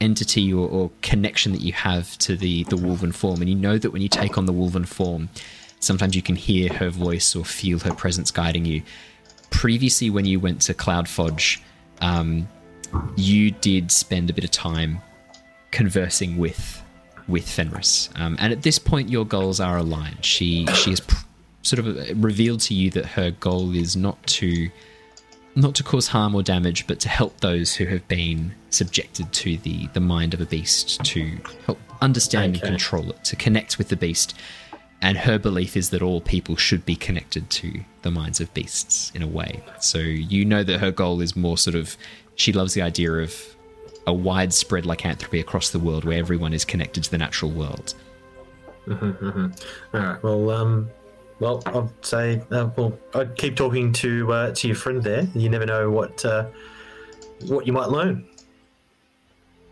entity or, or connection that you have to the the Wolven form, and you know that when you take on the Wolven form, sometimes you can hear her voice or feel her presence guiding you. Previously, when you went to Cloud Fudge, um, you did spend a bit of time conversing with with Fenris, um, and at this point, your goals are aligned. She she has pr- sort of revealed to you that her goal is not to not to cause harm or damage, but to help those who have been subjected to the the mind of a beast to help understand Okay. and control it, to connect with the beast. And her belief is that all people should be connected to the minds of beasts in a way. So you know that her goal is more sort of she loves the idea of a widespread lycanthropy across the world where everyone is connected to the natural world. all right? Well, um, well, I'd say, uh, well, I'd keep talking to uh, to your friend there. You never know what uh, what you might learn.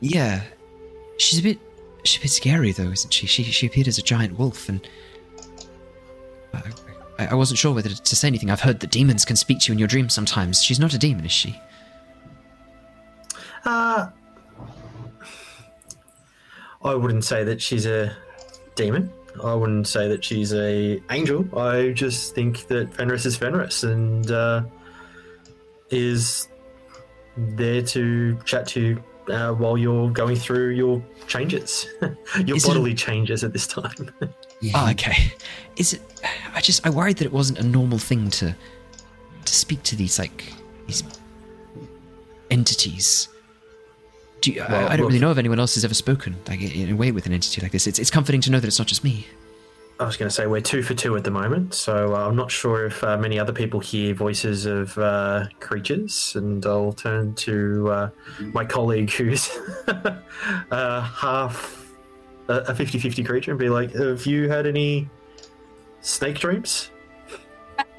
Yeah, she's a bit she's a bit scary though, isn't she? She she appeared as a giant wolf, and I, I, I wasn't sure whether to say anything. I've heard that demons can speak to you in your dreams sometimes. She's not a demon, is she? Uh, I wouldn't say that she's a demon. I wouldn't say that she's a angel. I just think that Fenris is Fenris and uh, is there to chat to you uh, while you're going through your changes, your Is it- bodily changes at this time. Oh, okay. Is it? I just I worried that it wasn't a normal thing to to speak to these like these entities. Do you, Well, I, I don't really know if anyone else has ever spoken like in a way with an entity like this. It's it's comforting to know that it's not just me. I was going to say we're two for two at the moment, so uh, I'm not sure if uh, many other people hear voices of uh, creatures, and I'll turn to uh, my colleague who's uh, half a a 50-50 creature and be like, "Have you had any snake dreams?"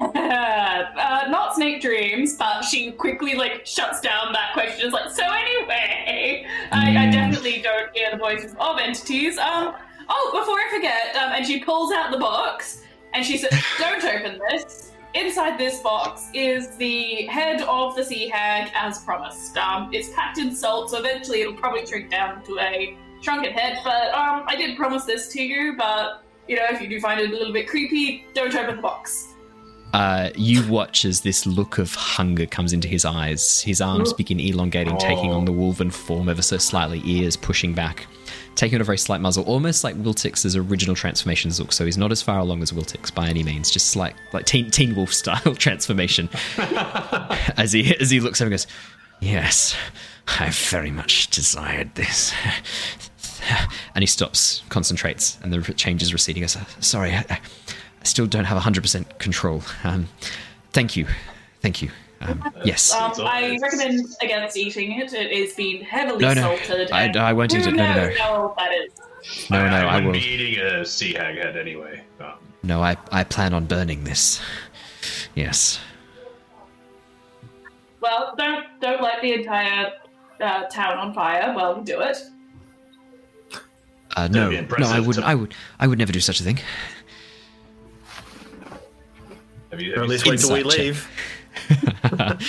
uh, not snake dreams, but she quickly like shuts down that question. It's like, so anyway, I, I definitely don't hear the voices of entities. Um, oh, before I forget, um, and she pulls out the box and she says, "Don't open this." Inside this box is the head of the sea hag, as promised. Um, it's packed in salt, so eventually it'll probably shrink down to a shrunken head. But um, I did promise this to you. But you know, if you do find it a little bit creepy, don't open the box. Uh, you watch as this look of hunger comes into his eyes. His arms begin elongating, taking on the wolven form ever so slightly, ears pushing back, taking on a very slight muzzle, almost like Wiltix's original transformations look. So he's not as far along as Wiltix by any means, just slight, like Teen, teen Wolf style transformation. as he as he looks over and goes, "Yes, I very much desired this." And he stops, concentrates, and the change is receding. Goes, "Sorry, I, I still don't have 100% control. Um, thank you, thank you. Um, yes. Um, I recommend against eating it. It is being heavily No, no, salted. I- and I won't eat it. No, no, no. knows how that is. No, no, I wouldn't will. be eating a sea hag head anyway. Um, No, I, I plan on burning this. Yes. Well, don't don't light the entire uh, town on fire while you do it. Uh, no, no, I wouldn't. to- I would. I would never do such a thing. Have you, Or at least wait till we leave. have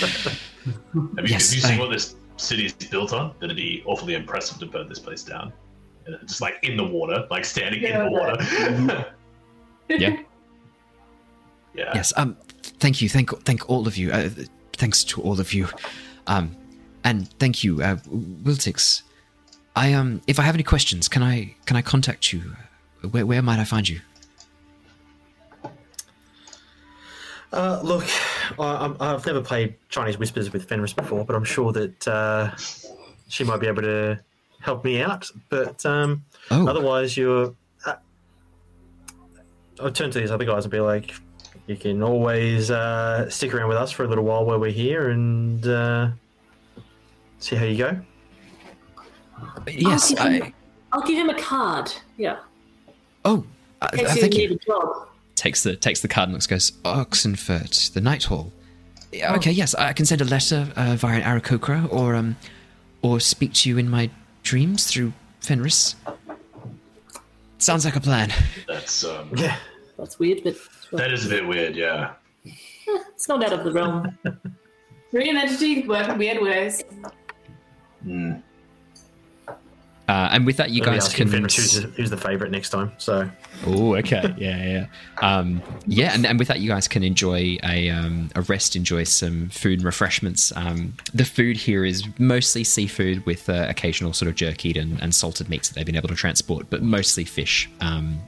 you, Yes, have you seen I- what this city is built on? That'd be awfully impressive to burn this place down. And Just like in the water, like standing in Yeah, the water. Yeah. yeah. Yes. Um. Thank you. Thank. Thank all of you. Uh, thanks to all of you. Um. And thank you, uh, Wiltix. I um. If I have any questions, can I can I contact you? Where where might I find you? Uh, look, I, I'm, I've never played Chinese Whispers with Fenris before, but I'm sure that uh, she might be able to help me out. But um, Oh. otherwise, you're. Uh, I'll turn to these other guys and be like, you can always uh, stick around with us for a little while while we're here and uh, see how you go. Yes. I'll give him, I. I'll give him a card. Yeah. Oh. In case uh, you thank need you. a job. takes the takes the card and looks goes Oxenfurt, the Night Hall. Yeah, Okay, yes, I can send a letter uh, via Aarakocra or um or speak to you in my dreams through Fenris. Sounds like a plan. That's um, Yeah. That's weird, but that is a bit weird. Yeah. it's not out of the realm. Korean entity work weird ways. Mm. Uh, and with that, you guys can. Who's, the- who's the favourite next time. So Oh, okay. Yeah, yeah. Um, yeah, and, and with that, you guys can enjoy a, um, a rest, enjoy some food and refreshments. Um, the food here is mostly seafood with uh, occasional sort of jerkied and, and salted meats that they've been able to transport, but mostly fish. Um,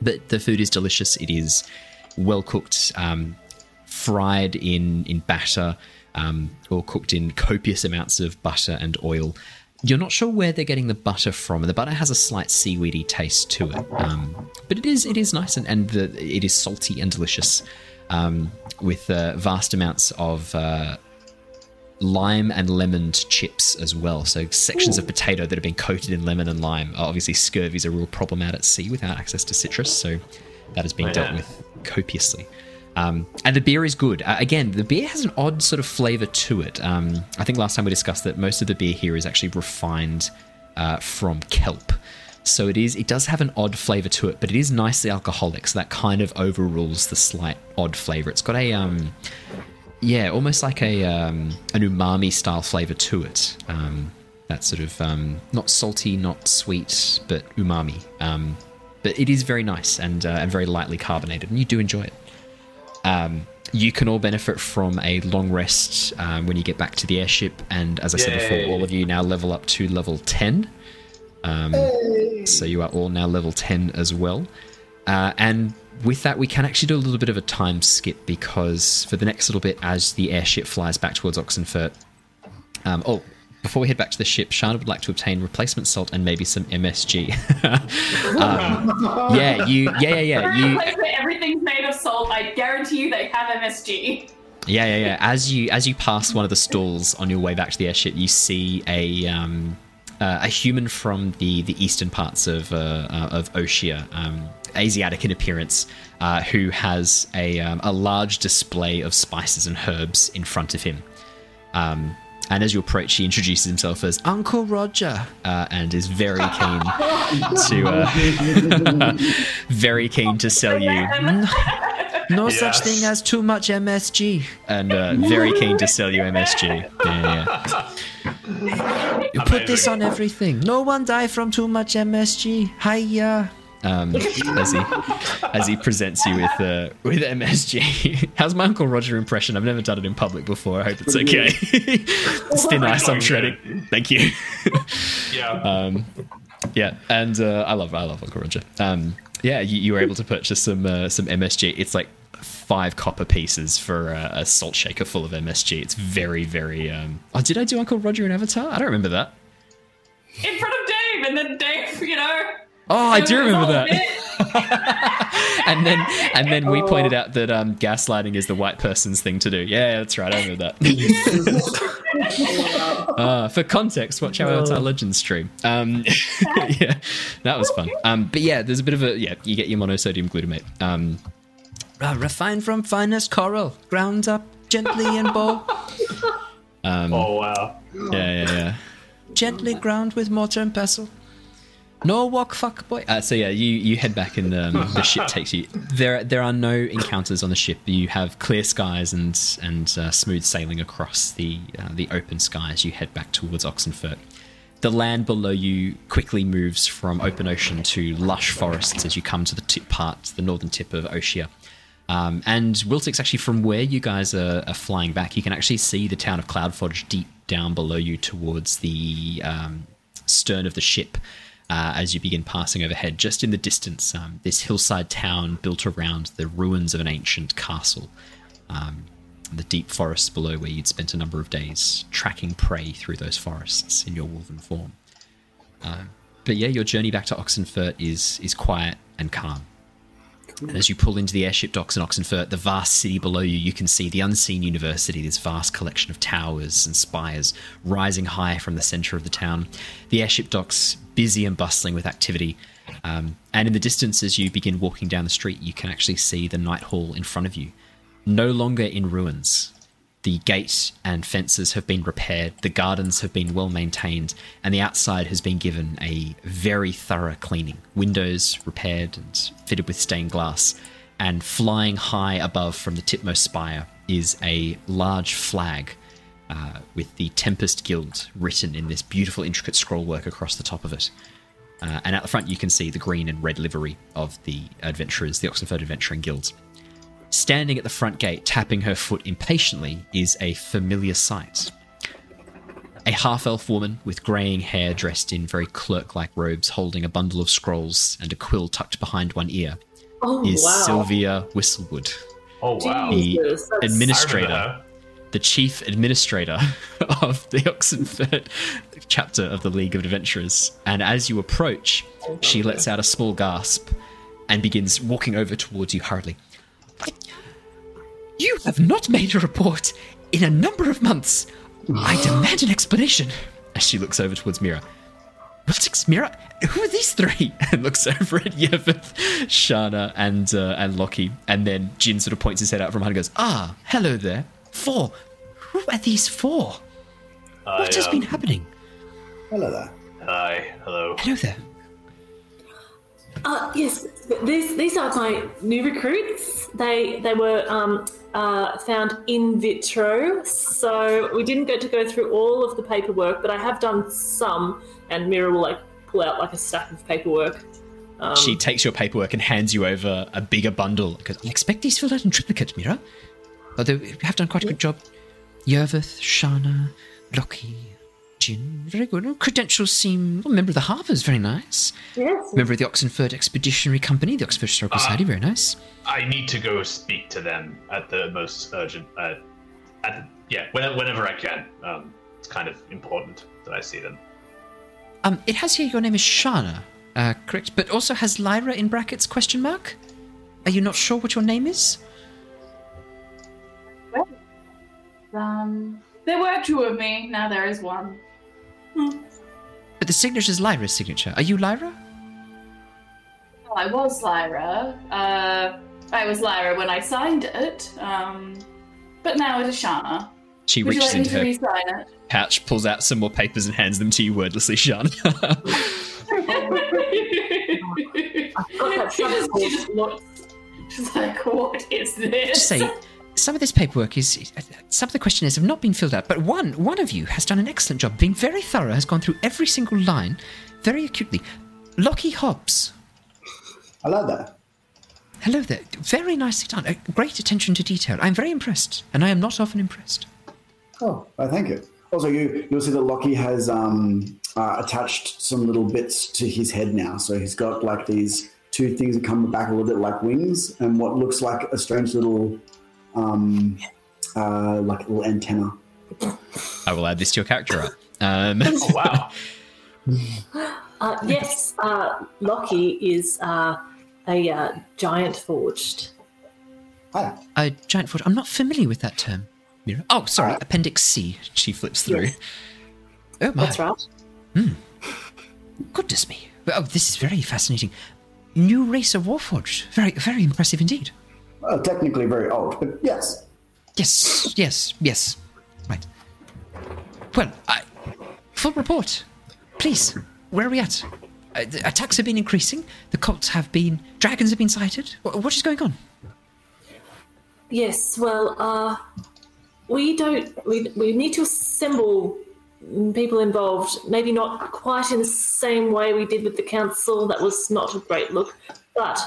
but the food is delicious. It is well cooked, um, fried in in batter, um, or cooked in copious amounts of butter and oil. You're not sure where they're getting the butter from. The butter has a slight seaweedy taste to it, um, but it is it is nice and, and the, it is salty and delicious, um, with uh, vast amounts of. Uh, lime and lemon chips as well. So sections of potato that have been coated in lemon and lime. Obviously, scurvy is a real problem out at sea without access to citrus, so that has been Oh, dealt with copiously. Um, and the beer is good. Uh, again, the beer has an odd sort of flavor to it. Um, I think last time we discussed that most of the beer here is actually refined uh, from kelp. So it is. It does have an odd flavor to it, but it is nicely alcoholic. So that kind of overrules the slight odd flavor. It's got a um, yeah, almost like a um, an umami style flavor to it. Um, that sort of um, not salty, not sweet, but umami. Um, but it is very nice and uh, and very lightly carbonated, and you do enjoy it. Um, you can all benefit from a long rest um, when you get back to the airship, and as I said before, all of you now level up to level ten. Um, so you are all now level 10 as well. Uh, and with that, we can actually do a little bit of a time skip because for the next little bit, as the airship flies back towards Oxenfurt. Um, oh, before we head back to the ship, Shana would like to obtain replacement salt and maybe some MSG. um, yeah, you, yeah, yeah, yeah. You, everything's made of salt, I guarantee you they have MSG. Yeah, yeah, yeah. As you as you pass one of the stalls on your way back to the airship, you see a um, uh, a human from the the eastern parts of uh, uh, of Oshia, um, Asiatic in appearance, uh, who has a um, a large display of spices and herbs in front of him. And as you approach, he introduces himself as Uncle Roger, uh, and is very keen to uh, very keen to sell you. No such thing as too much MSG, and uh, very keen to sell you MSG. Yeah, yeah. You put this on everything. No one die from too much MSG. Hiya. Um, as he as he presents you with uh, with MSG. How's my Uncle Roger impression? I've never done it in public before. I hope it's okay. it's thin ice I'm shredding. Thank you. Yeah. Um, yeah, and uh, I love I love Uncle Roger. Um, yeah, you, you were able to purchase some uh, some MSG. It's like five copper pieces for a, a salt shaker full of MSG. It's very very. Um... Oh, did I do Uncle Roger in Avatar? I don't remember that. In front of Dave, and then Dave, you know. Oh, I do remember that. and then and then we pointed out that um, gaslighting is the white person's thing to do. Yeah, that's right. I remember that. uh, for context, watch our Avatar Legends stream. Um, yeah, that was fun. Um, but yeah, there's a bit of a yeah. You get your monosodium glutamate. Um, uh, refined from finest coral, ground up gently in bowl. Um, oh wow. yeah, yeah, yeah. Gently ground with mortar and pestle. No walk, fuck boy. Uh, so yeah, you, you head back and um, the ship takes you. There there are no encounters on the ship. You have clear skies and and uh, smooth sailing across the uh, the open sky as you head back towards Oxenfurt. The land below you quickly moves from open ocean to lush forests as you come to the tip part, the northern tip of Oshia. Um, and Wiltix, actually, from where you guys are, are flying back, you can actually see the town of Cloudforge deep down below you towards the um, stern of the ship uh, as you begin passing overhead. Just in the distance, um, this hillside town built around the ruins of an ancient castle. Um, the deep forests below where you'd spent a number of days tracking prey through those forests in your wolven form. Uh, but yeah, your journey back to Oxenfurt is is quiet and calm. And as you pull into the airship docks in Oxenfurt, the vast city below you, you can see the unseen university, this vast collection of towers and spires rising high from the center of the town. The airship docks busy and bustling with activity. Um, and in the distance, as you begin walking down the street, you can actually see the Night Hall in front of you, no longer in ruins. The gate and fences have been repaired, the gardens have been well maintained, and the outside has been given a very thorough cleaning. Windows repaired and fitted with stained glass, and flying high above from the tipmost spire is a large flag uh, with the Tempest Guild written in this beautiful, intricate scrollwork across the top of it. Uh, and at the front, you can see the green and red livery of the adventurers, the Oxenford Adventuring Guilds. Standing at the front gate, tapping her foot impatiently, is a familiar sight. A half elf woman with greying hair dressed in very clerk like robes, holding a bundle of scrolls and a quill tucked behind one ear, Oh is wow! Sylvia Whistlewood, Oh wow. the Jesus, that's- administrator the chief administrator of the Oxenford chapter of the League of Adventurers. And as you approach, she lets out a small gasp and begins walking over towards you hurriedly. You have not made a report in a number of months. I demand an explanation. As she looks over towards Mira. Wiltix, Mira, who are these three? And looks over at Yervith, Shana, and uh, and Lockie. And then Jin sort of points his head out from behind and goes, Ah, hello there. Four. Who are these four? I, What has um, been happening? Hello there. Hi. Hello. Hello there. Uh, yes, these these are my new recruits. They they were um, uh, found in vitro, so we didn't get to go through all of the paperwork, but I have done some. And Mira will like pull out like a stack of paperwork. Um, she takes your paperwork and hands you over a bigger bundle. because I expect these filled out in triplicate, Mira. Although you have done quite a good job. Yervith, Shana, Lockie, Jin. Very good. Credentials seem. Well, member of the Harbour's very nice. yes, Member of the Oxenford Expeditionary Company, the Oxford Historical Society, very nice. I need to go speak to them at the most urgent. Uh, at the, yeah, when, whenever I can. Um, it's kind of important that I see them. Um, it has here your name is Shana, uh, correct? But also has Lyra in brackets question mark? Are you not sure what your name is? Um, there were two of me. Now there is one. But the signature is Lyra's signature. Are you Lyra? Well, I was Lyra. Uh, I was Lyra when I signed it. Um, but now it is Shana. She Would you reaches like into to her it? pouch, pulls out some more papers, and hands them to you wordlessly, Shana. she, just, she just looks. She's like, "What is this?" Just say, some of this paperwork is, some of the questionnaires have not been filled out, but one, one of you has done an excellent job, being very thorough, has gone through every single line, very acutely. Lockie Hobbs. Hello there. Hello there. Very nicely done. Uh, great attention to detail. I'm very impressed, and I am not often impressed. Oh, well, thank you. Also, you you'll see that Lockie has um, uh, attached some little bits to his head now. So he's got like these two things that come back a little bit like wings, and what looks like a strange little, um, uh, like a little antenna. I will add this to your character art. Um, Oh wow. Uh, yes, uh, Lockie is uh, a uh, giant forged. Hi. a giant forged. I'm not familiar with that term. Mira. Oh, sorry. Alright. Appendix C. She flips through. Yes. Oh my That's right. goodness me. Oh, this is very fascinating. New race of Warforged. Very, very impressive indeed. Well, technically very old, but yes. Yes, yes, yes. Right. Well, I, full report. Please, where are we at? Uh, the attacks have been increasing. The cults have been. Dragons have been sighted. Wh- what is going on? Yes, well, uh, we don't. We, we need to assemble people involved. Maybe not quite in the same way we did with the council. That was not a great look. But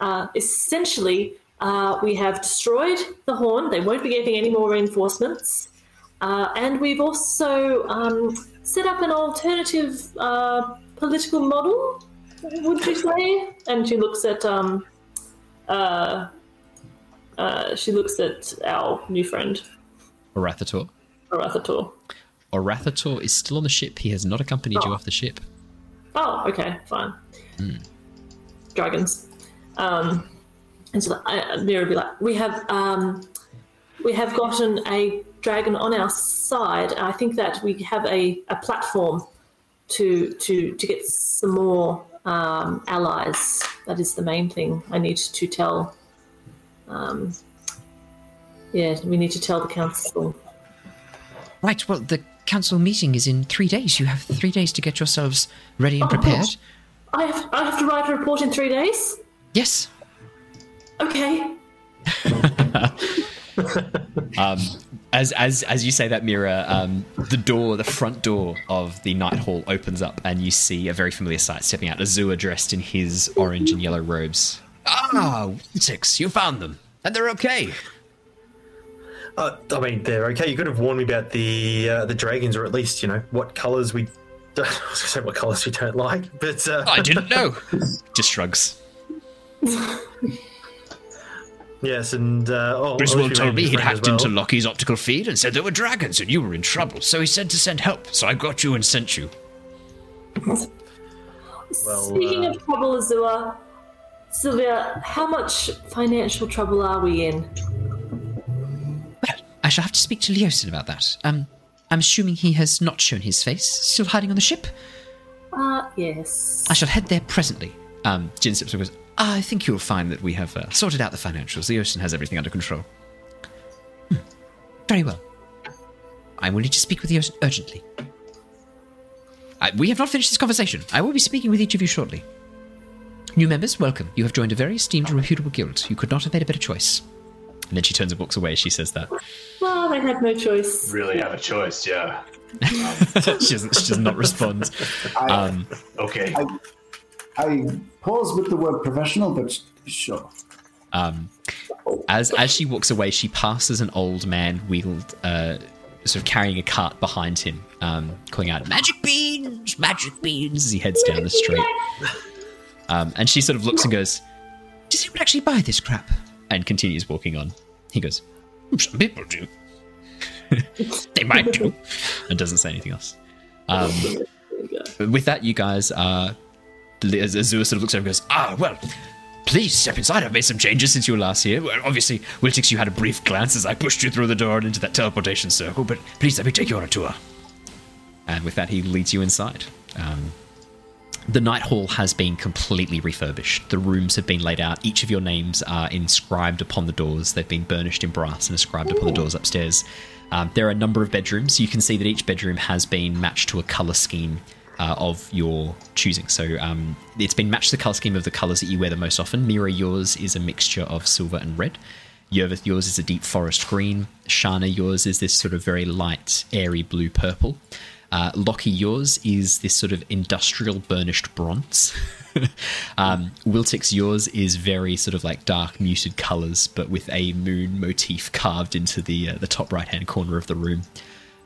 uh, essentially, uh, we have destroyed the horn. They won't be getting any more reinforcements. Uh, and we've also um, set up an alternative uh, political model, would you say? And she looks at um, uh, uh, she looks at our new friend, Orathator. Arathator. Orathator is still on the ship. He has not accompanied you Oh. off the ship. Oh, okay, fine. Dragons. Um, and so I, Mira would be like, we have um, we have gotten a dragon on our side. I think that we have a, a platform to to to get some more um, allies. That is the main thing I need to tell. Um, yeah, we need to tell the council. Right, well, the council meeting is in three days. You have three days to get yourselves ready and Oh, prepared. I have I have to write a report in three days. Yes. Okay. Um, as as as you say that, Mira, um, the door, the front door of the night hall opens up, and you see a very familiar sight stepping out. Azua dressed in his orange and yellow robes. Ah, six. You found them. And they're okay. Uh, I mean, they're okay. You could have warned me about the uh, the dragons, or at least you know what colors we. I was gonna say what colors we don't like, but uh, I didn't know. Just shrugs. Yes, and uh, oh, Griswold obviously told me he'd friend as hacked into well. Lockie's optical feed and said there were dragons and you were in trouble. So he said to send help. So I got you and sent you. Well, Speaking uh, of trouble, Azua, Sylvia, how much financial trouble are we in? Well, I shall have to speak to Leosin about that. Um, I'm assuming he has not shown his face. Still hiding on the ship. Uh, yes. I shall head there presently. Um, Jin Sipson goes, I think you'll find that we have uh, sorted out the financials. The ocean has everything under control. Hmm. Very well. I will need to speak with you urgently. I, we have not finished this conversation. I will be speaking with each of you shortly. New members, welcome. You have joined a very esteemed and reputable guild. You could not have made a better choice. And then she turns and walks away as she says that. Well, they had no choice. Really have a choice, yeah. she, doesn't, she does not respond. I, Um, Okay. I, I pause with the word professional, but sure. Um, as as she walks away, she passes an old man wheeled, uh, sort of carrying a cart behind him, um, calling out "Magic beans, magic beans!" as he heads down the street. Um, and she sort of looks and goes, "Does anyone actually buy this crap?" And continues walking on. He goes, Some people do. they might do. and doesn't say anything else. Um, with that, you guys are. As Azura sort of looks over and goes, Ah, well, please step inside. I've made some changes since you were last here. Well, obviously, Wiltix, you had a brief glance as I pushed you through the door and into that teleportation circle, but please let me take you on a tour. And with that, he leads you inside. Um, the night hall has been completely refurbished. The rooms have been laid out. Each of your names are inscribed upon the doors. They've been burnished in brass and inscribed upon the doors upstairs. Um, there are a number of bedrooms. You can see that each bedroom has been matched to a color scheme uh, of your choosing. So um, it's been matched the color scheme of the colors that you wear the most often. Mira, yours is a mixture of silver and red. Yervith, yours is a deep forest green. Shana, yours is this sort of very light, airy blue purple. Uh, Lockie, yours is this sort of industrial burnished bronze. um, Wiltix, yours is very sort of like dark, muted colors, but with a moon motif carved into the uh, the top right hand corner of the room.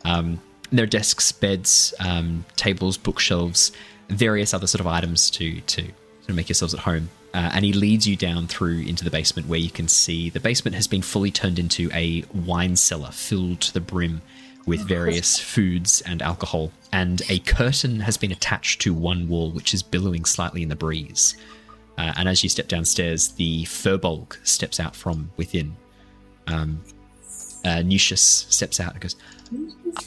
Um, there are desks, beds, um, tables, bookshelves, various other sort of items to to sort of make yourselves at home. Uh, and he leads you down through into the basement where you can see the basement has been fully turned into a wine cellar filled to the brim with various foods and alcohol. And a curtain has been attached to one wall, which is billowing slightly in the breeze. Uh, and as you step downstairs, the furbolg steps out from within. Um, uh, Nucius steps out and goes,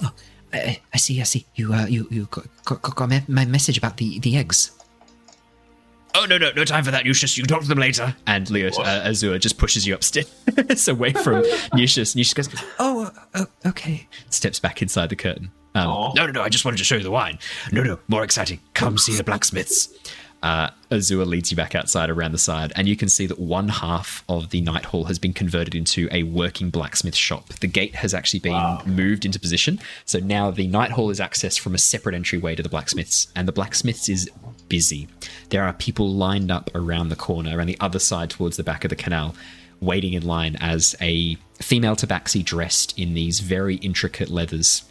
oh, I, I see, I see. You, uh, you, you got, got, got my, my message about the, the eggs. Oh no no no time for that, Nucius. You can talk to them later. And Leo uh, Azure just pushes you upstairs away from Nucius. Nucius goes, "Oh, uh, okay." Steps back inside the curtain. Um, no no no! I just wanted to show you the wine. No no, more exciting. Come see the blacksmiths. Uh, Azure leads you back outside around the side, and you can see that one half of the night hall has been converted into a working blacksmith shop. The gate has actually been moved into position, so now the night hall is accessed from a separate entryway to the blacksmiths, and the blacksmiths is busy. There are people lined up around the corner around the other side towards the back of the canal, waiting in line as a female tabaxi dressed in these very intricate leathers,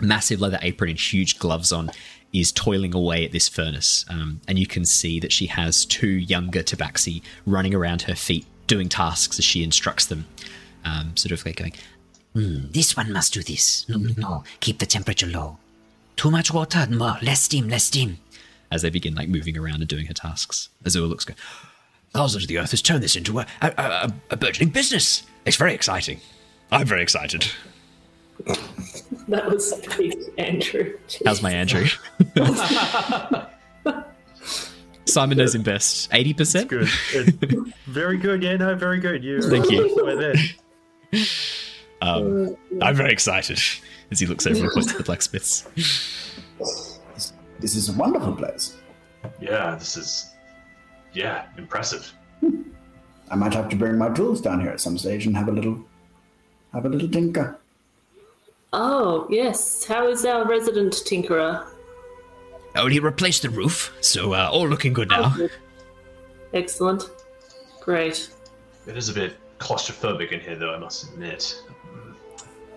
massive leather apron and huge gloves on, is toiling away at this furnace. Um, and you can see that she has two younger tabaxi running around her feet, doing tasks as she instructs them, um, sort of like going, "Hmm, this one must do this. No, no, no. Keep the temperature low. Too much water, more. Less steam, less steam. as they begin like moving around and doing her tasks. Azure looks go, Thousand of the Earth has turned this into a, a, a, a burgeoning business. It's very exciting. I'm very excited. That was big, Andrew. How's my Andrew? Simon knows him best. 80%? Good. Good. very good. Yeah, no, very good. You. Thank you. Right there. Um, I'm very excited as he looks over and points to the blacksmiths. This is a wonderful place. Yeah, this is. Yeah, impressive. I might have to bring my tools down here at some stage and have a little, have a little tinker. Oh, yes. How is our resident tinkerer? Oh, he replaced the roof, so uh, all looking good now. Excellent. Great. It is a bit claustrophobic in here, though, I must admit.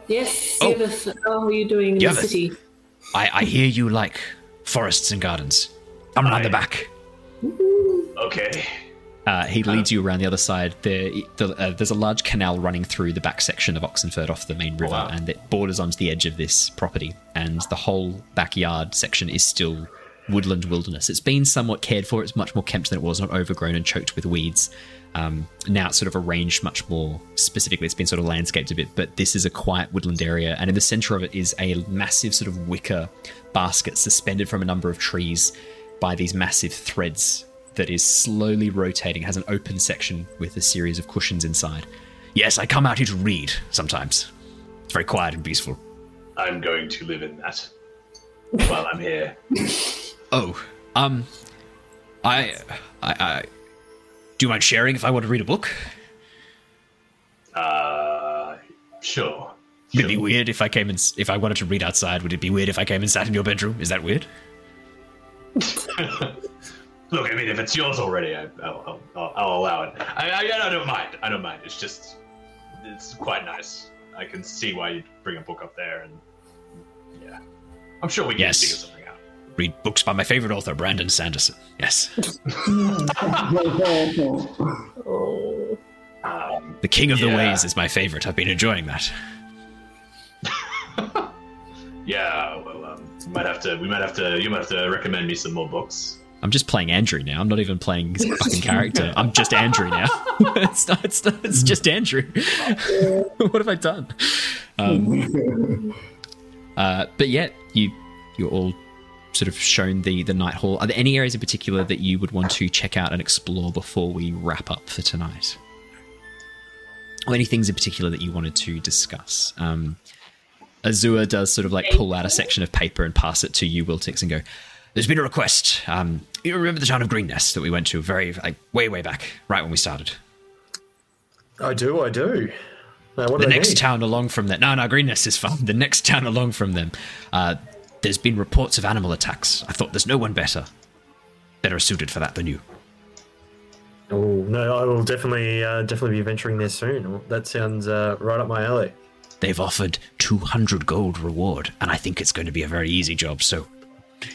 Yes, Oh. Yervith, how are you doing in the Yervith. city? I, I hear you like forests and gardens. Come around the back. Okay. Uh, he leads you around the other side. There, the, uh, there's a large canal running through the back section of Oxenford off the main river, Wow. and it borders onto the edge of this property. And the whole backyard section is still woodland wilderness. It's been somewhat cared for. It's much more kept than it was, not overgrown and choked with weeds. Um, now it's sort of arranged much more specifically. It's been sort of landscaped a bit, but this is a quiet woodland area, and in the center of it is a massive sort of wicker basket suspended from a number of trees by these massive threads that is slowly rotating, has an open section with a series of cushions inside. Yes, I come out here to read sometimes. It's very quiet and peaceful. I'm going to live in that while I'm here. Oh, um, I, I, I. Do you mind sharing if I want to read a book? Uh, sure. Would it be weird if I came and if I wanted to read outside? Would it be weird if I came and sat in your bedroom? Is that weird? Look, I mean, if it's yours already, I, I'll, I'll, I'll, I'll allow it. I, I, I don't mind. I don't mind. It's just, it's quite nice. I can see why you'd bring a book up there, and yeah, I'm sure we can Yes. figure something out. Read books by my favorite author, Brandon Sanderson. Yes. Um, The King of the Ways is my favorite. I've been enjoying that. yeah, well, um, might have to. We might have to. You might have to recommend me some more books. I'm just playing Andrew now. I'm not even playing his fucking character. I'm just Andrew now. it's not. It's not. It's just Andrew. what have I done? Um, uh, but yet you you're all sort of shown the the night hall. Are there any areas in particular that you would want to check out and explore before we wrap up for tonight? Or any things in particular that you wanted to discuss? Um, does sort of like pull out a section of paper and pass it to you, Wiltix, and go, There's been a request. Um, you remember the town of Greenest that we went to very, like, way, way back, right when we started? I do. I do. What the next need? town along from that. No, no, Greenest is fine. The next town along from them. Uh, There's been reports of animal attacks. I thought there's no one better, better suited for that than you. Oh no, I will definitely uh, definitely be venturing there soon. That sounds uh, right up my alley. They've offered 200 gold reward, and I think it's going to be a very easy job. So,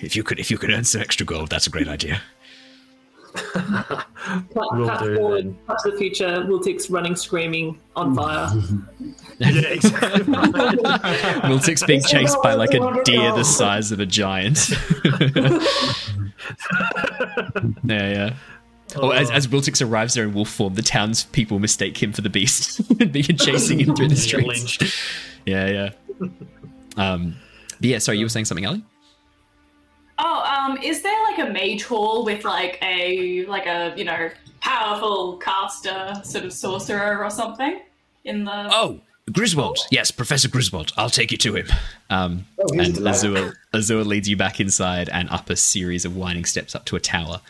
if you could if you could earn some extra gold, that's a great idea. Cut, Will cut forward, then. cut to the future. Wiltix running, screaming, on fire. yeah, exactly. Wiltix being chased by like a deer the size of a giant. yeah, yeah. Or as, as Wiltix arrives there in wolf form, the townspeople mistake him for the beast and begin chasing him through the Get streets. Yeah, yeah. Um, but yeah, sorry, you were saying something, Ally? Oh, um, is there like a mage hall with like a like a you know powerful caster sort of sorcerer or something in the? Oh, Griswold. Yes, Professor Griswold. I'll take you to him. Um, he's and the lad. Azure, Azure leads you back inside and up a series of winding steps up to a tower.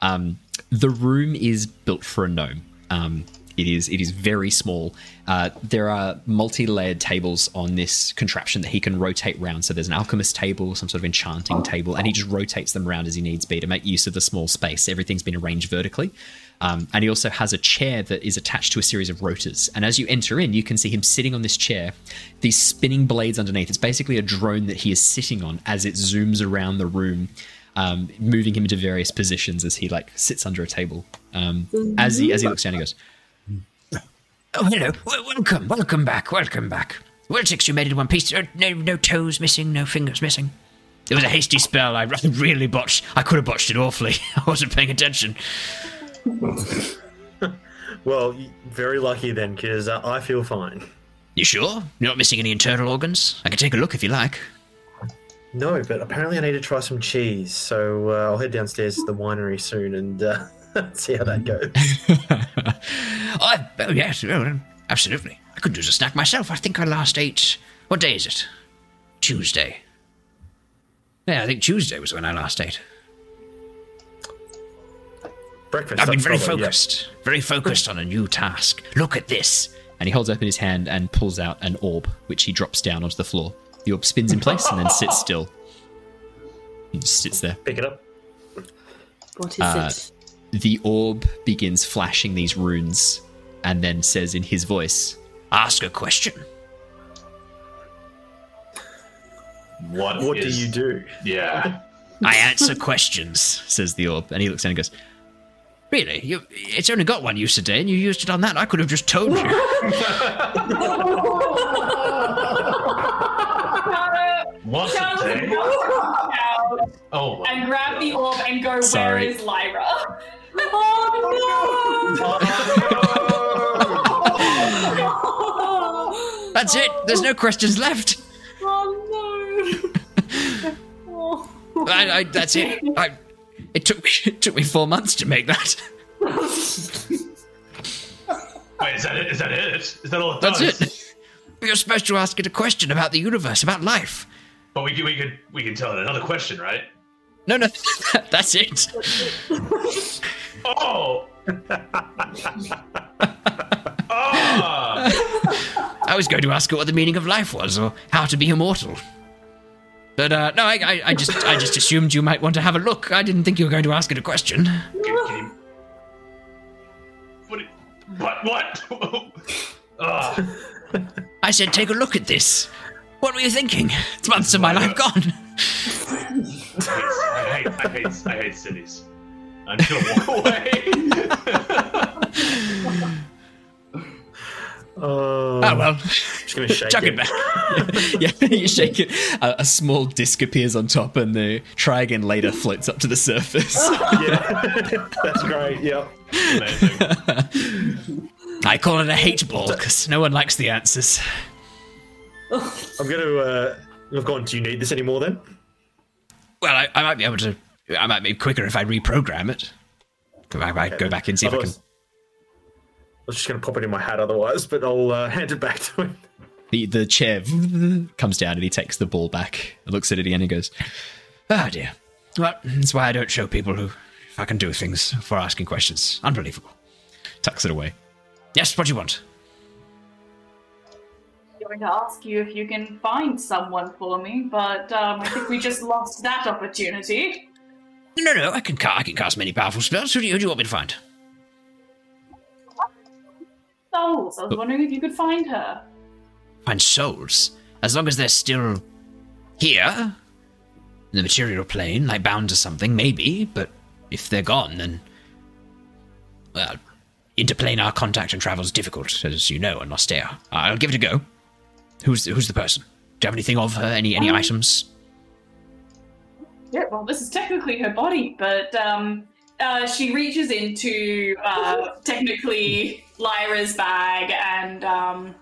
Um, the room is built for a gnome. Um, it is it is very small. Uh, there are multi-layered tables on this contraption that he can rotate round. So there's an alchemist table, some sort of enchanting table, and he just rotates them around as he needs be to make use of the small space. Everything's been arranged vertically. Um, and he also has a chair that is attached to a series of rotors. And as you enter in, you can see him sitting on this chair, these spinning blades underneath. It's basically a drone that he is sitting on as it zooms around the room, um, moving him into various positions as he like sits under a table. Um, as he as he looks down, he goes, Oh, hello. W- welcome. Welcome back. Welcome back. Wiltix, you made it in one piece. Uh, no, no toes missing. No fingers missing. It was a hasty spell. I really botched. I could have botched it awfully. I wasn't paying attention. Well, very lucky then, because uh, I feel fine. You sure? You're not missing any internal organs? I can take a look if you like. No, but apparently I need to try some cheese, so uh, I'll head downstairs to the winery soon and uh, see how that goes. Oh, oh yes, absolutely. I could use a snack myself. I think I last ate. What day is it? Tuesday. Yeah, I think Tuesday was when I last ate. Breakfast. I've been very probably- yeah. focused, very focused on a new task. Look at this. and he holds open his hand and pulls out an orb, which he drops down onto the floor. The orb spins in place and then sits still. He just sits there. Pick it up. What is Uh, it? The orb begins flashing these runes and then says in his voice, Ask a question. What, What do you do? Yeah. I answer questions. says the orb. And he looks down and goes, Really? You, it's only got one use a day, and you used it on that. I could have just told you. What's a day? Oh, and grab the orb and go, Sorry. where is Lyra? Oh That's it. There's no questions left. Oh no! I, I, that's it. I, it took me it took me four months to make that. Wait, is that it? Is that it? Is that all it That's does? it. You're supposed to ask it a question about the universe, about life. But we could, we could, we can tell it another question, right? No, no, that's it. Oh. ah. I was going to ask it what the meaning of life was, or how to be immortal. But uh, no, I, I, I just I just assumed you might want to have a look. I didn't think you were going to ask it a question. Can, can. What? What? What? Ah. I said, take a look at this. What were you thinking? It's months of my life gone. I hate, I hate, I hate cities. I'm gonna walk away. Oh, Oh well, just gonna shake chuck it. it back. Yeah, you shake it. A, a small disc appears on top, and the try again later floats up to the surface. Yeah, that's great. Yep. Amazing. I call it a hate ball because no one likes the answers. I'm gonna. Uh, I've gone. Do you need this anymore then? Well, I, I might be able to. I might be quicker if I reprogram it. I might go back and see if I can. I was just gonna pop it in my hat otherwise, but I'll uh, hand it back to him. the the chair comes down, and he takes the ball back, looks at it again, and goes, Oh dear. Well, that's why I don't show people who I can do things for asking questions. Unbelievable. tucks it away. Yes, what do you want? Going to ask you if you can find someone for me, but um, I think we just lost that opportunity. No, no, I can, ca- I can cast many powerful spells. Who do, you, who do you want me to find? Souls. I was wondering if you could find her. Find souls. As long as they're still here, in the material plane, like bound to something, maybe, but if they're gone, then. Well, interplanar contact and travel is difficult, as you know, on Nostea. I'll give it a go. Who's the, who's the person? Do you have anything of her? Any any Um, items? Yeah, well, this is technically her body, but um, uh, she reaches into uh, technically Lyra's bag and um,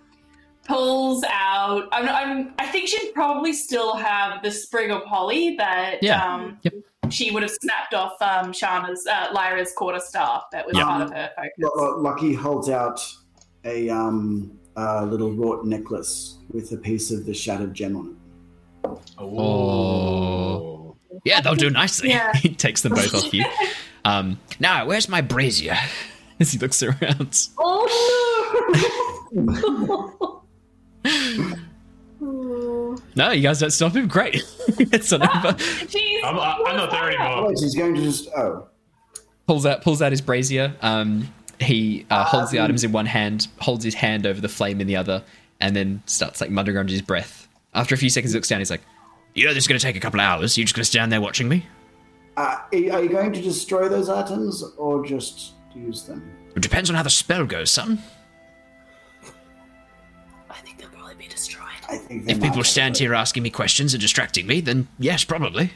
pulls out. I'm, I'm, I think she'd probably still have the sprig of holly that Yeah. um, Yep. she would have snapped off um, Shana's uh, Lyra's quarter staff. That was Yeah. part of her focus. Lu- Lu- Lockie holds out a um, a little wrought necklace with a piece of the shattered gem on it. Oh. Yeah, they'll do nicely. Yeah. he takes them both off you. Um, Now, where's my brazier? as he looks around. Oh no! No, you guys don't stop him. Great. it's on over. Jeez, I'm, I'm not there anymore. Oh, he's going to just. Oh. Pulls out pulls out his brazier. Um, he uh, holds the Um. items in one hand, holds his hand over the flame in the other, and then starts like muttering under his breath. After a few seconds, he looks down. He's like, You know this is going to take a couple of hours. You're just going to stand there watching me? Uh, are you going to destroy those items or just use them? It depends on how the spell goes, son. I think they'll probably be destroyed. I think If people stand to. here asking me questions and distracting me, then yes, probably.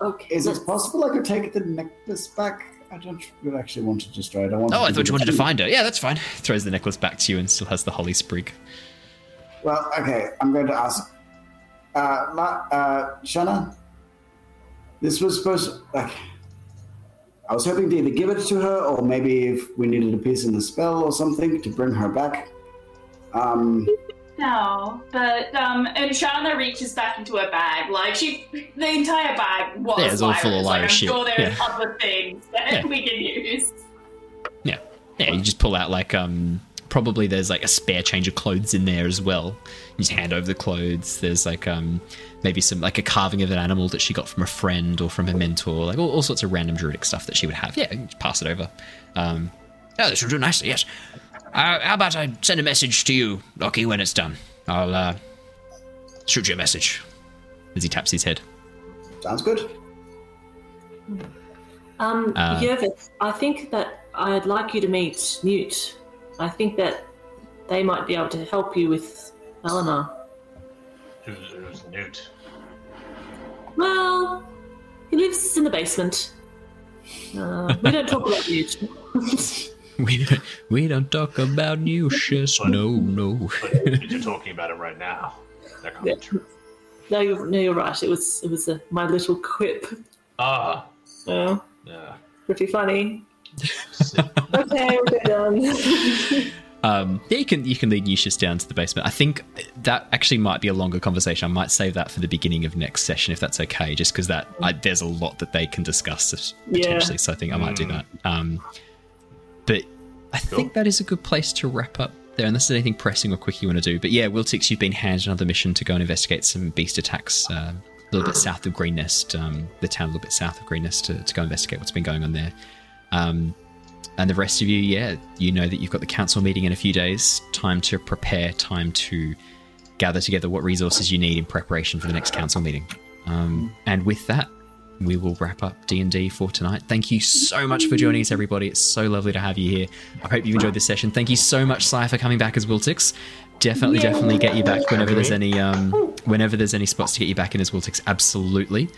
Okay. Is it possible I could take the necklace back? I don't actually want to destroy it. I want. Oh, I thought you wanted to find. it. Yeah, that's fine. throws the necklace back to you, and still has the holly sprig. Well, okay, I'm going to ask. Uh, La- uh, Shana, this was supposed like. I was hoping to either give it to her, or maybe if we needed a piece in the spell or something to bring her back. Um, No, but um, and Shana reaches back into her bag. Like she, the entire bag was Yeah, it's all full of Like, I'm shit. sure there's Yeah. other things that Yeah. we can use. Yeah, yeah. You just pull out like um, probably there's like a spare change of clothes in there as well. You just hand over the clothes. There's like um, maybe some like a carving of an animal that she got from a friend or from a mentor, like all, all sorts of random druidic stuff that she would have. Yeah, just pass it over. Um, Oh, this will do nicely, yes. Uh, how about I send a message to you, Lockie, when it's done? I'll uh, shoot you a message. as he taps his head. sounds good. Um, Uh, Yervith, I think that I'd like you to meet Newt. I think that they might be able to help you with Eleanor. Who's, who's Newt? Well, he lives in the basement. Uh, we don't talk about Newt. We don't, we don't talk about new shit. No, no. But you're talking about him right now. That can't Yeah. be true. no, you're, no, you're right. It was it was a, my little quip. Ah, Oh, yeah. pretty funny. okay, we're done. Um, yeah, you can you can lead Eustace down to the basement. I think that actually might be a longer conversation. I might save that for the beginning of next session if that's okay. Just because that I, there's a lot that they can discuss potentially. Yeah. So I think I might do that. Um, but I think that is a good place to wrap up there, unless there's anything pressing or quick you want to do. But yeah, Wiltix, you've been handed another mission to go and investigate some beast attacks uh, a little bit south of Greenest, um, the town a little bit south of Greenest, to, to go investigate what's been going on there. Um, and the rest of you, yeah, you know that you've got the council meeting in a few days. Time to prepare, time to gather together what resources you need in preparation for the next council meeting. Um, and with that, we will wrap up D&D for tonight. Thank you so much for joining us, everybody. It's so lovely to have you here. I hope you enjoyed this session. Thank you so much, Sai, for coming back as Wiltix. Definitely, definitely get you back whenever there's any um, whenever there's any spots to get you back in as Wiltix. Absolutely.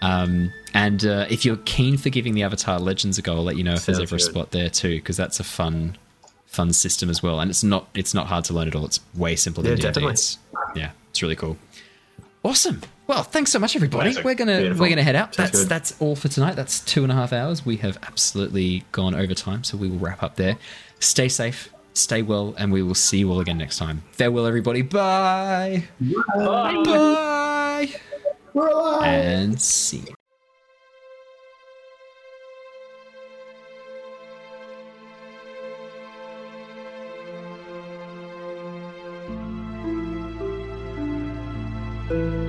Um, and uh, if you're keen for giving the Avatar Legends a go, I'll let you know if there's Sounds ever a spot there too, because that's a fun, fun system as well. And it's not it's not hard to learn at all. It's way simpler than Yeah, definitely. It's, yeah, it's really cool. Awesome. Well, thanks so much, everybody. Amazing. We're gonna Beautiful. we're gonna head out. Sounds that's good. that's all for tonight. That's two and a half hours. We have absolutely gone over time, so we will wrap up there. Stay safe, stay well, and we will see you all again next time. Farewell, everybody. Bye. Bye. We're alive. And see. you.